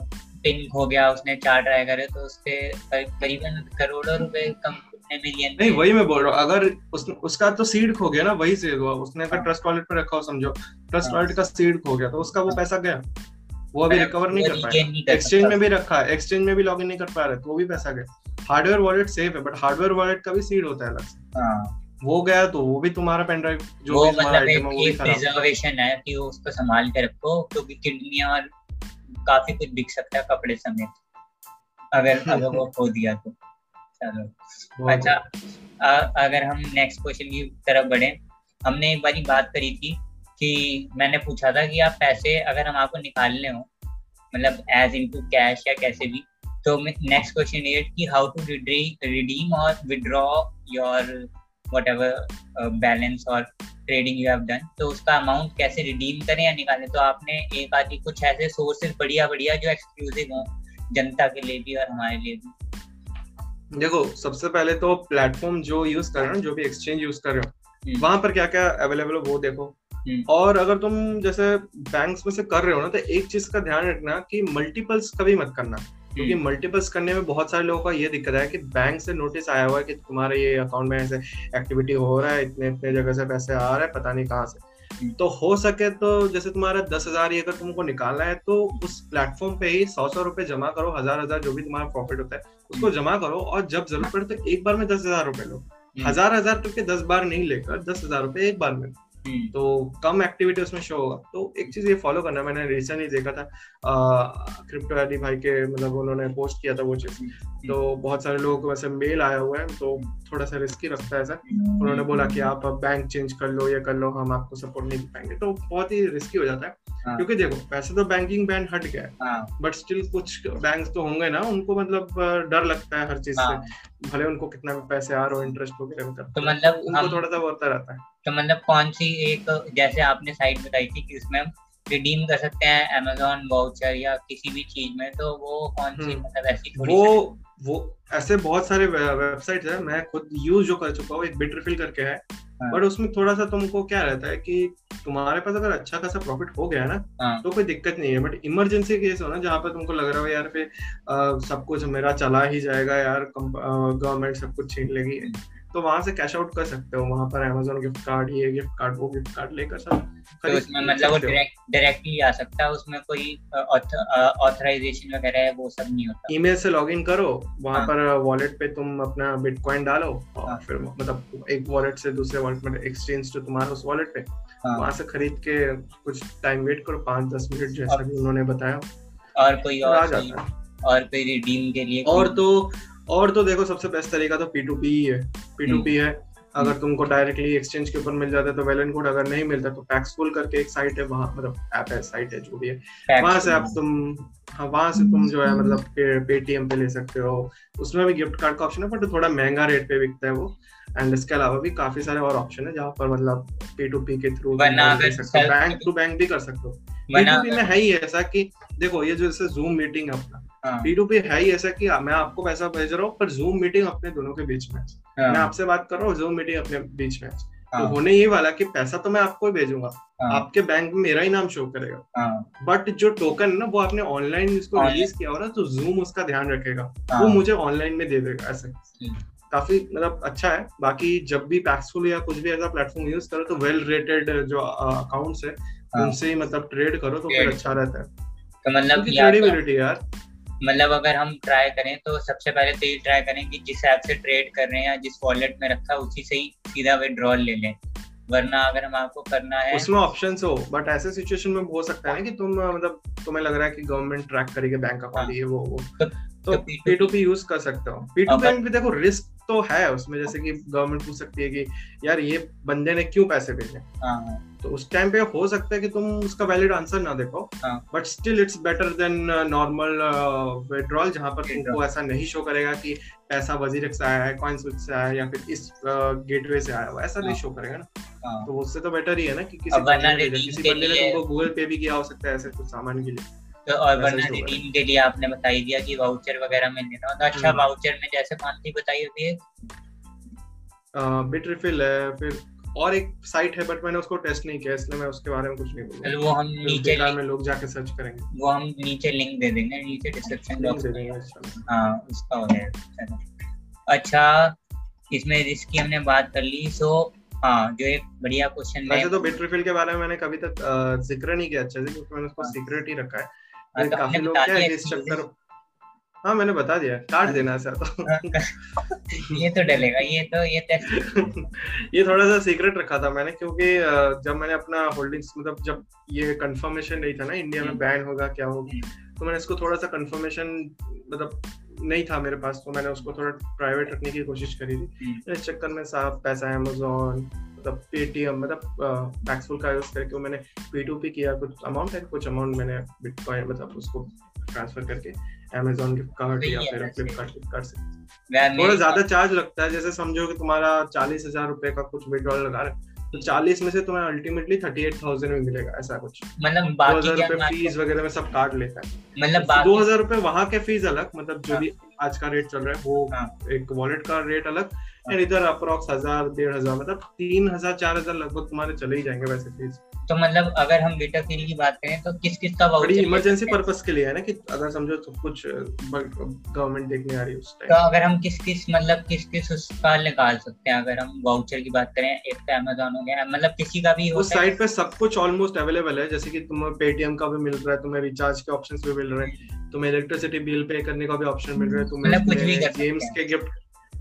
पिन हो गया उसने चार ट्राई करे तो उसके करीबन करोड़ों रुपए कम मिलियन नहीं वही मैं बोल रहा हूँ अगर उस, उसका तो सीड खो गया ना वही से हुआ उसने अगर ट्रस्ट वॉलेट पे रखा हो समझो ट्रस्ट वॉलेट हाँ। का सीड खो गया तो उसका वो हाँ। पैसा गया वो अभी रिकवर नहीं कर पाया एक्सचेंज में भी रखा है एक्सचेंज में भी लॉग इन नहीं कर पा रहे तो वो भी पैसा गया हार्डवेयर वॉलेट सेफ़ है बट हार्डवेयर वॉलेट का भी सीड होता है अलग से हाँ। वो गया तो वो भी तुम्हारा पेन ड्राइव जो वो भी मतलब एक, एक प्रिजर्वेशन है कि उसको संभाल के रखो क्योंकि किडनी और काफ़ी कुछ बिक सकता है कपड़े समेत। अगर अगर वो खो दिया तो। चलो। अच्छा आ, अगर हम नेक्स्ट क्वेश्चन की तरफ़ बढ़े हमने एक बार बात करी थी कि मैंने पूछा था कि आप पैसे अगर हम आपको निकालने हो मतलब एज इन टू कैश या कैसे भी तो नेक्स्ट क्वेश्चन ये कि हाउ टू रिडीम और withdraw your whatever balance और ट्रेडिंग यू हैव डन तो उसका अमाउंट कैसे रिडीम करें या निकालें तो आपने एक आदि कुछ ऐसे सोर्सेज बढ़िया बढ़िया जो एक्सक्लूसिव हो जनता के लिए भी और हमारे लिए भी देखो सबसे पहले तो प्लेटफॉर्म जो यूज़ कर रहे हो जो भी एक्सचेंज यूज़ कर रहे हो हम्म। वहाँ पर क्या क्या अवेलेबल हो वो देखो हम्म। और अगर तुम जैसे बैंक्स में से कर रहे हो ना तो एक चीज़ का ध्यान रखना कि मल्टीपल्स कभी मत करना क्योंकि मल्टीपल्स हम्म। करने में बहुत सारे लोगों का ये दिक्कत है कि बैंक से नोटिस आया हुआ है कि तुम्हारे ये अकाउंट में ऐसे एक्टिविटी हो रहा है इतने इतने जगह से पैसे आ रहे हैं पता नहीं कहाँ से हम्म। तो हो सके तो जैसे तुम्हारा दस हज़ार अगर तुमको निकालना है तो उस प्लेटफॉर्म पे ही सौ सौ रुपए जमा करो हज़ार हज़ार जो भी तुम्हारा प्रॉफिट होता है उसको हम्म। जमा करो और जब ज़रूरत पड़े तो एक बार में दस हज़ार रुपए लो हज़ार हज़ार रुपए दस बार नहीं लेकर दस हज़ार रुपए एक बार में। तो कम एक्टिविटी उसमें शो होगा। तो एक चीज़ ये फॉलो करना मैंने रिसेंटली देखा था क्रिप्टो एडी भाई के मतलब उन्होंने पोस्ट किया था वो चीज़। हम्म। तो बहुत सारे लोगों को वैसे मेल आया हुआ है तो थोड़ा सा रिस्की रखता है सर उन्होंने बोला कि आप बैंक चेंज कर लो या कर लो हम आपको सपोर्ट नहीं दे पाएँगे। तो बहुत ही रिस्की हो जाता है। हाँ। क्योंकि देखो पैसे तो बैंकिंग बैन हट गया है। बट स्टिल कुछ बैंक तो होंगे ना उनको मतलब डर लगता है हर चीज़ से। हाँ। भले उनको कितना पैसे आ रहे हो इंटरेस्ट वगैरह तो मतलब उनको थोड़ा सा होता रहता है। तो मतलब कौन सी एक जैसे आपने साइट बताई थी कि उसमें हम रिडीम कर सकते हैं अमेजोन वाउचर या किसी भी चीज़ में तो वो कौन सी हम्म। मतलब ऐसी थोड़ी वो वो ऐसे बहुत सारे वेबसाइट है मैं खुद यूज़ जो कर चुका हूँ एक बिट रिफिल करके है हाँ. बट उसमें थोड़ा सा तुमको क्या रहता है कि तुम्हारे पास अगर अच्छा खासा प्रॉफिट हो गया ना हाँ. तो कोई दिक्कत नहीं है बट इमरजेंसी केस हो ना जहाँ पे तुमको लग रहा हो यार फिर सब कुछ मेरा चला ही जाएगा यार गवर्नमेंट सब कुछ छीन लेगी तो वहाँ से कैश आउट कर सकते हो। वहाँ पर अमेजोन गिफ्ट कार्ड ये गिफ्ट कार्ड वो गिफ्ट कार्ड लेकर सब तो उसमें मतलब वो डायरेक्टली आ सकता है? उसमें कोई ऑथराइजेशन वगैरह है वो सब नहीं होता? ईमेल से लॉगिन करो वहाँ हाँ. पर वॉलेट पे तुम अपना बिटकॉइन डालो और हाँ. फिर मतलब एक वॉलेट से दूसरे वॉलेट में एक्सचेंज तो तुम्हारा उस वॉलेट पे हाँ. वहाँ से खरीद के कुछ टाइम वेट करो पाँच दस मिनट जैसा भी उन्होंने बताया। और कोई और और कोई रिडीम के लिए और तो और तो देखो सबसे बेस्ट तरीका तो पी टू पी ही है। पी टू पी है। अगर तुमको डायरेक्टली एक्सचेंज के ऊपर मिल जाता है तो वेल एंड गुड अगर नहीं मिलता तो पैक्सफुल करके एक साइट है वहाँ मतलब ऐप है साइट है जो भी है। वहाँ से आप तुम हाँ वहाँ से तुम जो है मतलब पेटीएम पे ले सकते हो। उसमें भी गिफ्ट कार्ड का ऑप्शन है बट थोड़ा महँगा रेट पे बिकता है वो। एंड इसके अलावा भी काफ़ी सारे और ऑप्शन है जहाँ पर मतलब पी टू पी के थ्रू बैंक टू बैंक भी कर सकते हो। पी टू पी में है ही ऐसा की देखो ये जो जैसे जूम मीटिंग है अपना पी टू पी है ही ऐसा कि मैं आपको पैसा भेज रहा हूँ पर जूम मीटिंग अपने दोनों के बीच में हाँ. मैं आपसे बात कर रहा हूँ जूम मीटिंग अपने बीच में तो हाँ. होने ये वाला कि पैसा तो मैं आपको ही भेजूँगा। हाँ. आपके बैंक में मेरा ही नाम शो करेगा। बट हाँ। जो टोकन है ना वो आपने ऑनलाइन इसको रिलीज़ किया हो ना तो जूम उसका ध्यान रखेगा। हाँ. वो मुझे ऑनलाइन में दे देगा ऐसे। काफ़ी मतलब अच्छा है। बाकी जब भी पैक्सफुल या कुछ भी ऐसा प्लेटफॉर्म यूज़ करो तो वेल रेटेड जो अकाउंट्स है हाँ। उनसे ही मतलब ट्रेड करो तो फिर अच्छा रहता है। तो मतलब यार। मतलब अगर हम ट्राई करें तो सबसे पहले तो ये ट्राई करें कि जिस ऐप से ट्रेड कर रहे हैं या जिस वॉलेट में रखा है उसी से ही सीधा विड्रॉल ले लें। वरना अगर हम आपको करना है उसमें ऑप्शन हो बट ऐसे सिचुएशन में हो सकता है ना कि तुम मतलब तुम्हें लग रहा है कि गवर्नमेंट ट्रैक करेगी बैंक अकाउंट ये वो वो। तो पी टू पी यूज़ कर सकते हो। पी टू पी भी देखो रिस्क तो है उसमें जैसे कि गवर्नमेंट पूछ सकती है कि यार ये बंदे ने क्यों पैसे भेजे? हाँ। तो उस टाइम पे हो सकता है कि तुम उसका वैलिड आंसर ना देखो but still it's better than normal withdrawal जहाँ पर तुमको ऐसा नहीं शो करेगा कि पैसा वज़ीर से आया है कॉइन स्विच से आया है या फिर इस गेटवे uh, से आया है। ऐसा नहीं शो हाँ। करेगा ना। हाँ। तो उससे तो बेटर ही है ना कि किसी बंदे ने किसी बंदे ने तुमको गूगल पे भी किया हो सकता है ऐसे कुछ सामान के लिए। तो और वरना रिडीम के लिए आपने बताई दिया कि वाउचर वगैरह में लेना तो अच्छा वाउचर हम्म। में जैसे सी बताई होती है। बिट रिफिल है फिर और एक साइट है बट मैंने उसको टेस्ट नहीं किया इसलिए मैं उसके बारे में कुछ नहीं बोलूँगा। वो हम नीचे में लोग जाके सर्च करेंगे। वो हम नीचे लिंक दे देंगे नीचे डिस्क्रिप्शन बॉक्स में। हाँ उसका हो जाएगा अच्छा इसमें इसकी हमने बात कर ली सो हाँ जो एक बढ़िया क्वेश्चन वैसे तो बिट्रिफिल के बारे में मैंने कभी तक ज़िक्र नहीं किया अच्छे से क्योंकि मैंने उसको सीक्रेट हाँ। ही रखा है। हाँ, तो काफ़ी लोग क्या है इस चक्कर हाँ मैंने बता दिया काट देना सर तो <laughs> ये तो डलेगा ये तो ये टेस्ट <laughs> ये थोड़ा सा सीक्रेट रखा था मैंने क्योंकि जब मैंने अपना होल्डिंग्स मतलब जब ये कंफर्मेशन नहीं था ना इंडिया में बैन हम्म। होगा क्या होगा हम्म। तो मैंने इसको थोड़ा सा कंफर्मेशन मतलब नहीं था मेरे पास तो मैंने उसको थोड़ा प्राइवेट रखने की कोशिश करी थी हम्म। इस चक्कर में साफ़ पैसा अमेजोन मतलब पेटीएम मतलब पैक्सफुल का यूज़ करके मैंने पी टू पी किया कुछ अमाउंट है कुछ अमाउंट मैंने बिटकॉइन मतलब उसको ट्रांसफ़र करके अमेजोन गिफ्ट कार्ड या फिर फ्लिपकार्ट फ्लिपकार्ट से थोड़ा ज़्यादा चार्ज लगता है जैसे समझो कि तुम्हारा चालीस हज़ार रुपए का कुछ विड्रॉल लगा रहे तो चालीस में से तुम्हें अल्टीमेटली थर्टी एट थाउज़ेंड में मिलेगा ऐसा कुछ। मतलब दो हज़ार रुपए फ़ीस वगैरह में सब काट लेता है। मतलब दो हज़ार रुपए वहाँ के फ़ीस अलग मतलब जो हाँ। भी आज का रेट चल रहा है वो हाँ। एक वॉलेट का रेट अलग एंड इधर अप्रोक्स हज़ार डेढ़ हज़ार मतलब तीन हज़ार चार हज़ार लगभग तुम्हारे चले ही जाएँगे वैसे फ़ीस तो मतलब अगर हम डेटा फील की बात करें तो किस किस का बड़ी इमरजेंसी पर्पस के लिए है ना कि अगर समझो सब कुछ गवर्नमेंट देखने आ रही है उस टाइम तो अगर हम किस किस मतलब किस किस उसका निकाल सकते हैं अगर हम वाउचर की बात करें एक तो अमेजोन हो गया मतलब किसी का भी उस साइट पे सब कुछ ऑलमोस्ट अवेलेबल है जैसे कि तुम्हें पेटीएम का भी मिल रहा है तुम्हें रिचार्ज के ऑप्शन भी मिल रहे हैं तुम्हें इलेक्ट्रिसिटी बिल पे करने का भी ऑप्शन मिल रहा है तुम्हें गेम्स के गिफ्ट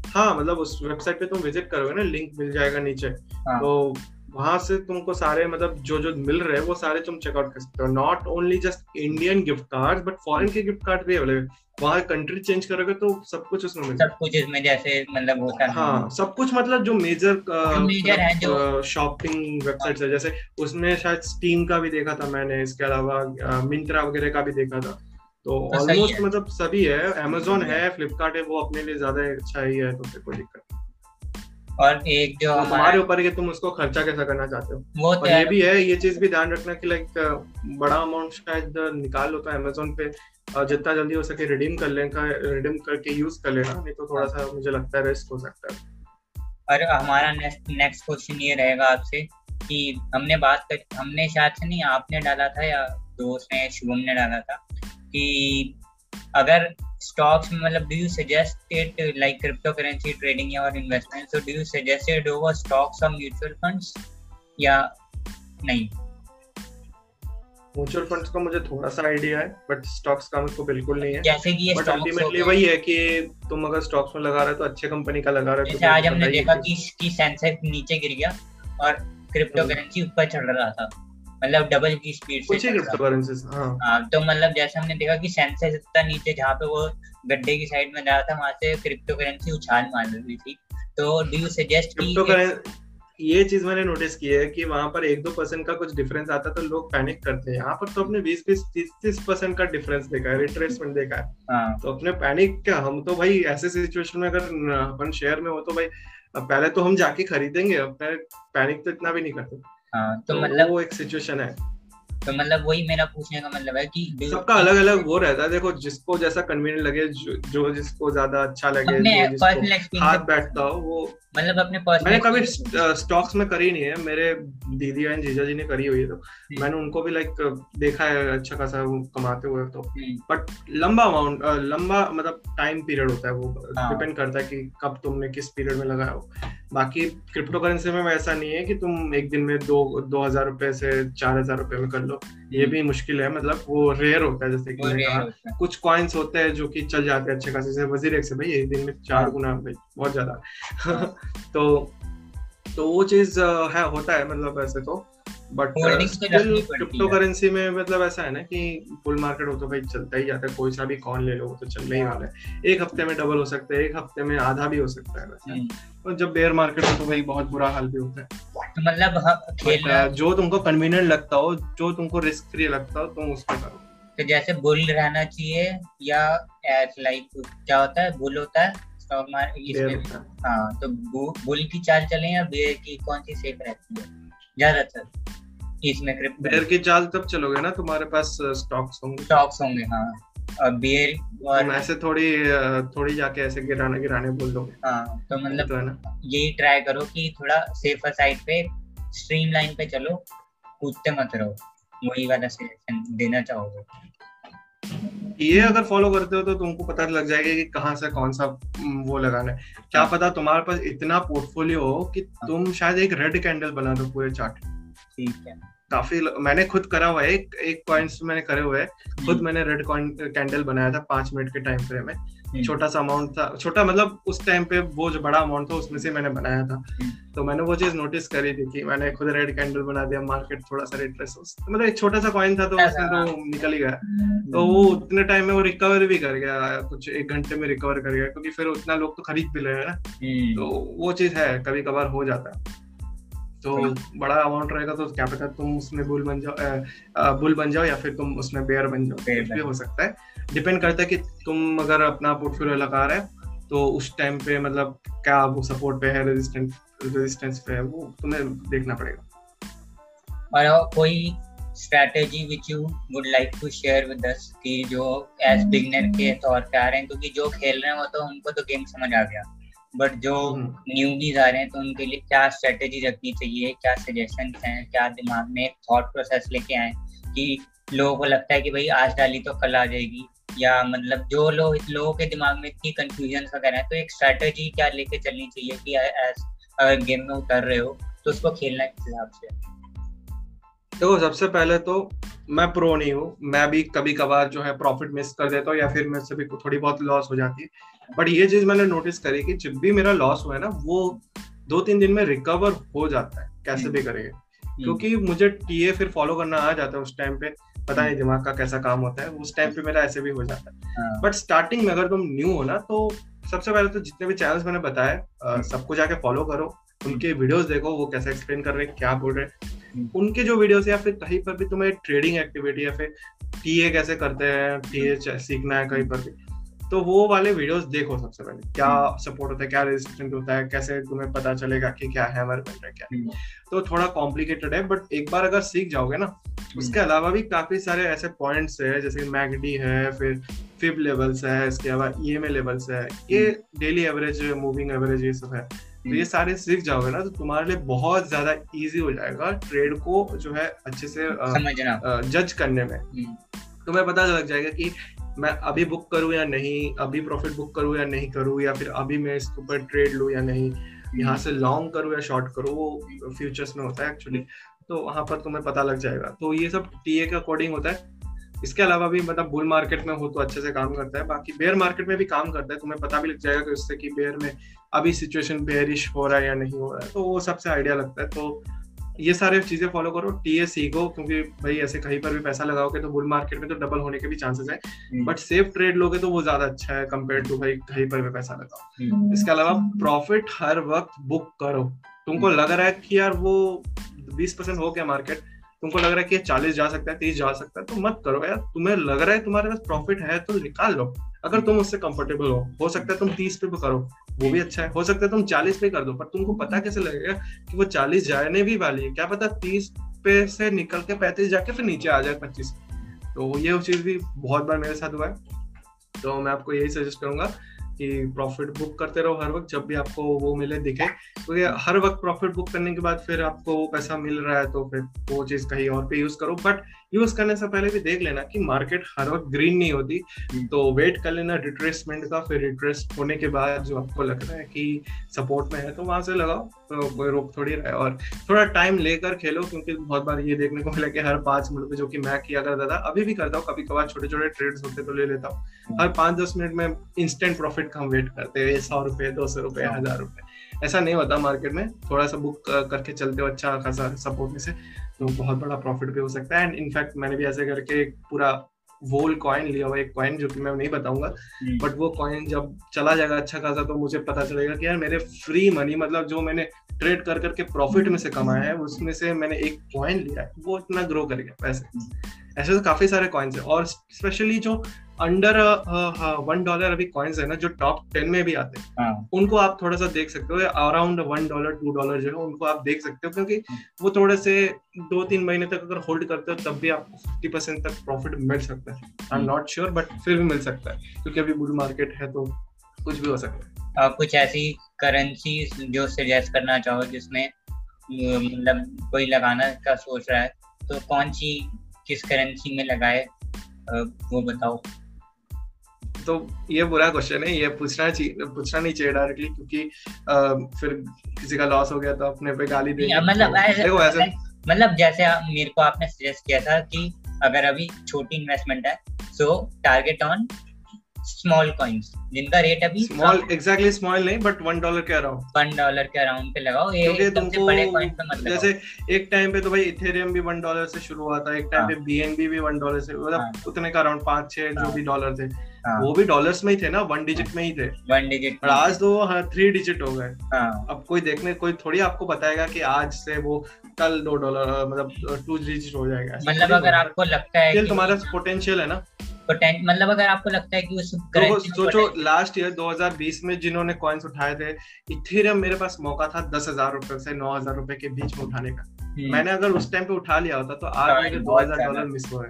हाँ मतलब उस वेबसाइट पे तुम विज़िट करोगे ना लिंक मिल जाएगा नीचे। हाँ. तो वहाँ से तुमको सारे मतलब जो जो मिल रहे हैं वो सारे तुम चेकआउट कर सकते हो। Not only just Indian gift card but foreign के गिफ्ट कार्ड भी अवेलेबल वहाँ कंट्री चेंज करोगे तो सब कुछ उसमें मिल सब कुछ इसमें जैसे मतलब होता है हाँ सब कुछ मतलब जो मेजर मेजर है जो शॉपिंग वेबसाइट्स है जैसे उसमें शायद स्टीम का भी देखा था मैंने इसके अलावा मिंत्रा वगैरह का भी देखा था। तो ऑलमोस्ट तो मतलब सभी है अमेजोन है फ्लिपकार्ट है वो अपने लिए ज़्यादा अच्छा ही है तो कोई दिक्कत और एक जो तो तुम्हारे ऊपर है कि तुम उसको खर्चा कैसा करना चाहते हो? वो और तो ये भी है ये चीज़ भी ध्यान रखना कि लाइक बड़ा अमाउंट शायद निकाल लो तो अमेजोन पे जितना जल्दी हो सके रिडीम कर लेना रिडीम करके यूज़ कर लेना नहीं तो थोड़ा सा मुझे लगता है रिस्क हो सकता है। और हमारा नेक्स्ट नेक्स्ट क्वेश्चन ये रहेगा आपसे कि हमने बात कर हमने शायद से नहीं आपने डाला था या दोस्त ने शुभम ने डाला था कि अगर stocks मतलब do you suggest it like cryptocurrency trading or investment? So do you suggest it over stocks or mutual funds या नहीं? म्यूचुअल फंड्स का मुझे थोड़ा सा आइडिया है बट स्टॉक्स का मुझको बिल्कुल नहीं है। जैसे कि ये बट अल्टीमेटली वही है कि तुम अगर स्टॉक्स में लगा रहे हो तो अच्छे कंपनी का लगा रहे हो तो आज हमने देखा कि कि सेंसेक्स नीचे गिर गया और क्रिप्टो करेंसी ऊपर चढ़ रहा था। मतलब डबल की स्पीड से क्रिप्टोकरेंसीज हाँ हाँ। तो मतलब जैसे हमने देखा कि सेंसेक्स इतना नीचे जहाँ पे वो गड्ढे की साइड में जा रहा था वहाँ से क्रिप्टो करेंसी उछाल मार रही थी। तो डू यू सजेस्ट कि ये चीज़ मैंने नोटिस की है कि वहाँ पर एक दो परसेंट का कुछ डिफरेंस आता तो लोग पैनिक करते हैं। यहाँ पर तो अपने बीस बीस तीस तीस परसेंट का डिफरेंस देखा है रिट्रेसमेंट देखा है। हाँ. तो अपने पैनिक क्या हम तो भाई ऐसे सिचुएशन में अगर अपन शेयर में हो तो भाई पहले तो हम जाके खरीदेंगे अपने पैनिक तो इतना भी नहीं करते। हाँ, तो, तो मतलब वो एक सिचुएशन है। तो मतलब वही मेरा पूछने का मतलब है कि सबका अलग अलग वो रहता है। देखो जिसको जैसा कन्वीनियंट लगे जो, जो जिसको ज़्यादा अच्छा लगे जो जिसको हाथ बैठता हो वो मतलब अपने मैंने कभी स्टॉक्स में करी नहीं है। मेरे दीदी एंड जीजा जी ने करी हुई है तो। मैंने उनको भी लाइक देखा है अच्छा खासा वो कमाते हुए तो। बट। लंबा अमाउंट लंबा मतलब टाइम पीरियड होता है वो। डिपेंड हाँ। करता है कि कब तुमने किस पीरियड में लगाया हो। बाकी क्रिप्टो करेंसी में वैसा नहीं है कि तुम एक दिन में दो दो हज़ार रुपए से चार हज़ार रुपए में कर लो। ये भी मुश्किल है। मतलब वो रेयर होता है जैसे कि कहा कुछ कॉइन्स होते हैं जो कि चल जाते हैं अच्छे खासे। वज़ीर एक से भाई एक दिन में चार हाँ। गुना बहुत ज़्यादा। तो तो वो चीज़ है होता है मतलब ऐसे तो। बट क्रिप्टो करेंसी में मतलब ऐसा है ना कि फुल मार्केट हो तो भाई चलता ही जाता है कोई सा भी कॉन ले लो वो तो चलने ही वाला है। एक हफ़्ते में डबल हो सकता है एक हफ़्ते में आधा भी हो सकता है वैसे। हम्म। और जब बेयर मार्केट हो तो भाई बहुत बुरा हाल भी होता है। तो मतलब जो तुमको कन्वीनियंट लगता हो जो तुमको रिस्क फ्री लगता हो तुम उस पर करो। तो जैसे बुल रहना चाहिए या लाइक क्या होता है? बुल होता है। स्टॉक मार्केट हाँ तो बुल की चाल चले या बेयर की? कौन सी सेफ़ रहती है? ज़्यादातर इसमें क्रिप्टो बेयर की चाल तब चलोगे ना तुम्हारे पास स्टॉक्स होंगे। स्टॉक्स होंगे हाँ। और बेयर और ऐसे थोड़ी थोड़ी जाके ऐसे गिराने गिराने बोल दोगे। हाँ तो मतलब तो ना। यही ट्राई करो कि थोड़ा सेफर साइड पे स्ट्रीम लाइन पे चलो कूदते मत रहो। वही वाला सजेशन देना चाहोगे। ये अगर फॉलो करते हो तो तुमको पता लग जाएगा कि कहाँ से कौन सा वो लगाना है क्या हाँ। पता तुम्हारे पास इतना पोर्टफोलियो हो कि हाँ। तुम शायद एक रेड कैंडल बना दो पूरे चार्ट ठीक है काफ़ी मैंने खुद करा हुआ है एक एक पॉइंट्स मैंने करे हुए हैं खुद मैंने रेड कैंडल बनाया था पाँच मिनट के टाइम फ्रेम में। छोटा सा अमाउंट था। छोटा मतलब उस टाइम पे वो जो बड़ा अमाउंट था उसमें से मैंने बनाया था। हम्म। तो मैंने वो चीज़ नोटिस करी थी कि मैंने खुद रेड कैंडल बना दिया मार्केट थोड़ा सा रिट्रेस तो मतलब एक छोटा सा कॉइन था तो उसमें तो निकल ही गया। हम्म। तो वो उतने टाइम में वो रिकवर भी कर गया कुछ एक घंटे में रिकवर कर गया क्योंकि फिर उतना लोग तो खरीद भी रहे हैं ना। तो वो चीज़ है कभी कभार हो जाता। है। तो बड़ा अमाउंट रहेगा तो क्या पता तुम उसमें बुल बन जाओ बुल बन जाओ या फिर तुम उसमें बेयर बन जाओ भी हो सकता है। डिपेंड करता है कि तुम अगर अपना पोर्टफोलियो लगा रहे तो उस टाइम पे मतलब क्या वो सपोर्ट पे है रेजिस्टेंस रेजिस्टेंस पे है वो तुम्हें देखना पड़ेगा। और कोई strategy which you would like to share with us कि जो एज बिगनर के तौर पे आ रहे हैं क्योंकि जो खेल रहे हैं वो तो उनको तो गेम समझ आ गया। बट जो न्यूबीज हम्म। आ रहे हैं तो उनके लिए क्या स्ट्रेटेजी रखनी चाहिए क्या सजेशन हैं क्या दिमाग में थॉट प्रोसेस लेके आए कि लोगों को लगता है कि भाई आज डाली तो कल आ जाएगी। या मतलब जो लोग लोगों के दिमाग में इतनी कंफ्यूजन वगैरह है तो एक स्ट्रेटेजी क्या लेके चलनी चाहिए कि अगर गेम में उतर रहे हो तो उसको खेलना किस हिसाब से? देखो सबसे पहले तो मैं प्रो नहीं हूँ। मैं भी कभी कभार जो है प्रॉफिट मिस कर देता हूँ या फिर मेरे से भी थोड़ी बहुत लॉस हो जाती है। बट ये चीज़ मैंने नोटिस करी कि जब भी मेरा लॉस हुआ है ना वो दो तीन दिन में रिकवर हो जाता है कैसे हम्म। भी करेंगे। हम्म। क्योंकि मुझे टीए फिर फॉलो करना आ जाता है उस टाइम पे। पता नहीं दिमाग का कैसा काम होता है उस टाइम पे मेरा ऐसे भी हो जाता है बट हाँ। स्टार्टिंग में अगर तुम न्यू हो ना तो सबसे पहले तो जितने भी चैनल्स मैंने बताया हम्म। सबको जाके फॉलो करो उनके वीडियोस देखो वो कैसे एक्सप्लेन कर रहे हैं क्या बोल रहे हैं हम्म। उनके जो वीडियोस या फिर कहीं पर भी तुम्हें ट्रेडिंग एक्टिविटी या फिर टीए कैसे करते हैं टीए सीखना है कहीं पर भी तो वो वाले वीडियोस देखो सबसे पहले। क्या सपोर्ट हम्म। होता है क्या रेजिस्टेंट होता है कैसे तुम्हें पता चलेगा कि क्या है हमारे बन रहा है। क्या हम्म। तो थोड़ा कॉम्प्लिकेटेड है बट एक बार अगर सीख जाओगे ना उसके अलावा भी काफ़ी सारे ऐसे पॉइंट्स है जैसे मैगडी है फिर फिब लेवल्स है इसके अलावा ई एम ए लेवल्स है ये डेली एवरेज मूविंग एवरेज ये सब है। तो ये सारे सीख जाओगे ना तो तुम्हारे लिए बहुत ज़्यादा इजी हो जाएगा ट्रेड को जो है अच्छे से जज करने में। हम्म। तुम्हें पता लग जाएगा कि मैं अभी बुक करूँ या नहीं अभी प्रॉफिट बुक करूँ या नहीं करूँ या फिर अभी मैं इसके ऊपर ट्रेड लू या नहीं यहाँ से लॉन्ग करूँ या शॉर्ट करूँ वो फ्यूचर्स में होता है एक्चुअली तो वहाँ पर तुम्हें पता लग जाएगा। तो ये सब टीए के अकॉर्डिंग होता है। इसके अलावा भी मतलब बुल मार्केट में हो तो अच्छे से काम करता है। बाकी बेयर मार्केट में भी काम करता है। तुम्हें पता भी लग जाएगा कि उससे कि बेयर में अभी सिचुएशन बेयरिश हो रहा है या नहीं हो रहा है। तो वो सबसे आइडिया लगता है। तो ये सारे चीज़ें फॉलो करो टी ए सीखो क्योंकि भाई ऐसे कहीं पर भी पैसा लगाओगे तो बुल मार्केट में तो डबल होने के भी चांसेस है। बट सेफ़ ट्रेड लोगे तो वो ज़्यादा अच्छा है कंपेयर टू भाई कहीं पर भी पैसा लगाओ। हम्म। इसके अलावा प्रॉफिट हर वक्त बुक करो। तुमको हम्म। लग रहा है कि यार वो बीस परसेंट हो गया मार्केट तुमको लग रहा है कि चालीस जा सकता है तीस जा सकता है तो मत करो यार। तुम्हें लग रहा है तुम्हारे पास प्रॉफिट है तो निकाल लो। अगर तुम उससे कंफर्टेबल हो हो सकता है तुम तीस पे भी करो, वो भी अच्छा है। हो सकता है तुम चालीस पे कर दो, पर तुमको पता कैसे लगेगा कि वो चालीस जाने भी वाली है? क्या पता तीस पे से निकल के पैंतीस जाके फिर नीचे आ जाए पच्चीस। तो ये चीज़ भी बहुत बार मेरे साथ हुआ है। तो मैं आपको यही सजेस्ट करूँगा कि प्रॉफिट बुक करते रहो हर वक्त, जब भी आपको वो मिले, दिखे। क्योंकि तो हर वक्त प्रॉफिट बुक करने के बाद फिर आपको वो पैसा मिल रहा है तो फिर वो चीज़ कहीं और पे यूज़ करो। बट यूज़ करने से पहले भी देख लेना कि मार्केट हर वक्त ग्रीन नहीं होती। तो वेट कर लेना रिट्रेसमेंट का फिर रिट्रेस होने के बाद जो आपको लग रहा है कि सपोर्ट में है तो वहाँ से लगाओ। तो कोई रोक थोड़ी रहे और थोड़ा टाइम लेकर खेलो क्योंकि बहुत बार ये देखने को मिला कि हर पाँच मिनट में जो कि मैं किया करता था अभी भी करता हूँ। कभी कभार छोटे छोटे ट्रेड्स होते तो ले लेता हूँ। हर पाँच दस मिनट में इंस्टेंट प्रॉफिट का हम वेट करते हैं। सौ रुपए दो सौ रुपए हज़ार रुपए। ऐसा नहीं होता मार्केट में थोड़ा सा बुक करके चलते हो अच्छा खासा सपोर्ट में से तो बहुत बड़ा प्रॉफिट भी हो सकता है एंड इनफैक्ट मैंने भी ऐसे करके पूरा वोल कॉइन लिया हुआ एक कॉइन जो कि मैं नहीं बताऊँगा बट हम्म। वो कॉइन जब चला जाएगा अच्छा खासा तो मुझे पता चलेगा कि यार मेरे फ्री मनी मतलब जो मैंने ट्रेड कर करके प्रॉफिट में से कमाया है उसमें से मैंने एक कॉइन लिया है वो इतना ग्रो कर गया पैसे हम्म। ऐसे तो काफ़ी सारे कॉइन्स है। और स्पेशली जो अंडर वन डॉलर अभी कॉइन्स है ना जो टॉप टेन में भी आते हैं हाँ. उनको आप थोड़ा सा देख सकते हो around one dollar two dollar जो है उनको आप देख सकते हो क्योंकि वो थोड़े से दो तीन महीने तक अगर होल्ड करते हो तब भी आपको फिफ्टी परसेंट तक प्रॉफिट मिल सकता है। I am not sure but फिर भी मिल सकता है क्योंकि अभी बुल मार्केट है तो कुछ भी हो सकता है। आप कुछ ऐसी करेंसी जो सजेस्ट करना चाहो जिसमें मतलब कोई लगाना का सोच रहा है तो कौन सी किस करेंसी में लगाए? वो बताओ। तो ये बुरा क्वेश्चन है ये पूछना चाहिए पूछना नहीं चाहिए डायरेक्टली क्योंकि आ, फिर किसी का लॉस हो गया तो अपने पे गाली दे मतलब देखो ऐसे मतलब जैसे मेरे को आपने सजेस्ट किया था कि अगर अभी छोटी इन्वेस्टमेंट है so target on small coins जिनका रेट अभी स्मॉल एग्जैक्टली स्मॉल नहीं बट वन डॉलर के अराउंड वन डॉलर के अराउंड पे लगाओ। क्योंकि तुमको बड़े कॉइन पे मत जैसे एक टाइम पे तो भाई इथेरियम भी वन डॉलर से शुरू हुआ था एक टाइम हाँ। पे बीएनबी भी वन डॉलर से मतलब हाँ। उतने का अराउंड पाँच छह जो हाँ। भी डॉलर थे वो भी डॉलर्स में ही थे ना वन डिजिट में ही थे। वन डिजिट और आज तो थ्री डिजिट हो गए। अब कोई देखने कोई थोड़ी आपको बताएगा कि आज से वो कल दो डॉलर मतलब टू डिजिट हो जाएगा मतलब अगर आपको लगता है तुम्हारा पोटेंशियल है ना। मतलब अगर आपको लगता है कि उस तो सोचो लास्ट ईयर 2020 में जिन्होंने कॉइन्स उठाए थे इथेरियम मेरे पास मौका था दस हज़ार रुपए से नौ हज़ार रुपए के बीच में उठाने का। हम्म। मैंने अगर उस टाइम पे उठा लिया होता तो आज मेरे दो हज़ार डॉलर मिस हो गए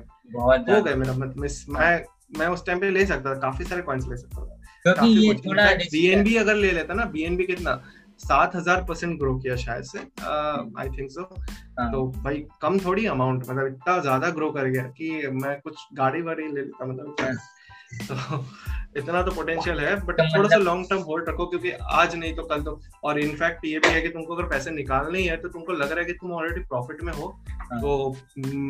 हो गए मेरा मत मिस मैं मैं उस टाइम पे ले सकता था काफ़ी सारे कॉइन्स ले सकता था। बीएनबी अगर ले लेता ना बीएनबी कितना? सात हज़ार परसेंट ग्रो किया शायद से आई थिंक सो तो भाई कम थोड़ी अमाउंट मतलब इतना ज़्यादा ग्रो कर गया कि मैं कुछ गाड़ी वाड़ी ले लेता मतलब हाँ। तो इतना तो पोटेंशियल है बट तो थोड़ा सा लॉन्ग टर्म होल्ड रखो क्योंकि आज नहीं तो कल तो और इनफैक्ट ये भी है कि तुमको अगर पैसे निकालने ही है तो तुमको लग रहा है कि तुम ऑलरेडी प्रॉफिट में हो हाँ। तो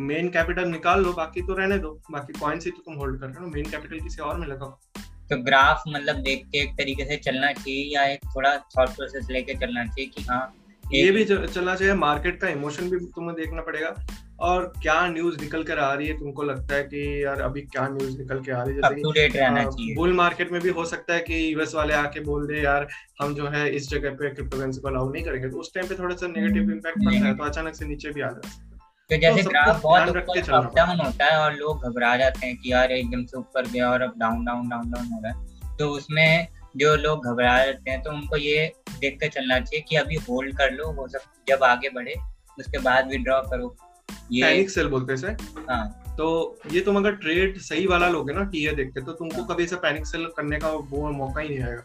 मेन कैपिटल निकाल लो बाकी तो रहने दो बाकी कॉइन से तो तुम होल्ड कर रहे हो मेन कैपिटल किसी और में लगाओ तो ग्राफ मतलब देख के एक तरीके से चलना चाहिए या एक थोड़ा थॉट प्रोसेस लेके चलना चाहिए कि हाँ ये भी चलना चाहिए। मार्केट का इमोशन भी तुम्हें देखना पड़ेगा। और क्या न्यूज़ निकल कर आ रही है? तुमको लगता है कि यार अभी क्या न्यूज़ निकल के आ रही है? जैसे बुल मार्केट में भी हो सकता है कि यूएस वाले आके बोल दे यार हम जो है इस जगह पे क्रिप्टो करेंसी को अलाउ नहीं करेंगे। तो उस टाइम पे थोड़ा सा नेगेटिव इम्पैक्ट पड़ता है तो अचानक से नीचे भी आ जाता है। तो जैसे तो ग्राफ बहुत ऊपर अप डाउन होता है और लोग घबरा जाते हैं कि यार एकदम से ऊपर गया और अब डाउन डाउन डाउन डाउन हो रहा है। तो उसमें जो लोग घबरा जाते हैं तो उनको ये देख कर चलना चाहिए कि अभी होल्ड कर लो वो सब जब आगे बढ़े उसके बाद विड्रॉ करो। ये पैनिक सेल बोलते हैं हाँ। तो ये तुम अगर ट्रेड सही वाला लोगे ना टीए देख के तो तुमको कभी ऐसा पैनिक सेल करने का वो मौका ही नहीं आएगा।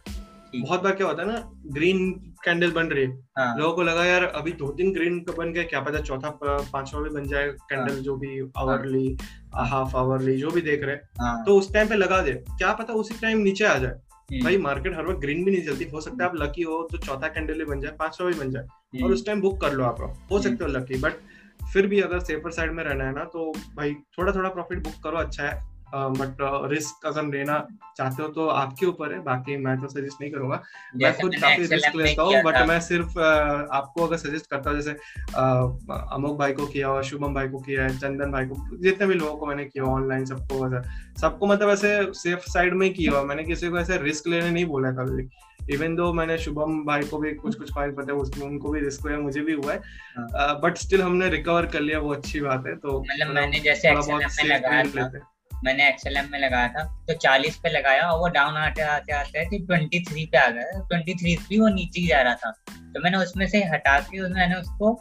बहुत बार क्या होता है ना ग्रीन कैंडल बन रही है। हाँ. लोगों को लगा यार अभी दो तीन ग्रीन बन गए क्या पता चौथा पांचवा भी बन जाए कैंडल हाँ. जो भी आवरली हाफ़ आवरली जो भी देख रहे हाँ. तो उस टाइम पे लगा दे। क्या पता उसी टाइम नीचे आ जाए। हम्म। भाई मार्केट हर वक्त ग्रीन भी नहीं चलती। हो सकता है आप लकी हो तो चौथा कैंडल भी बन जाए पांचवा भी बन जाए। हम्म। और उस टाइम बुक कर लो आप हो सकते हो लकी बट फिर भी अगर सेफर साइड में रहना है ना तो भाई थोड़ा थोड़ा प्रॉफिट बुक करो अच्छा है। बट रिस्क अगर लेना चाहते हो तो आपके ऊपर है बाकी मैं तो सजेस्ट नहीं करूँगा। मैं खुद काफ़ी रिस्क लेता हूँ बट मैं सिर्फ़ आपको अगर सजेस्ट करता हूँ जैसे अमुक भाई को किया और शुभम भाई को किया है चंदन भाई को जितने भी लोगों को मैंने किया ऑनलाइन सबको सबको मतलब ऐसे सेफ़ साइड में ही किया हुआ। मैंने किसी को ऐसे रिस्क लेने नहीं बोला कभी इवन दो मैंने शुभम भाई को भी कुछ कुछ पॉइंट पता है उसमें उनको भी रिस्क हुआ मुझे भी हुआ है। बट हाँ। स्टिल हमने रिकवर कर लिया वो अच्छी बात है तो मतलब मैंने जैसे में लगाया था। मैंने एक्सएलएम में लगाया था तो 40 पे लगाया और वो डाउन आते आते आते थे 23 पे आ गया। 23 भी वो नीचे ही जा रहा था। तो मैंने उसमें से हटा के मैंने उसको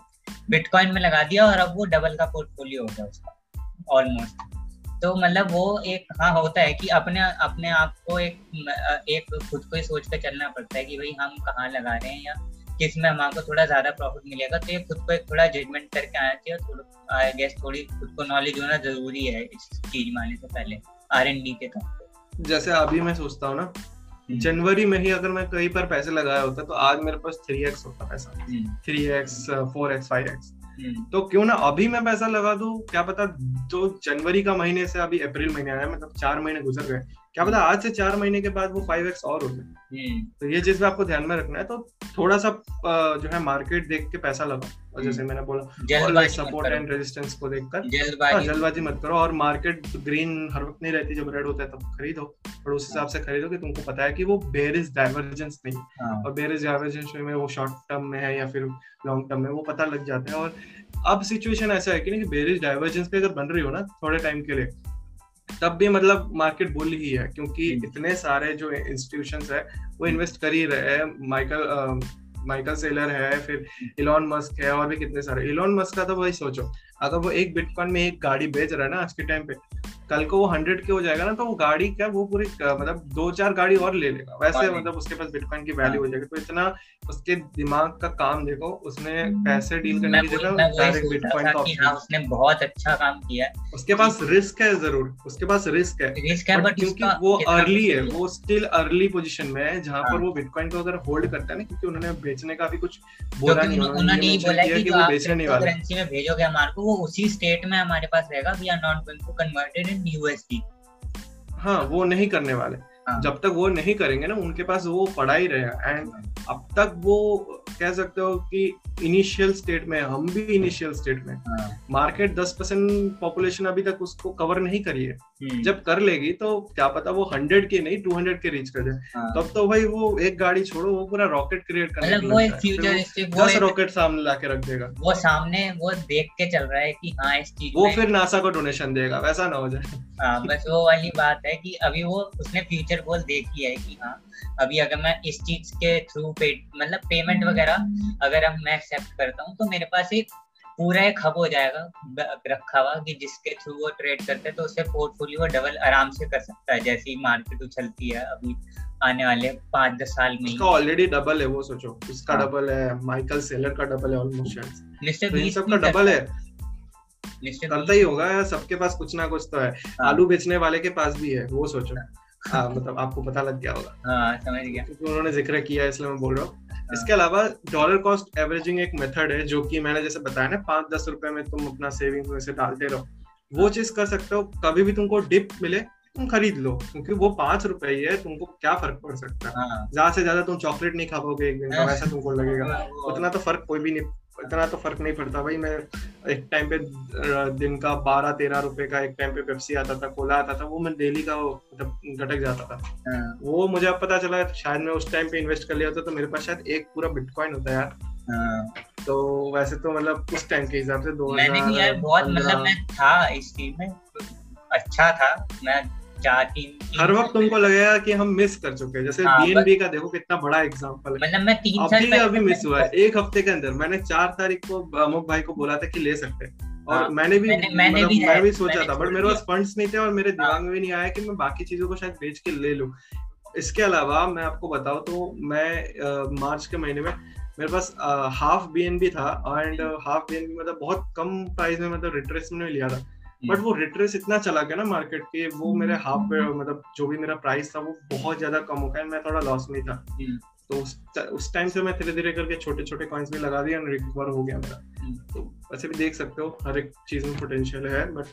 बिटकॉइन में लगा दिया और अब वो डबल का पोर्टफोलियो हो गया उसका ऑलमोस्ट तो मतलब वो एक हाँ होता है कि अपने अपने आप को एक एक खुद को ही सोच कर चलना पड़ता है कि भाई हम कहाँ लगा रहे हैं या किसमें हमको थोड़ा ज़्यादा प्रॉफिट मिलेगा तो ये खुद को एक थोड़ा जजमेंट करके आना चाहिए और आई गेस थोड़ी खुद को नॉलेज होना ज़रूरी है इस चीज़ मानने से पहले आर एन डी के तौर पर जैसे अभी मैं सोचता हूँ ना हम्म। जनवरी में ही अगर मैं कहीं पर पैसे लगाया होता तो आज मेरे पास थ्री एक्स होता पैसा। Three X four X five X. तो क्यों ना अभी मैं पैसा लगा दू? क्या पता जो जनवरी का महीने से अभी अप्रैल महीने आया मतलब चार महीने गुजर गए। क्या पता आज से चार महीने के बाद वो फाइव एक्स और हो। जाए हम्म। तो ये चीज़ आपको ध्यान में रखना है। तो थोड़ा सा जो है मार्केट देख के पैसा लगाओ। और जैसे हम्म। मैंने बोला सपोर्ट एंड रेजिस्टेंस को देखकर। जल्दबाजी। हाँ, मत करो। और मार्केट ग्रीन हर वक्त नहीं रहती। जब रेड होता है तब खरीदो। और उस हिसाब से खरीदो कि तुमको पता है कि वो बेरिज डाइवर्जेंस नहीं। हाँ। और बेरिज डाइवर्जेंस में वो शॉर्ट टर्म में है या फिर लॉन्ग टर्म में वो पता लग जाता है। और अब सिचुएशन ऐसा है कि नहीं बेर इज़ डाइवर्जेंस पे अगर बन रही हो ना थोड़े टाइम के लिए तब भी मतलब मार्केट बुल ही है क्योंकि हम्म। इतने सारे जो इंस्टीट्यूशन है वो इन्वेस्ट कर ही रहे हैं। माइकल माइकल सेलर है फिर इलॉन मस्क है और भी कितने सारे। इलॉन मस्क का तो वही सोचो अगर वो एक बिटकॉइन में एक गाड़ी बेच रहा है ना आज के टाइम पे कल को वो हंड्रेड के हो जाएगा ना तो वो गाड़ी क्या वो पूरी मतलब दो चार गाड़ी और ले लेगा। वैसे मतलब उसके पास बिटकॉइन की वैल्यू हो जाएगी। तो इतना उसके दिमाग का काम देखो उसने हम्म। पैसे डील करने की जगह डायरेक्ट बिटकॉइन का हाँ, उसने बहुत अच्छा काम किया उसके पास रिस्क है ज़रूर उसके पास रिस्क है रिस्क है बट क्योंकि वो अर्ली है वो स्टिल अर्ली पोजीशन में है जहाँ पर हाँ। वो बिटकॉइन को अगर होल्ड करता है ना क्योंकि उन्होंने बेचने का भी कुछ बोला नहीं उन्होंने बोला कि वो बेचने नहीं वाले करेंसी में भेजोगे हमारे को वो उसी स्टेट में हमारे पास रहेगा we are not going to converted in USD हाँ वो नहीं करने वाले हाँ. जब तक वो नहीं करेंगे ना उनके पास वो पड़ा ही रहेगा एंड अब तक वो कह सकते हो कि इनिशियल स्टेट में हम भी इनिशियल स्टेट में। मार्केट दस परसेंट पॉपुलेशन अभी तक उसको कवर नहीं करी है। हम्म। जब कर लेगी तो क्या पता वो हंड्रेड के नहीं टू हंड्रेड के रीच कर जाए। हाँ। तब तो भाई वो एक गाड़ी छोड़ो वो पूरा रॉकेट क्रिएट कर वो एक फ्यूचर दस रॉकेट सामने ला के रख देगा। वो सामने वो देख के चल रहा है कि हाँ इस चीज़ वो फिर नासा को डोनेशन देगा वैसा ना हो जाए। हाँ बस वो वाली बात है कि अभी वो उसने फ्यूचर गोल देखी है कि हाँ अभी अगर मैं इस चीज़ के थ्रू पे मतलब पेमेंट वगैरह अगर हम मैं एक्सेप्ट करता हूँ तो मेरे पास एक पूरा एक हब हो जाएगा रखा हुआ कि जिसके थ्रू वो ट्रेड करते हैं तो उससे पोर्टफोलियो डबल आराम से कर सकता है। जैसे ही मार्केट उछलती है अभी आने वाले पाँच दस साल में उसका ऑलरेडी डबल है वो सोचो। इसका हाँ. डबल है माइकल सेलर का डबल है ऑलमोस्ट मिस्टर तो बीस सबका डबल है। करता ही होगा सबके पास कुछ ना कुछ तो है। हाँ. आलू बेचने वाले के पास भी है वो सोचो। हाँ मतलब आपको पता लग गया होगा। हाँ समझ गया। क्योंकि उन्होंने ज़िक्र किया इसलिए मैं बोल रहा हूँ। हाँ। इसके अलावा डॉलर कॉस्ट एवरेजिंग एक मेथड है जो कि मैंने जैसे बताया ना पाँच दस रुपए में तुम अपना सेविंग में से डालते रहो। वो चीज़ कर सकते हो कभी भी तुमको डिप मिले तुम खरीद लो क्योंकि वो पाँच रुपए ही है तुमको क्या फ़र्क पड़ सकता है? हाँ। ज़्यादा से ज़्यादा तुम चॉकलेट नहीं खा पाओगे एक दिन का वैसा तुमको लगेगा। उतना तो फ़र्क कोई भी नहीं इतना तो फ़र्क नहीं पड़ता। भाई मैं एक टाइम पे दिन का बारह तेरह रुपए का एक टाइम पे पेप्सी आता था कोला आता था वो मैं डेली का मतलब घटक जाता था हाँ। वो मुझे अब पता चला शायद मैं उस टाइम पे इन्वेस्ट कर लिया होता तो मेरे पास शायद एक पूरा बिटकॉइन होता है यार हाँ। तो वैसे तो मतलब उस टाइम के हिसाब से दो मैंने यार बहुत मतलब मैं था इस चीज़ में अच्छा था मैं चार तीन हर वक्त तुमको लगेगा कि हम मिस कर चुके हैं। जैसे हाँ, का देखो कितना बड़ा एग्जांपल है। मतलब मैं तीन साल अभी अभी मिस हुआ है। एक हफ़्ते के अंदर मैंने चार तारीख को अमुक भाई को बोला था कि ले सकते हैं। और हाँ, मैंने भी मैंने, मैंने मतलब, भी, मैं भी सोचा था बट मेरे पास फंड्स नहीं थे और मेरे दिमाग में भी नहीं आया कि मैं बाकी चीज़ों को शायद बेच के ले लूँ। इसके अलावा मैं आपको बताऊँ तो मैं मार्च के महीने में मेरे पास हाफ़ बीएनबी था। एंड हाफ़ बी मतलब बहुत कम प्राइस में मतलब रिट्रेसमेंट में लिया था। बट वो रिट्रेस इतना चला गया ना मार्केट के वो मेरे हाफ़ पे मतलब जो भी मेरा प्राइस था वो बहुत ज़्यादा कम हो गया मैं थोड़ा लॉस में था हम्म। तो उस उस टाइम से मैं धीरे धीरे करके छोटे छोटे कॉइन्स भी लगा दिए रिकवर हो गया मेरा। तो वैसे भी देख सकते हो हर एक चीज़ में पोटेंशियल है बट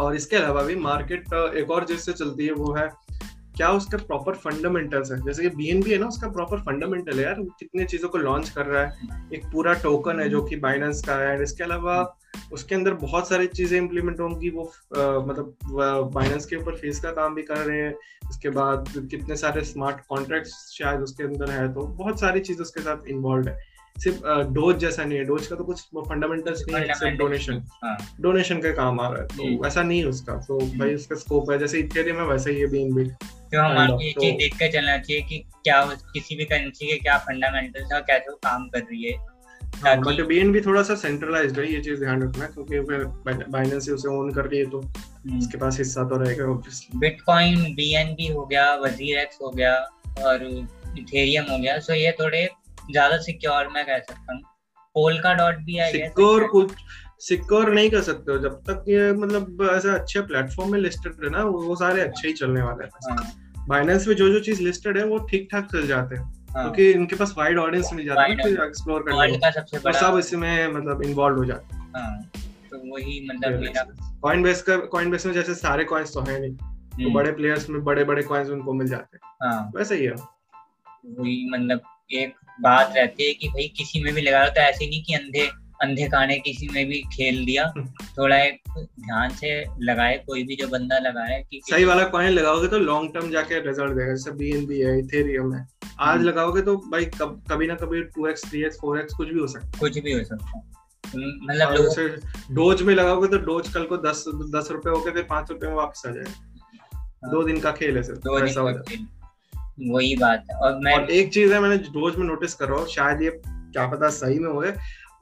और इसके अलावा भी मार्केट एक और जिससे चलती है वो है क्या उसका प्रॉपर फंडामेंटल्स है? जैसे कि बीएनबी है ना उसका प्रॉपर फंडामेंटल है यार। कितने चीज़ों को लॉन्च कर रहा है। एक पूरा टोकन है जो कि बाइनेंस का है। इसके अलावा उसके अंदर बहुत सारी चीज़ें इंप्लीमेंट होंगी। वो आ, मतलब बाइनेंस के ऊपर फ़ीस का काम भी कर रहे हैं। उसके बाद कितने सारे स्मार्ट कॉन्ट्रैक्ट शायद उसके अंदर है। तो बहुत सारी चीज़ उसके साथ इन्वॉल्व है। सिर्फ़ डोज जैसा नहीं है। डोज का तो कुछ फंडामेंटल्स नहीं है सिर्फ़ डोनेशन डोनेशन का काम आ रहा है। तो ऐसा नहीं है उसका। तो भाई उसका स्कोप है। जैसे इथेरियम है वैसे ही है बीएनबी तो हमारे ये चीज़ देख कर चलना चाहिए कि क्या किसी भी करेंसी के क्या फंडामेंटल्स है कैसे वो काम कर रही है? बट बीएन भी थोड़ा सा सेंट्रलाइज्ड है ये चीज़ ध्यान रखना क्योंकि बाइनेंस से उसे ओन कर रही है तो हम्म। उसके पास हिस्सा तो रहेगा ऑब्वियसली बिटकॉइन बीएनबी हो गया वज़ीर एक्स हो गया और इथेरियम हो गया सो ये थोड़े ज़्यादा सिक्योर मैं कह सकता हूँ। पोलका डॉट भी है सिक्योर कुछ सिक्योर नहीं कर सकते हो। जब तक ये मतलब ऐसे अच्छे प्लेटफॉर्म में लिस्टेड है ना वो सारे अच्छे ही चलने वाले हैं। बाइनेंस हाँ। में जो जो चीज़ लिस्टेड है वो ठीक ठाक चल जाते हैं। हाँ। क्योंकि इनके पास वाइड ऑडियंस मिल जाता है तो एक्सप्लोर करने और सब इसमें मतलब इन्वॉल्व हो जाते हैं। हाँ, तो वही मतलब मेरा कॉइन बेस का कॉइन बेस में जैसे सारे कॉइन्स तो है नहीं तो हम्म। बड़े प्लेयर्स में बड़े बड़े कॉइन्स उनको मिल जाते हैं। वैसे ही है। वही मतलब एक बात रहती है कि भाई किसी में भी लगा तो ऐसे नहीं कि अंधे अंधे काने किसी में भी खेल दिया। <laughs> थोड़ा एक ध्यान से लगाए कोई भी जो बंदा लगाए कि सही वाला कॉइन लगाओगे तो लॉन्ग टर्म जाके रिज़ल्ट देगा जैसे बीएनबी है इथेरियम है। आज हम्म। लगाओगे तो भाई कब कभी ना कभी two X three X four X कुछ भी हो सकता है। कुछ भी हो सकता है। मतलब डोज में लगाओगे तो डोज कल को दस दस रुपए हो गए फिर पाँच रुपए में वापस आ जाएगा। हाँ। दो दिन का खेल है ऐसा हो जाता है वही बात है। और मैं और एक चीज़ है मैंने डोज में नोटिस कर रहा हूँ शायद ये क्या पता सही में हो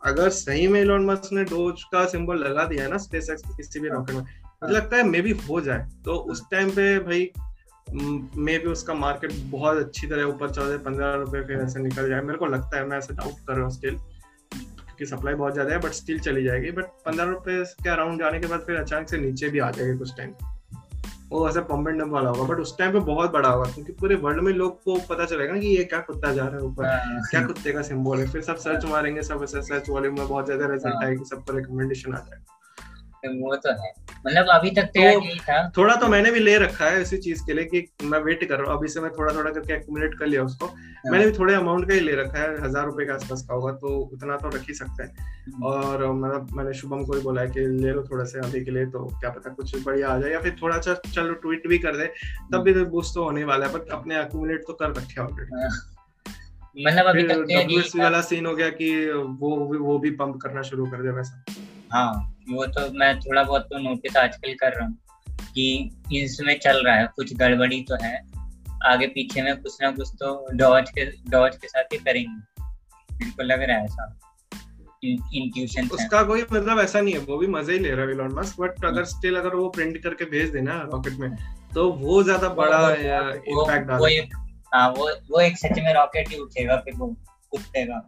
अगर सही में इलॉन मस्क ने डोज का सिंबल लगा दिया है ना स्पेस एक्स किसी भी रॉकेट में मुझे लगता है मे भी हो जाए। तो उस टाइम पे भाई मे भी उसका मार्केट बहुत अच्छी तरह ऊपर चल जाए पंद्रह रुपए फिर ऐसे निकल जाए। मेरे को लगता है मैं ऐसे डाउट कर रहा हूँ स्टिल क्योंकि सप्लाई बहुत ज़्यादा है बट स्टिल चली जाएगी। बट पंद्रह रुपए के अराउंड जाने के बाद फिर अचानक से नीचे भी आ जाएगी कुछ टाइम वो ऐसा पम्प नंबर वाला होगा बट उस टाइम पे बहुत बड़ा होगा क्योंकि पूरे वर्ल्ड में लोग को पता चलेगा ना कि ये क्या कुत्ता जा रहा है ऊपर हाँ। क्या कुत्ते का सिंबल है फिर सब सर्च मारेंगे सब ऐसे सर्च वॉल्यूम में बहुत ज़्यादा रिज़ल्ट हाँ। आएगी सबको रिकमेंडेशन आ जाएगा वो तो है। मतलब अभी तक तो यही था। थोड़ा तो मैंने भी ले रखा है इसी चीज़ के लिए कि मैं वेट कर रहा हूँ। अभी से मैं थोड़ा थोड़ा करके एक्यूमुलेट कर लिया उसको। हाँ। मैंने भी थोड़े अमाउंट का ही ले रखा है हज़ार रुपए के आसपास का होगा तो उतना तो रख ही सकते हैं। हम्म। और मतलब मैंने शुभम को भी बोला है कि ले लो थोड़ा से अभी के लिए तो क्या पता कुछ बढ़िया आ जाए या फिर थोड़ा सा चलो ट्वीट भी कर दे तब भी तो बूस्ट तो होने वाला है बट अपने एक्यूमुलेट तो कर रखे ऑलरेडी हाँ। मतलब अभी तक वाला सीन हो गया कि वो वो भी पंप करना शुरू कर दिया वैसा। हाँ वो तो मैं थोड़ा बहुत तो नोटिस आजकल कर रहा हूँ कि इसमें चल रहा है कुछ गड़बड़ी तो है आगे पीछे में कुछ ना कुछ तो डॉज के डॉज के साथ ही करेंगे। मेरे को लग रहा है ऐसा। इंट्यूशन उसका कोई मतलब ऐसा नहीं है वो भी मज़े ही ले रहा है इलॉन मस्क बट अगर स्टिल अगर वो प्रिंट करके भेज देना रॉकेट में तो वो ज़्यादा बड़ा इम्पैक्ट डालेगा। हाँ वो वो एक सच में रॉकेट ही उठेगा फिर वो कुत्ते का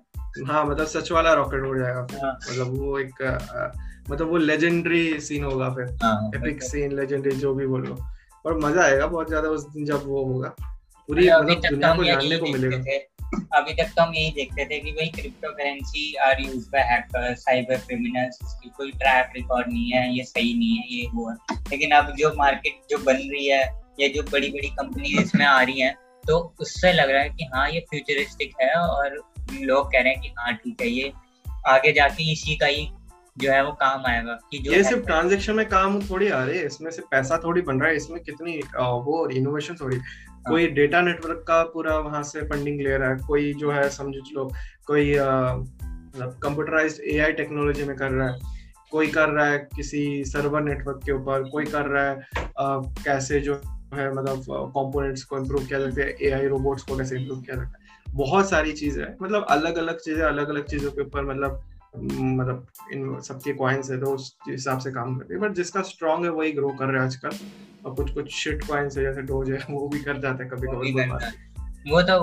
हाँ मतलब सच वाला रॉकेट उड़ जाएगा। हाँ. मतलब वो एक मतलब वो लेजेंडरी सीन होगा फिर। एपिक सीन लेजेंडरी जो भी बोलो। और मज़ा आएगा बहुत ज़्यादा उस दिन जब वो होगा। पूरी मतलब दुनिया को जानने को मिलेगा। अभी तक तो हम यही देखते थे कि भाई cryptocurrency are used by hacker cyber criminals इसकी कोई ट्रैक रिकॉर्ड नहीं है ये सही नहीं है ये वो है। लेकिन अब जो मार्केट जो बन रही है या जो बड़ी बड़ी कंपनी इसमें आ रही हैं तो उससे लग रहा है कि हाँ ये फ्यूचरिस्टिक है और लोग कह रहे हैं कि हाँ ठीक है ये आगे जाके इसी का ही जो है वो काम आएगा कि जो ये सिर्फ़ ट्रांजेक्शन में काम थोड़ी आ रही है इसमें से पैसा थोड़ी बन रहा है इसमें कितनी वो इनोवेशन थोड़ी हाँ। कोई डेटा नेटवर्क का पूरा वहाँ से फंडिंग ले रहा है कोई जो है समझ लो कोई कंप्यूटराइज्ड एआई टेक्नोलॉजी में कर रहा है कोई कर रहा है किसी सर्वर नेटवर्क के ऊपर कोई कर रहा है आ, कैसे जो है मतलब कंपोनेंट्स को इम्प्रूव किया जाता है एआई रोबोट्स को कैसे इम्प्रूव किया जाता है बहुत सारी चीज़ें हैं। मतलब अलग अलग चीज़ें अलग अलग चीज़ों के ऊपर मतलब मतलब इन सबके कॉइन्स है तो उस हिसाब से काम करते हैं। बट जिसका स्ट्रॉन्ग है वही ग्रो कर रहे हैं आजकल। और कुछ कुछ शिट कॉइन्स है जैसे डोज है वो भी कर जाते हैं कभी कभी वो तो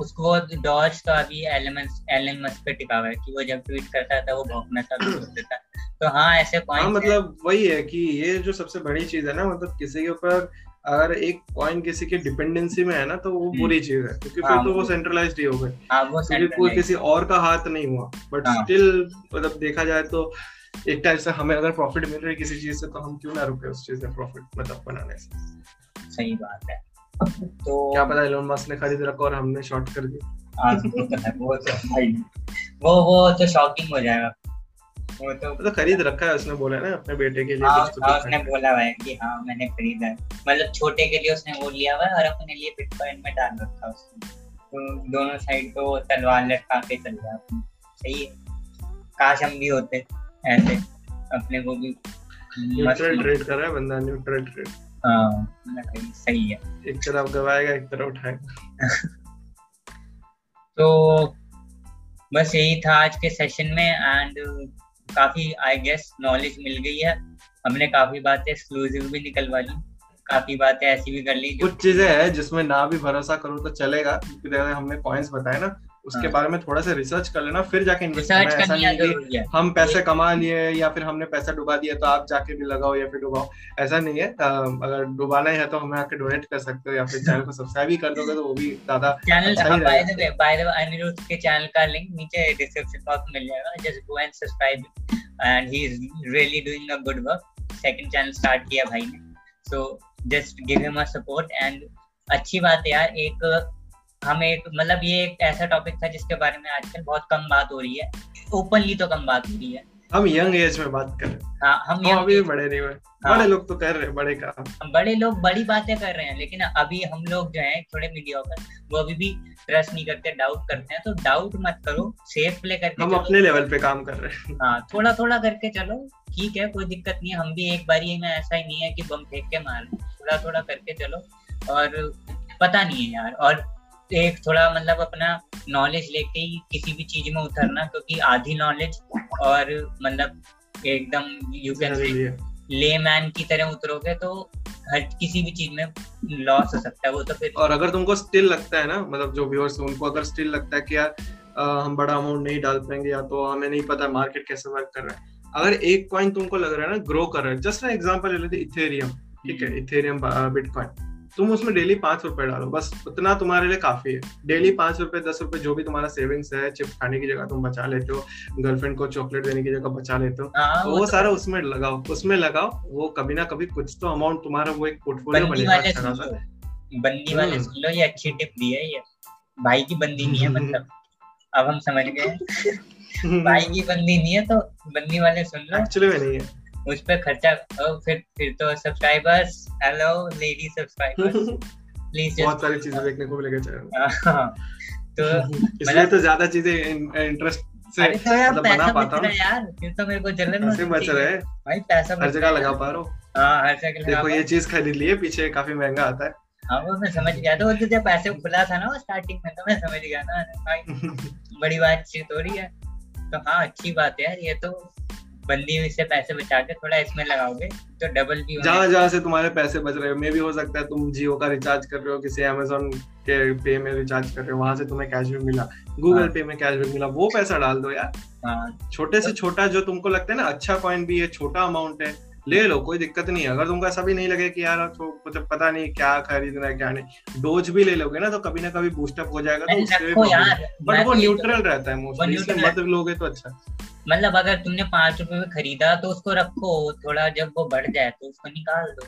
उसको डॉज का अभी एलिमेंट्स एलिमेंट्स पे टिका हुआ है कि वो जब ट्वीट करता था वो भौंकना कर <coughs> देता तो हाँ ऐसे पॉइंट हाँ। मतलब वही है कि ये जो सबसे बड़ी चीज़ है ना मतलब किसी के ऊपर अगर एक कॉइन किसी की डिपेंडेंसी में है ना तो वो हम्म। बुरी चीज़ है। क्योंकि हाँ, फिर तो वो सेंट्रलाइज्ड ही हो गए। हाँ, क्योंकि कोई किसी और का हाथ नहीं हुआ। बट स्टिल हाँ। मतलब देखा जाए तो एक टाइप से हमें अगर प्रॉफिट मिल रही है किसी चीज़ से तो हम क्यों ना रुके उस चीज़ में प्रॉफिट मतलब बनाने से? सही बात है। <laughs> तो क्या पता एलोन मस्क ने खरीद रखा और हमने शॉर्ट कर दिया। हाँ, वो तो भाई। वो वो तो शॉकिंग हो जाएगा। वो तो तो खरीद रखा है उसने बोला ना अपने बेटे के लिए हाँ, कुछ हाँ, उसने बोला है कि हाँ मैंने खरीदा है। मतलब छोटे के लिए उसने वो लिया हुआ है और अपने लिए बिटकॉइन में डाल रखा उसने। तो दोनों साइड तो तलवार लटका के चल रहा है सही है। काश हम भी होते ऐसे अपने को भी। न्यूट्रल ट्रेड कर रहा है बंदा न्यूट्रल ट्रेड हाँ सही है। एक तरफ़ गवाएगा एक तरफ़ उठाएगा। <laughs> तो बस यही था आज के सेशन में एंड काफ़ी आई गेस नॉलेज मिल गई है। हमने काफ़ी बातें एक्सक्लूसिव भी निकलवा ली काफ़ी बातें ऐसी भी कर ली कुछ चीज़ें हैं जिसमें ना भी भरोसा करो तो चलेगा। क्योंकि हमने पॉइंट्स बताए ना। उसके हाँ। बारे में थोड़ा सा रिसर्च कर लेना फिर जाके इन्वेस्ट करना। ऐसा नहीं कि हम पैसे कमा लिए या फिर हमने पैसा डुबा दिया तो आप जाके भी लगाओ या फिर डुबाओ। ऐसा नहीं है। अगर डुबाना है तो हमें आके डोनेट कर सकते हो या फिर चैनल को सब्सक्राइब भी कर दोगे तो वो भी ज़्यादा चैनल बाय द अनिरुद्ध के चैनल का लिंक नीचे डिस्क्रिप्शन बॉक्स में मिल जाएगा। Just go and subscribe and he is really doing a good work second channel start किया भाई ने। So just give him a support and अच्छी बात है यार एक हम एक मतलब ये एक ऐसा टॉपिक था जिसके बारे में आजकल बहुत कम बात हो रही है। ओपनली तो कम बात हो रही है। हम यंग एज में बात कर रहे हैं। हाँ हम हम अभी बड़े नहीं हुए। हाँ, बड़े लोग तो कर रहे हैं बड़े काम। बड़े लोग बड़ी बातें कर रहे हैं लेकिन अभी हम लोग जो है थोड़े मीडिया पर वो अभी भी ट्रस्ट नहीं करते डाउट करते हैं। तो डाउट मत करो सेफ़ प्ले करके हम अपने लेवल पे काम कर रहे हैं। हाँ थोड़ा थोड़ा करके चलो। ठीक है कोई दिक्कत नहीं है। हम भी एक बार में ऐसा ही नहीं है कि बम फेंक के मार थोड़ा थोड़ा करके चलो। और पता नहीं है यार। और एक थोड़ा मतलब अपना नॉलेज लेके ही किसी भी चीज़ में उतरना क्योंकि आधी नॉलेज और मतलब एकदम यू कैन ले मैन की तरह उतरोगे तो हर किसी भी चीज़ में लॉस हो सकता है वो तो फिर और अगर तुमको स्टिल लगता है ना मतलब जो व्यूअर्स उनको अगर स्टिल लगता है कि यार हम बड़ा अमाउंट नहीं डाल पाएँगे या तो हमें नहीं पता मार्केट कैसे वर्क कर रहा है। अगर एक कॉइन तुमको लग रहा है ना ग्रो कर रहा है जस्ट ना एग्ज़ाम्पल ले लेते इथेरियम ठीक है इथेरियम बिटकॉइन तुम उसमें डेली पाँच रुपए डालो बस उतना तुम्हारे लिए काफ़ी है। डेली पाँच रुपए दस रुपए जो भी तुम्हारा सेविंग्स है चिप्स खाने की जगह तुम बचा लेते हो गर्लफ्रेंड को चॉकलेट देने की जगह बचा लेते हो। हाँ, तो वो, सारा. उसमें लगाओ उसमें लगाओ वो कभी ना कभी कुछ तो अमाउंट तुम्हारा वो एक पोर्टफोलियो बनेगा अच्छा खासा। बंदी वाले। सुन लो ये अच्छी टिप दी है ये। भाई की बंदी नहीं है <laughs> मतलब। अब हम समझ गए <laughs> भाई की बंदी नहीं है तो बंदी वाले सुन लो। एक्चुअली में नहीं है। उस पर खर्चा फिर फिर तो subscribers hello lady subscribers please बहुत सारी चीज़ें देखने को मिलेगा चैनल तो इसलिए तो ज़्यादा चीज़ें इंटरेस्ट से तो मतलब बना पाता हूँ। यार फिर तो मेरे को जलन ऐसे बच रहे भाई पैसा हर जगह लगा पा रहा हूँ। हाँ हर जगह देखो ये चीज़ खरीद लिए पीछे काफ़ी महँगा आता है। हाँ वो मैं समझ गया तो वो जब पैसे खुला था ना स्टार्टिंग में तो मैं समझ गया ना भाई <laughs> बड़ी बात चीज़ हो रही है। तो हाँ अच्छी बात है यार ये तो बंदी से पैसे बचा के थोड़ा इसमें लगाओगे तो डबल भी जहाँ जहाँ से तुम्हारे पैसे बच रहे हो मे भी हो सकता है तुम जियो का रिचार्ज कर रहे हो किसी अमेजोन के पे में रिचार्ज कर रहे हो वहाँ से तुम्हें कैशबैक मिला गूगल हाँ। पे में कैशबैक मिला वो पैसा डाल दो यार हाँ। छोटे से छोटा जो तुमको लगता है ना अच्छा पॉइंट भी है छोटा अमाउंट है ले लो कोई दिक्कत नहीं है। अगर तुमको ऐसा भी नहीं लगे कि यार तो मतलब पता नहीं क्या खरीदना है क्या नहीं। डोज भी ले लोगे ना तो कभी ना कभी बूस्टअप हो जाएगा तो उससे भी बट वो न्यूट्रल रहता है मोस्टली मत लोगे तो अच्छा। मतलब अगर तुमने पाँच रुपए में खरीदा तो उसको रखो थोड़ा जब वो बढ़ जाए तो उसको निकाल दो।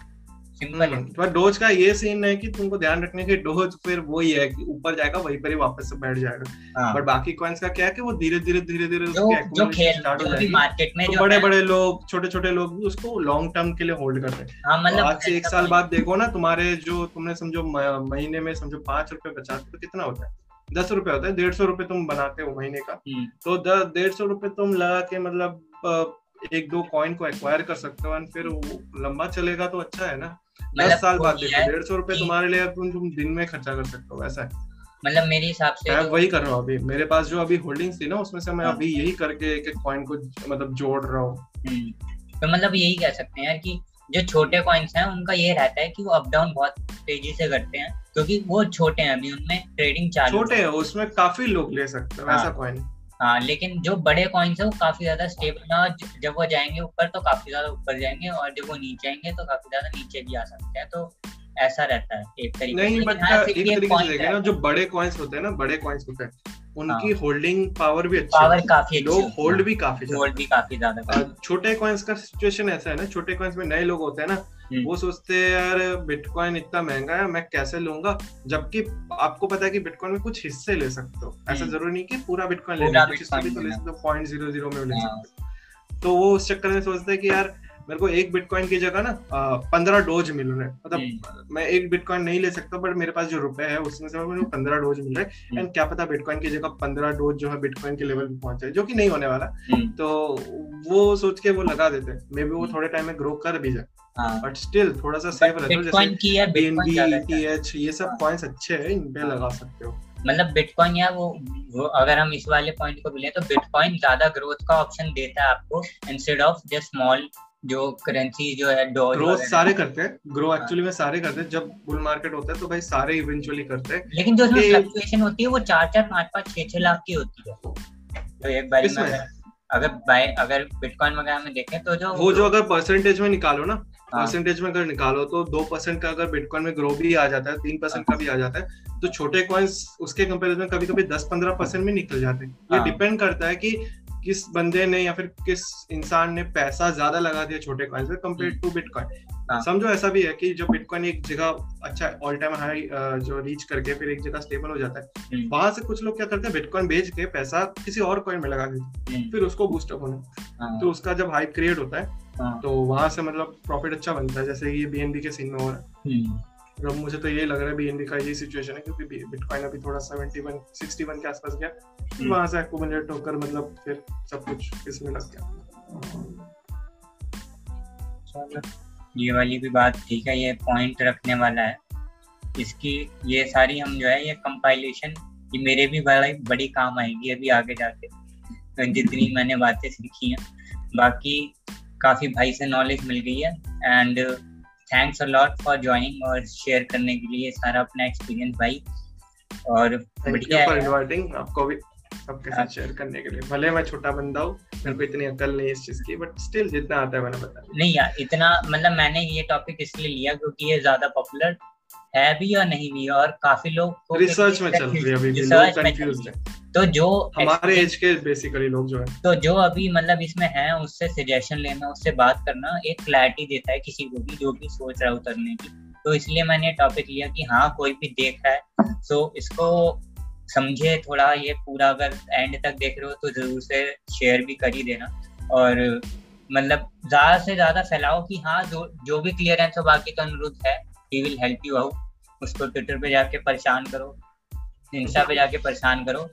पर डोज का ये सीन है कि तुमको ध्यान रखने की डोज फिर वही है कि ऊपर जाएगा वहीं पर ही वापस से बैठ जाएगा। हाँ। बट बाकी कॉइन्स का क्या है कि वो धीरे धीरे धीरे धीरे जो खेल जो भी मार्केट में तो बड़े बड़े लोग छोटे छोटे लोग भी उसको लॉन्ग टर्म के लिए होल्ड करते हैं। हाँ, मतलब आज से एक साल बाद देखो ना तुम्हारे जो तुमने समझो महीने में समझो पाँच रुपए बचाते तो कितना होता है? दस रुपए होता है डेढ़ सौ रुपए तुम बनाते हो महीने का। हम्म। तो डेढ़ सौ रुपए तुम लगा के मतलब एक दो कॉइन को एक्वायर कर सकते हो एंड फिर वो लंबा चलेगा तो अच्छा है ना। दस मतलब साल बाद देखो डेढ़ सौ रुपए तुम्हारे लिए तुम तुम दिन में खर्चा कर सकते हो वैसा है। मतलब मेरे हिसाब से मैं तो... वही कर रहा हूँ अभी। मेरे पास जो अभी होल्डिंग्स थी ना उसमें से मैं हाँ। अभी यही करके एक एक कॉइन को मतलब जोड़ रहा हूँ। तो मतलब यही कह सकते हैं यार कि जो छोटे कॉइन्स हैं उनका ये रहता है कि वो अप डाउन बहुत तेज़ी से करते हैं क्योंकि वो छोटे हैं अभी उनमें ट्रेडिंग चालू छोटे हैं। उसमें काफ़ी लोग ले सकते हैं वैसा कॉइन हाँ। लेकिन जो बड़े कॉइन्स है वो काफ़ी ज़्यादा स्टेबल जब वो जाएँगे ऊपर तो काफ़ी ज़्यादा ऊपर जाएँगे और जब वो नीचे आएँगे तो काफ़ी ज़्यादा नीचे भी आ सकते हैं तो ऐसा रहता है एक तरीके नहीं बट हाँ, एक तरीके से देखें ना जो बड़े कॉइन्स होते हैं ना बड़े कॉइन्स होते हैं उनकी होल्डिंग हाँ। पावर भी अच्छी पावर काफ़ी लोग होल्ड भी काफ़ी होल्ड भी काफ़ी ज़्यादा छोटे कॉइन्स का सिचुएशन ऐसा है ना छोटे कॉइन्स में नए लोग होते हैं ना हम्म। वो सोचते हैं यार बिटकॉइन इतना महँगा है मैं कैसे लूँगा जबकि आपको पता है कि बिटकॉइन में कुछ हिस्से ले सकते हो ऐसा हम्म। ज़रूरी नहीं कि पूरा बिटकॉइन ले लो पॉइंट ज़ीरो ज़ीरो में ले हाँ। सकते हो तो वो उस चक्कर में सोचते हैं कि यार मेरे को एक बिटकॉइन की जगह ना पंद्रह डोज मिल रहे हैं। मतलब हम्म। मैं एक बिटकॉइन नहीं ले सकता बट मेरे पास जो रुपए है उसमें से को पंद्रह डोज मिल रहे हैं। एंड क्या पता बिटकॉइन की जगह पंद्रह डोज जो है बिटकॉइन के लेवल पे पहुँच जाए जो कि नहीं होने वाला। तो वो सोच के वो लगा देते हैं। मे बी वो थोड़े टाइम में ग्रो कर भी जाए। बट हाँ। स्टिल थोड़ा सा सेफ़ रहता है। ये सब कॉइन्स अच्छे हैं इन पे हाँ। लगा सकते हो। मतलब बिटकॉइन या वो, वो अगर हम इस वाले पॉइंट को बोले तो बिटकॉइन ज़्यादा ग्रोथ का ऑप्शन देता है आपको इंस्टेड ऑफ़ जस्ट स्मॉल जो करेंसी जो है ग्रोथ सारे करते हैं। ग्रो एक्चुअली में सारे करते हैं। जब बुल मार्केट होता है तो भाई सारे इवेंचुअली करते हैं। लेकिन जो फ्लक्चुएशन होती है वो चार चार पाँच पाँच छह छह लाख की होती है। तो एक बार में अगर बाय अगर बिटकॉइन वगैरह में देखें तो जो वो जो अगर परसेंटेज में निकालो ना परसेंटेज हाँ। में अगर निकालो तो दो परसेंट का अगर बिटकॉइन में ग्रो भी आ जाता है तीन परसेंट का भी आ जाता है तो छोटे कॉइन्स उसके कंपेरिजन में कभी कभी दस पंद्रह परसेंट में निकल जाते हैं। ये डिपेंड हाँ। करता है कि किस बंदे ने या फिर किस इंसान ने पैसा ज़्यादा लगा दिया छोटे कॉइन से कंपेयर टू बिटकॉइन समझो ऐसा भी है कि जब बिटकॉइन एक जगह अच्छा ऑल टाइम हाई जो रीच करके फिर एक जगह स्टेबल हो जाता है हम्म। वहाँ से कुछ लोग क्या करते हैं बिटकॉइन बेच के पैसा किसी और कॉइन में लगा देते हम्म। फिर उसको बूस्टअप होने हाँ। तो उसका जब हाइप क्रिएट होता है हाँ। तो वहाँ से मतलब प्रॉफिट अच्छा बनता है जैसे ये बीएनबी के सीन में हो रहा है हम्म। अब मुझे तो ये लग रहा है बीएनबी का ये सिचुएशन है क्योंकि बिटकॉइन अभी थोड़ा 71 61 के आसपास गया। फिर वहाँ से एक्यूमुलेट होकर मतलब फिर सब कुछ इसमें लग गया। ये वाली भी बात ठीक है ये पॉइंट रखने वाला है। इसकी ये सारी हम जो है ये कंपाइलेशन ये मेरे भी बड़ा बड़ी काम आएगी अभी आगे जाके। तो जितनी मैंने बातें सीखी हैं बाकी काफ़ी भाई से नॉलेज मिल गई है and thanks a lot for joining और शेयर करने के लिए सारा अपना एक्सपीरियंस भाई। और बढ़िया फॉर इनवाइटिंग आपको भी सबके साथ शेयर। करने के लिए। भले मैं छोटा बंदा हूँ मेरे को इतनी अकल नहीं इस चीज़ की बट स्टिल जितना आता है मैंने बताया। नहीं यार इतना मतलब मैंने ये टॉपिक इसलिए लिया क्योंकि ये ज़्यादा पॉपुलर है भी या नहीं भी और काफ़ी लोग रिसर्च में चल रही है अभी भी लोग कंफ्यूज्ड है। तो जो हमारे एज के बेसिकली लोग जो है। तो जो अभी मतलब इसमें है उससे सजेशन लेना उससे बात करना एक क्लैरिटी देता है किसी को भी जो भी सोच रहा है उतरने की। तो इसलिए मैंने टॉपिक लिया कि हाँ कोई भी देख रहा है सो इसको समझे थोड़ा ये पूरा अगर एंड तक देख रहे हो तो ज़रूर से शेयर भी कर ही देना। और मतलब ज़्यादा से ज़्यादा फैलाओ कि हाँ जो जो भी क्लियरेंस हो बाकी तो अनुरुद्ध है he will help you out उसको ट्विटर पे जाके परेशान करो इंस्टा पे जाके परेशान करो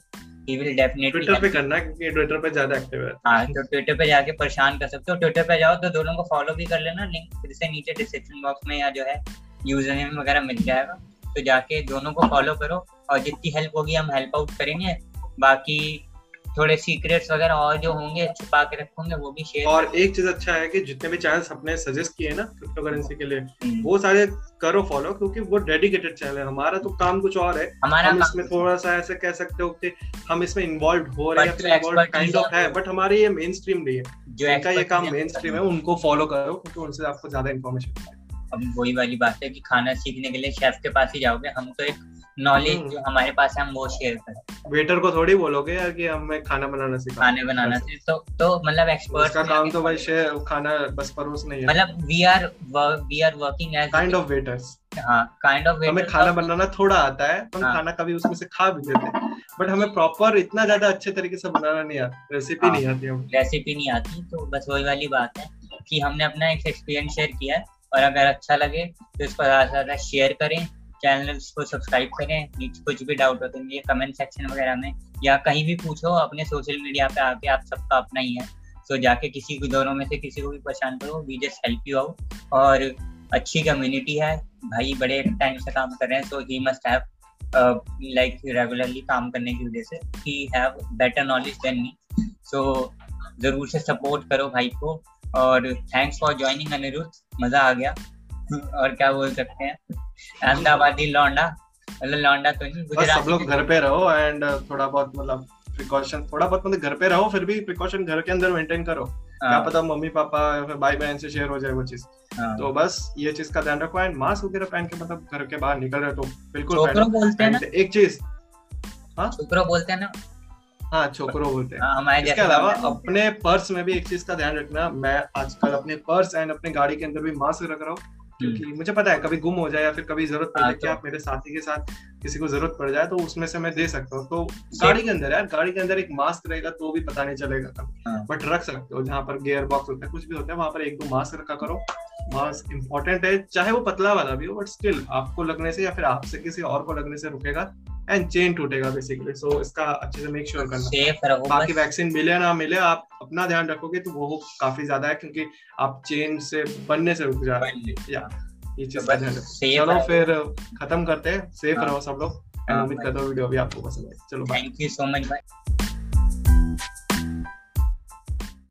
ही विल डेफिनेटली ट्विटर पे करना क्योंकि ट्विटर पे ज़्यादा एक्टिव है। हाँ तो ट्विटर पे जाके परेशान कर सकते हो। ट्विटर पे जाओ तो दोनों को फॉलो भी कर लेना लिंक फिर से नीचे डिस्क्रिप्शन बॉक्स में या जो है यूज़र नेम वगैरह मिल जाएगा। तो जाके दोनों को फॉलो करो और जितनी हेल्प होगी हम हेल्प आउट करेंगे। बाकी थोड़े सीक्रेट्स वगैरह और जो होंगे छुपा के रखोगे वो भी शेयर और एक चीज़ अच्छा है कि जितने भी चैनल्स अपने सजेस्ट किए ना क्रिप्टो करेंसी के लिए हम्म। वो सारे करो फॉलो क्योंकि वो डेडिकेटेड चैनल है। हमारा तो काम कुछ और है। हमारा हम इसमें थोड़ा सा ऐसे कह सकते हो कि हम इसमें इन्वॉल्व हो रहे हैं काइंड ऑफ़ है। बट हमारे ये मेन स्ट्रीम नहीं है। जो इनका ये काम मेन स्ट्रीम है उनको फॉलो करो क्योंकि उनसे आपको ज़्यादा इन्फॉर्मेशन अब वही वाली बात है कि खाना सीखने के लिए शेफ के पास ही जाओगे हम तो एक नॉलेज हम्म। जो हमारे पास है हम वो शेयर करें। वेटर को थोड़ी बोलोगे यार कि हमें खाना बनाना सिखा खाने बनाना से तो तो मतलब एक्सपर्ट उसका काम तो भाई शेयर खाना बस परोस नहीं है। मतलब we are we are working as kind of waiters हाँ काइंड ऑफ़ हमें खाना बनाना थोड़ा आता है हम हाँ. खाना कभी उसमें से खा भी लेते हैं। बट हमें प्रॉपर इतना ज़्यादा अच्छे तरीके से बनाना नहीं आता रेसिपी हाँ, नहीं आती हमें। रेसिपी नहीं आती तो बस वही वाली बात है कि हमने अपना एक एक्सपीरियंस शेयर किया है। और अगर अच्छा लगे तो इसको ज़्यादा से ज़्यादा शेयर करें। चैनल को सब्सक्राइब करें नीचे कुछ भी डाउट हो तो मुझे कमेंट सेक्शन वगैरह में, या कहीं भी पूछो, अपने सोशल मीडिया पे आके आप सबका अपना ही है। सो जाके किसी को, दोनों में से किसी को भी परेशान करो we just help you out और अच्छी कम्युनिटी है, भाई बड़े टाइम से काम कर रहे हैं so he must have like regularly काम करने की वजह से he have better knowledge than me so ज़रूर से सपोर्ट करो भाई को, और थैंक्स फॉर ज्वाइनिंग अनिरुद्ध, मज़ा आ गया। और क्या बोल सकते हैं? अहमदाबादी लौंडा। मतलब लौंडा तो नहीं गुजरात सब लोग घर पे रहो एंड थोड़ा बहुत मतलब प्रिकॉशन थोड़ा बहुत मतलब घर पे रहो फिर भी प्रिकॉशन घर के अंदर मेंटेन करो। क्या हाँ। पता मम्मी पापा या फिर भाई बहन से शेयर हो जाए वो चीज़। हाँ। तो बस ये चीज़ का ध्यान रखो एंड मास्क वगैरह पहन के मतलब घर के बाहर निकल रहे तो बिल्कुल एक चीज़ हाँ? छोकरो बोलते हैं ना। हाँ छोकरो बोलते हैं। हाँ, इसके अलावा अपने पर्स में भी एक चीज़ का ध्यान रखना। मैं आजकल अपने पर्स एंड अपने गाड़ी के अंदर भी मास्क रख रहा हूँ। क्योंकि। मुझे पता है कभी गुम हो जाए या फिर कभी ज़रूरत पड़े हाँ, जाए कि तो आप मेरे साथी के साथ किसी को ज़रूरत पड़ जाए तो उसमें से मैं दे सकता हूँ। तो गाड़ी के अंदर यार गाड़ी के अंदर एक मास्क रहेगा तो भी पता नहीं चलेगा बट हाँ। रख सकते हो जहाँ पर गेयर बॉक्स होता है कुछ भी होता है वहाँ पर एक दो मास्क रखा करो। मास्क इंपॉर्टेंट है चाहे वो पतला वाला भी हो बट स्टिल आपको लगने से या फिर आपसे किसी और को लगने से रुकेगा एंड चेन टूटेगा बेसिकली सो इसका अच्छे से मेक श्योर करना। बाकी वैक्सीन मिले ना मिले आप अपना ध्यान रखोगे तो वो काफ़ी ज़्यादा है क्योंकि आप चेन से बनने से रुक जा रहे हैं। या ये चीज़ चलो फिर खत्म करते हैं। सेफ़ हाँ। रहो सब लोग। उम्मीद करता हूँ वीडियो भी आपको पसंद आए। चलो थैंक यू सो मच भाई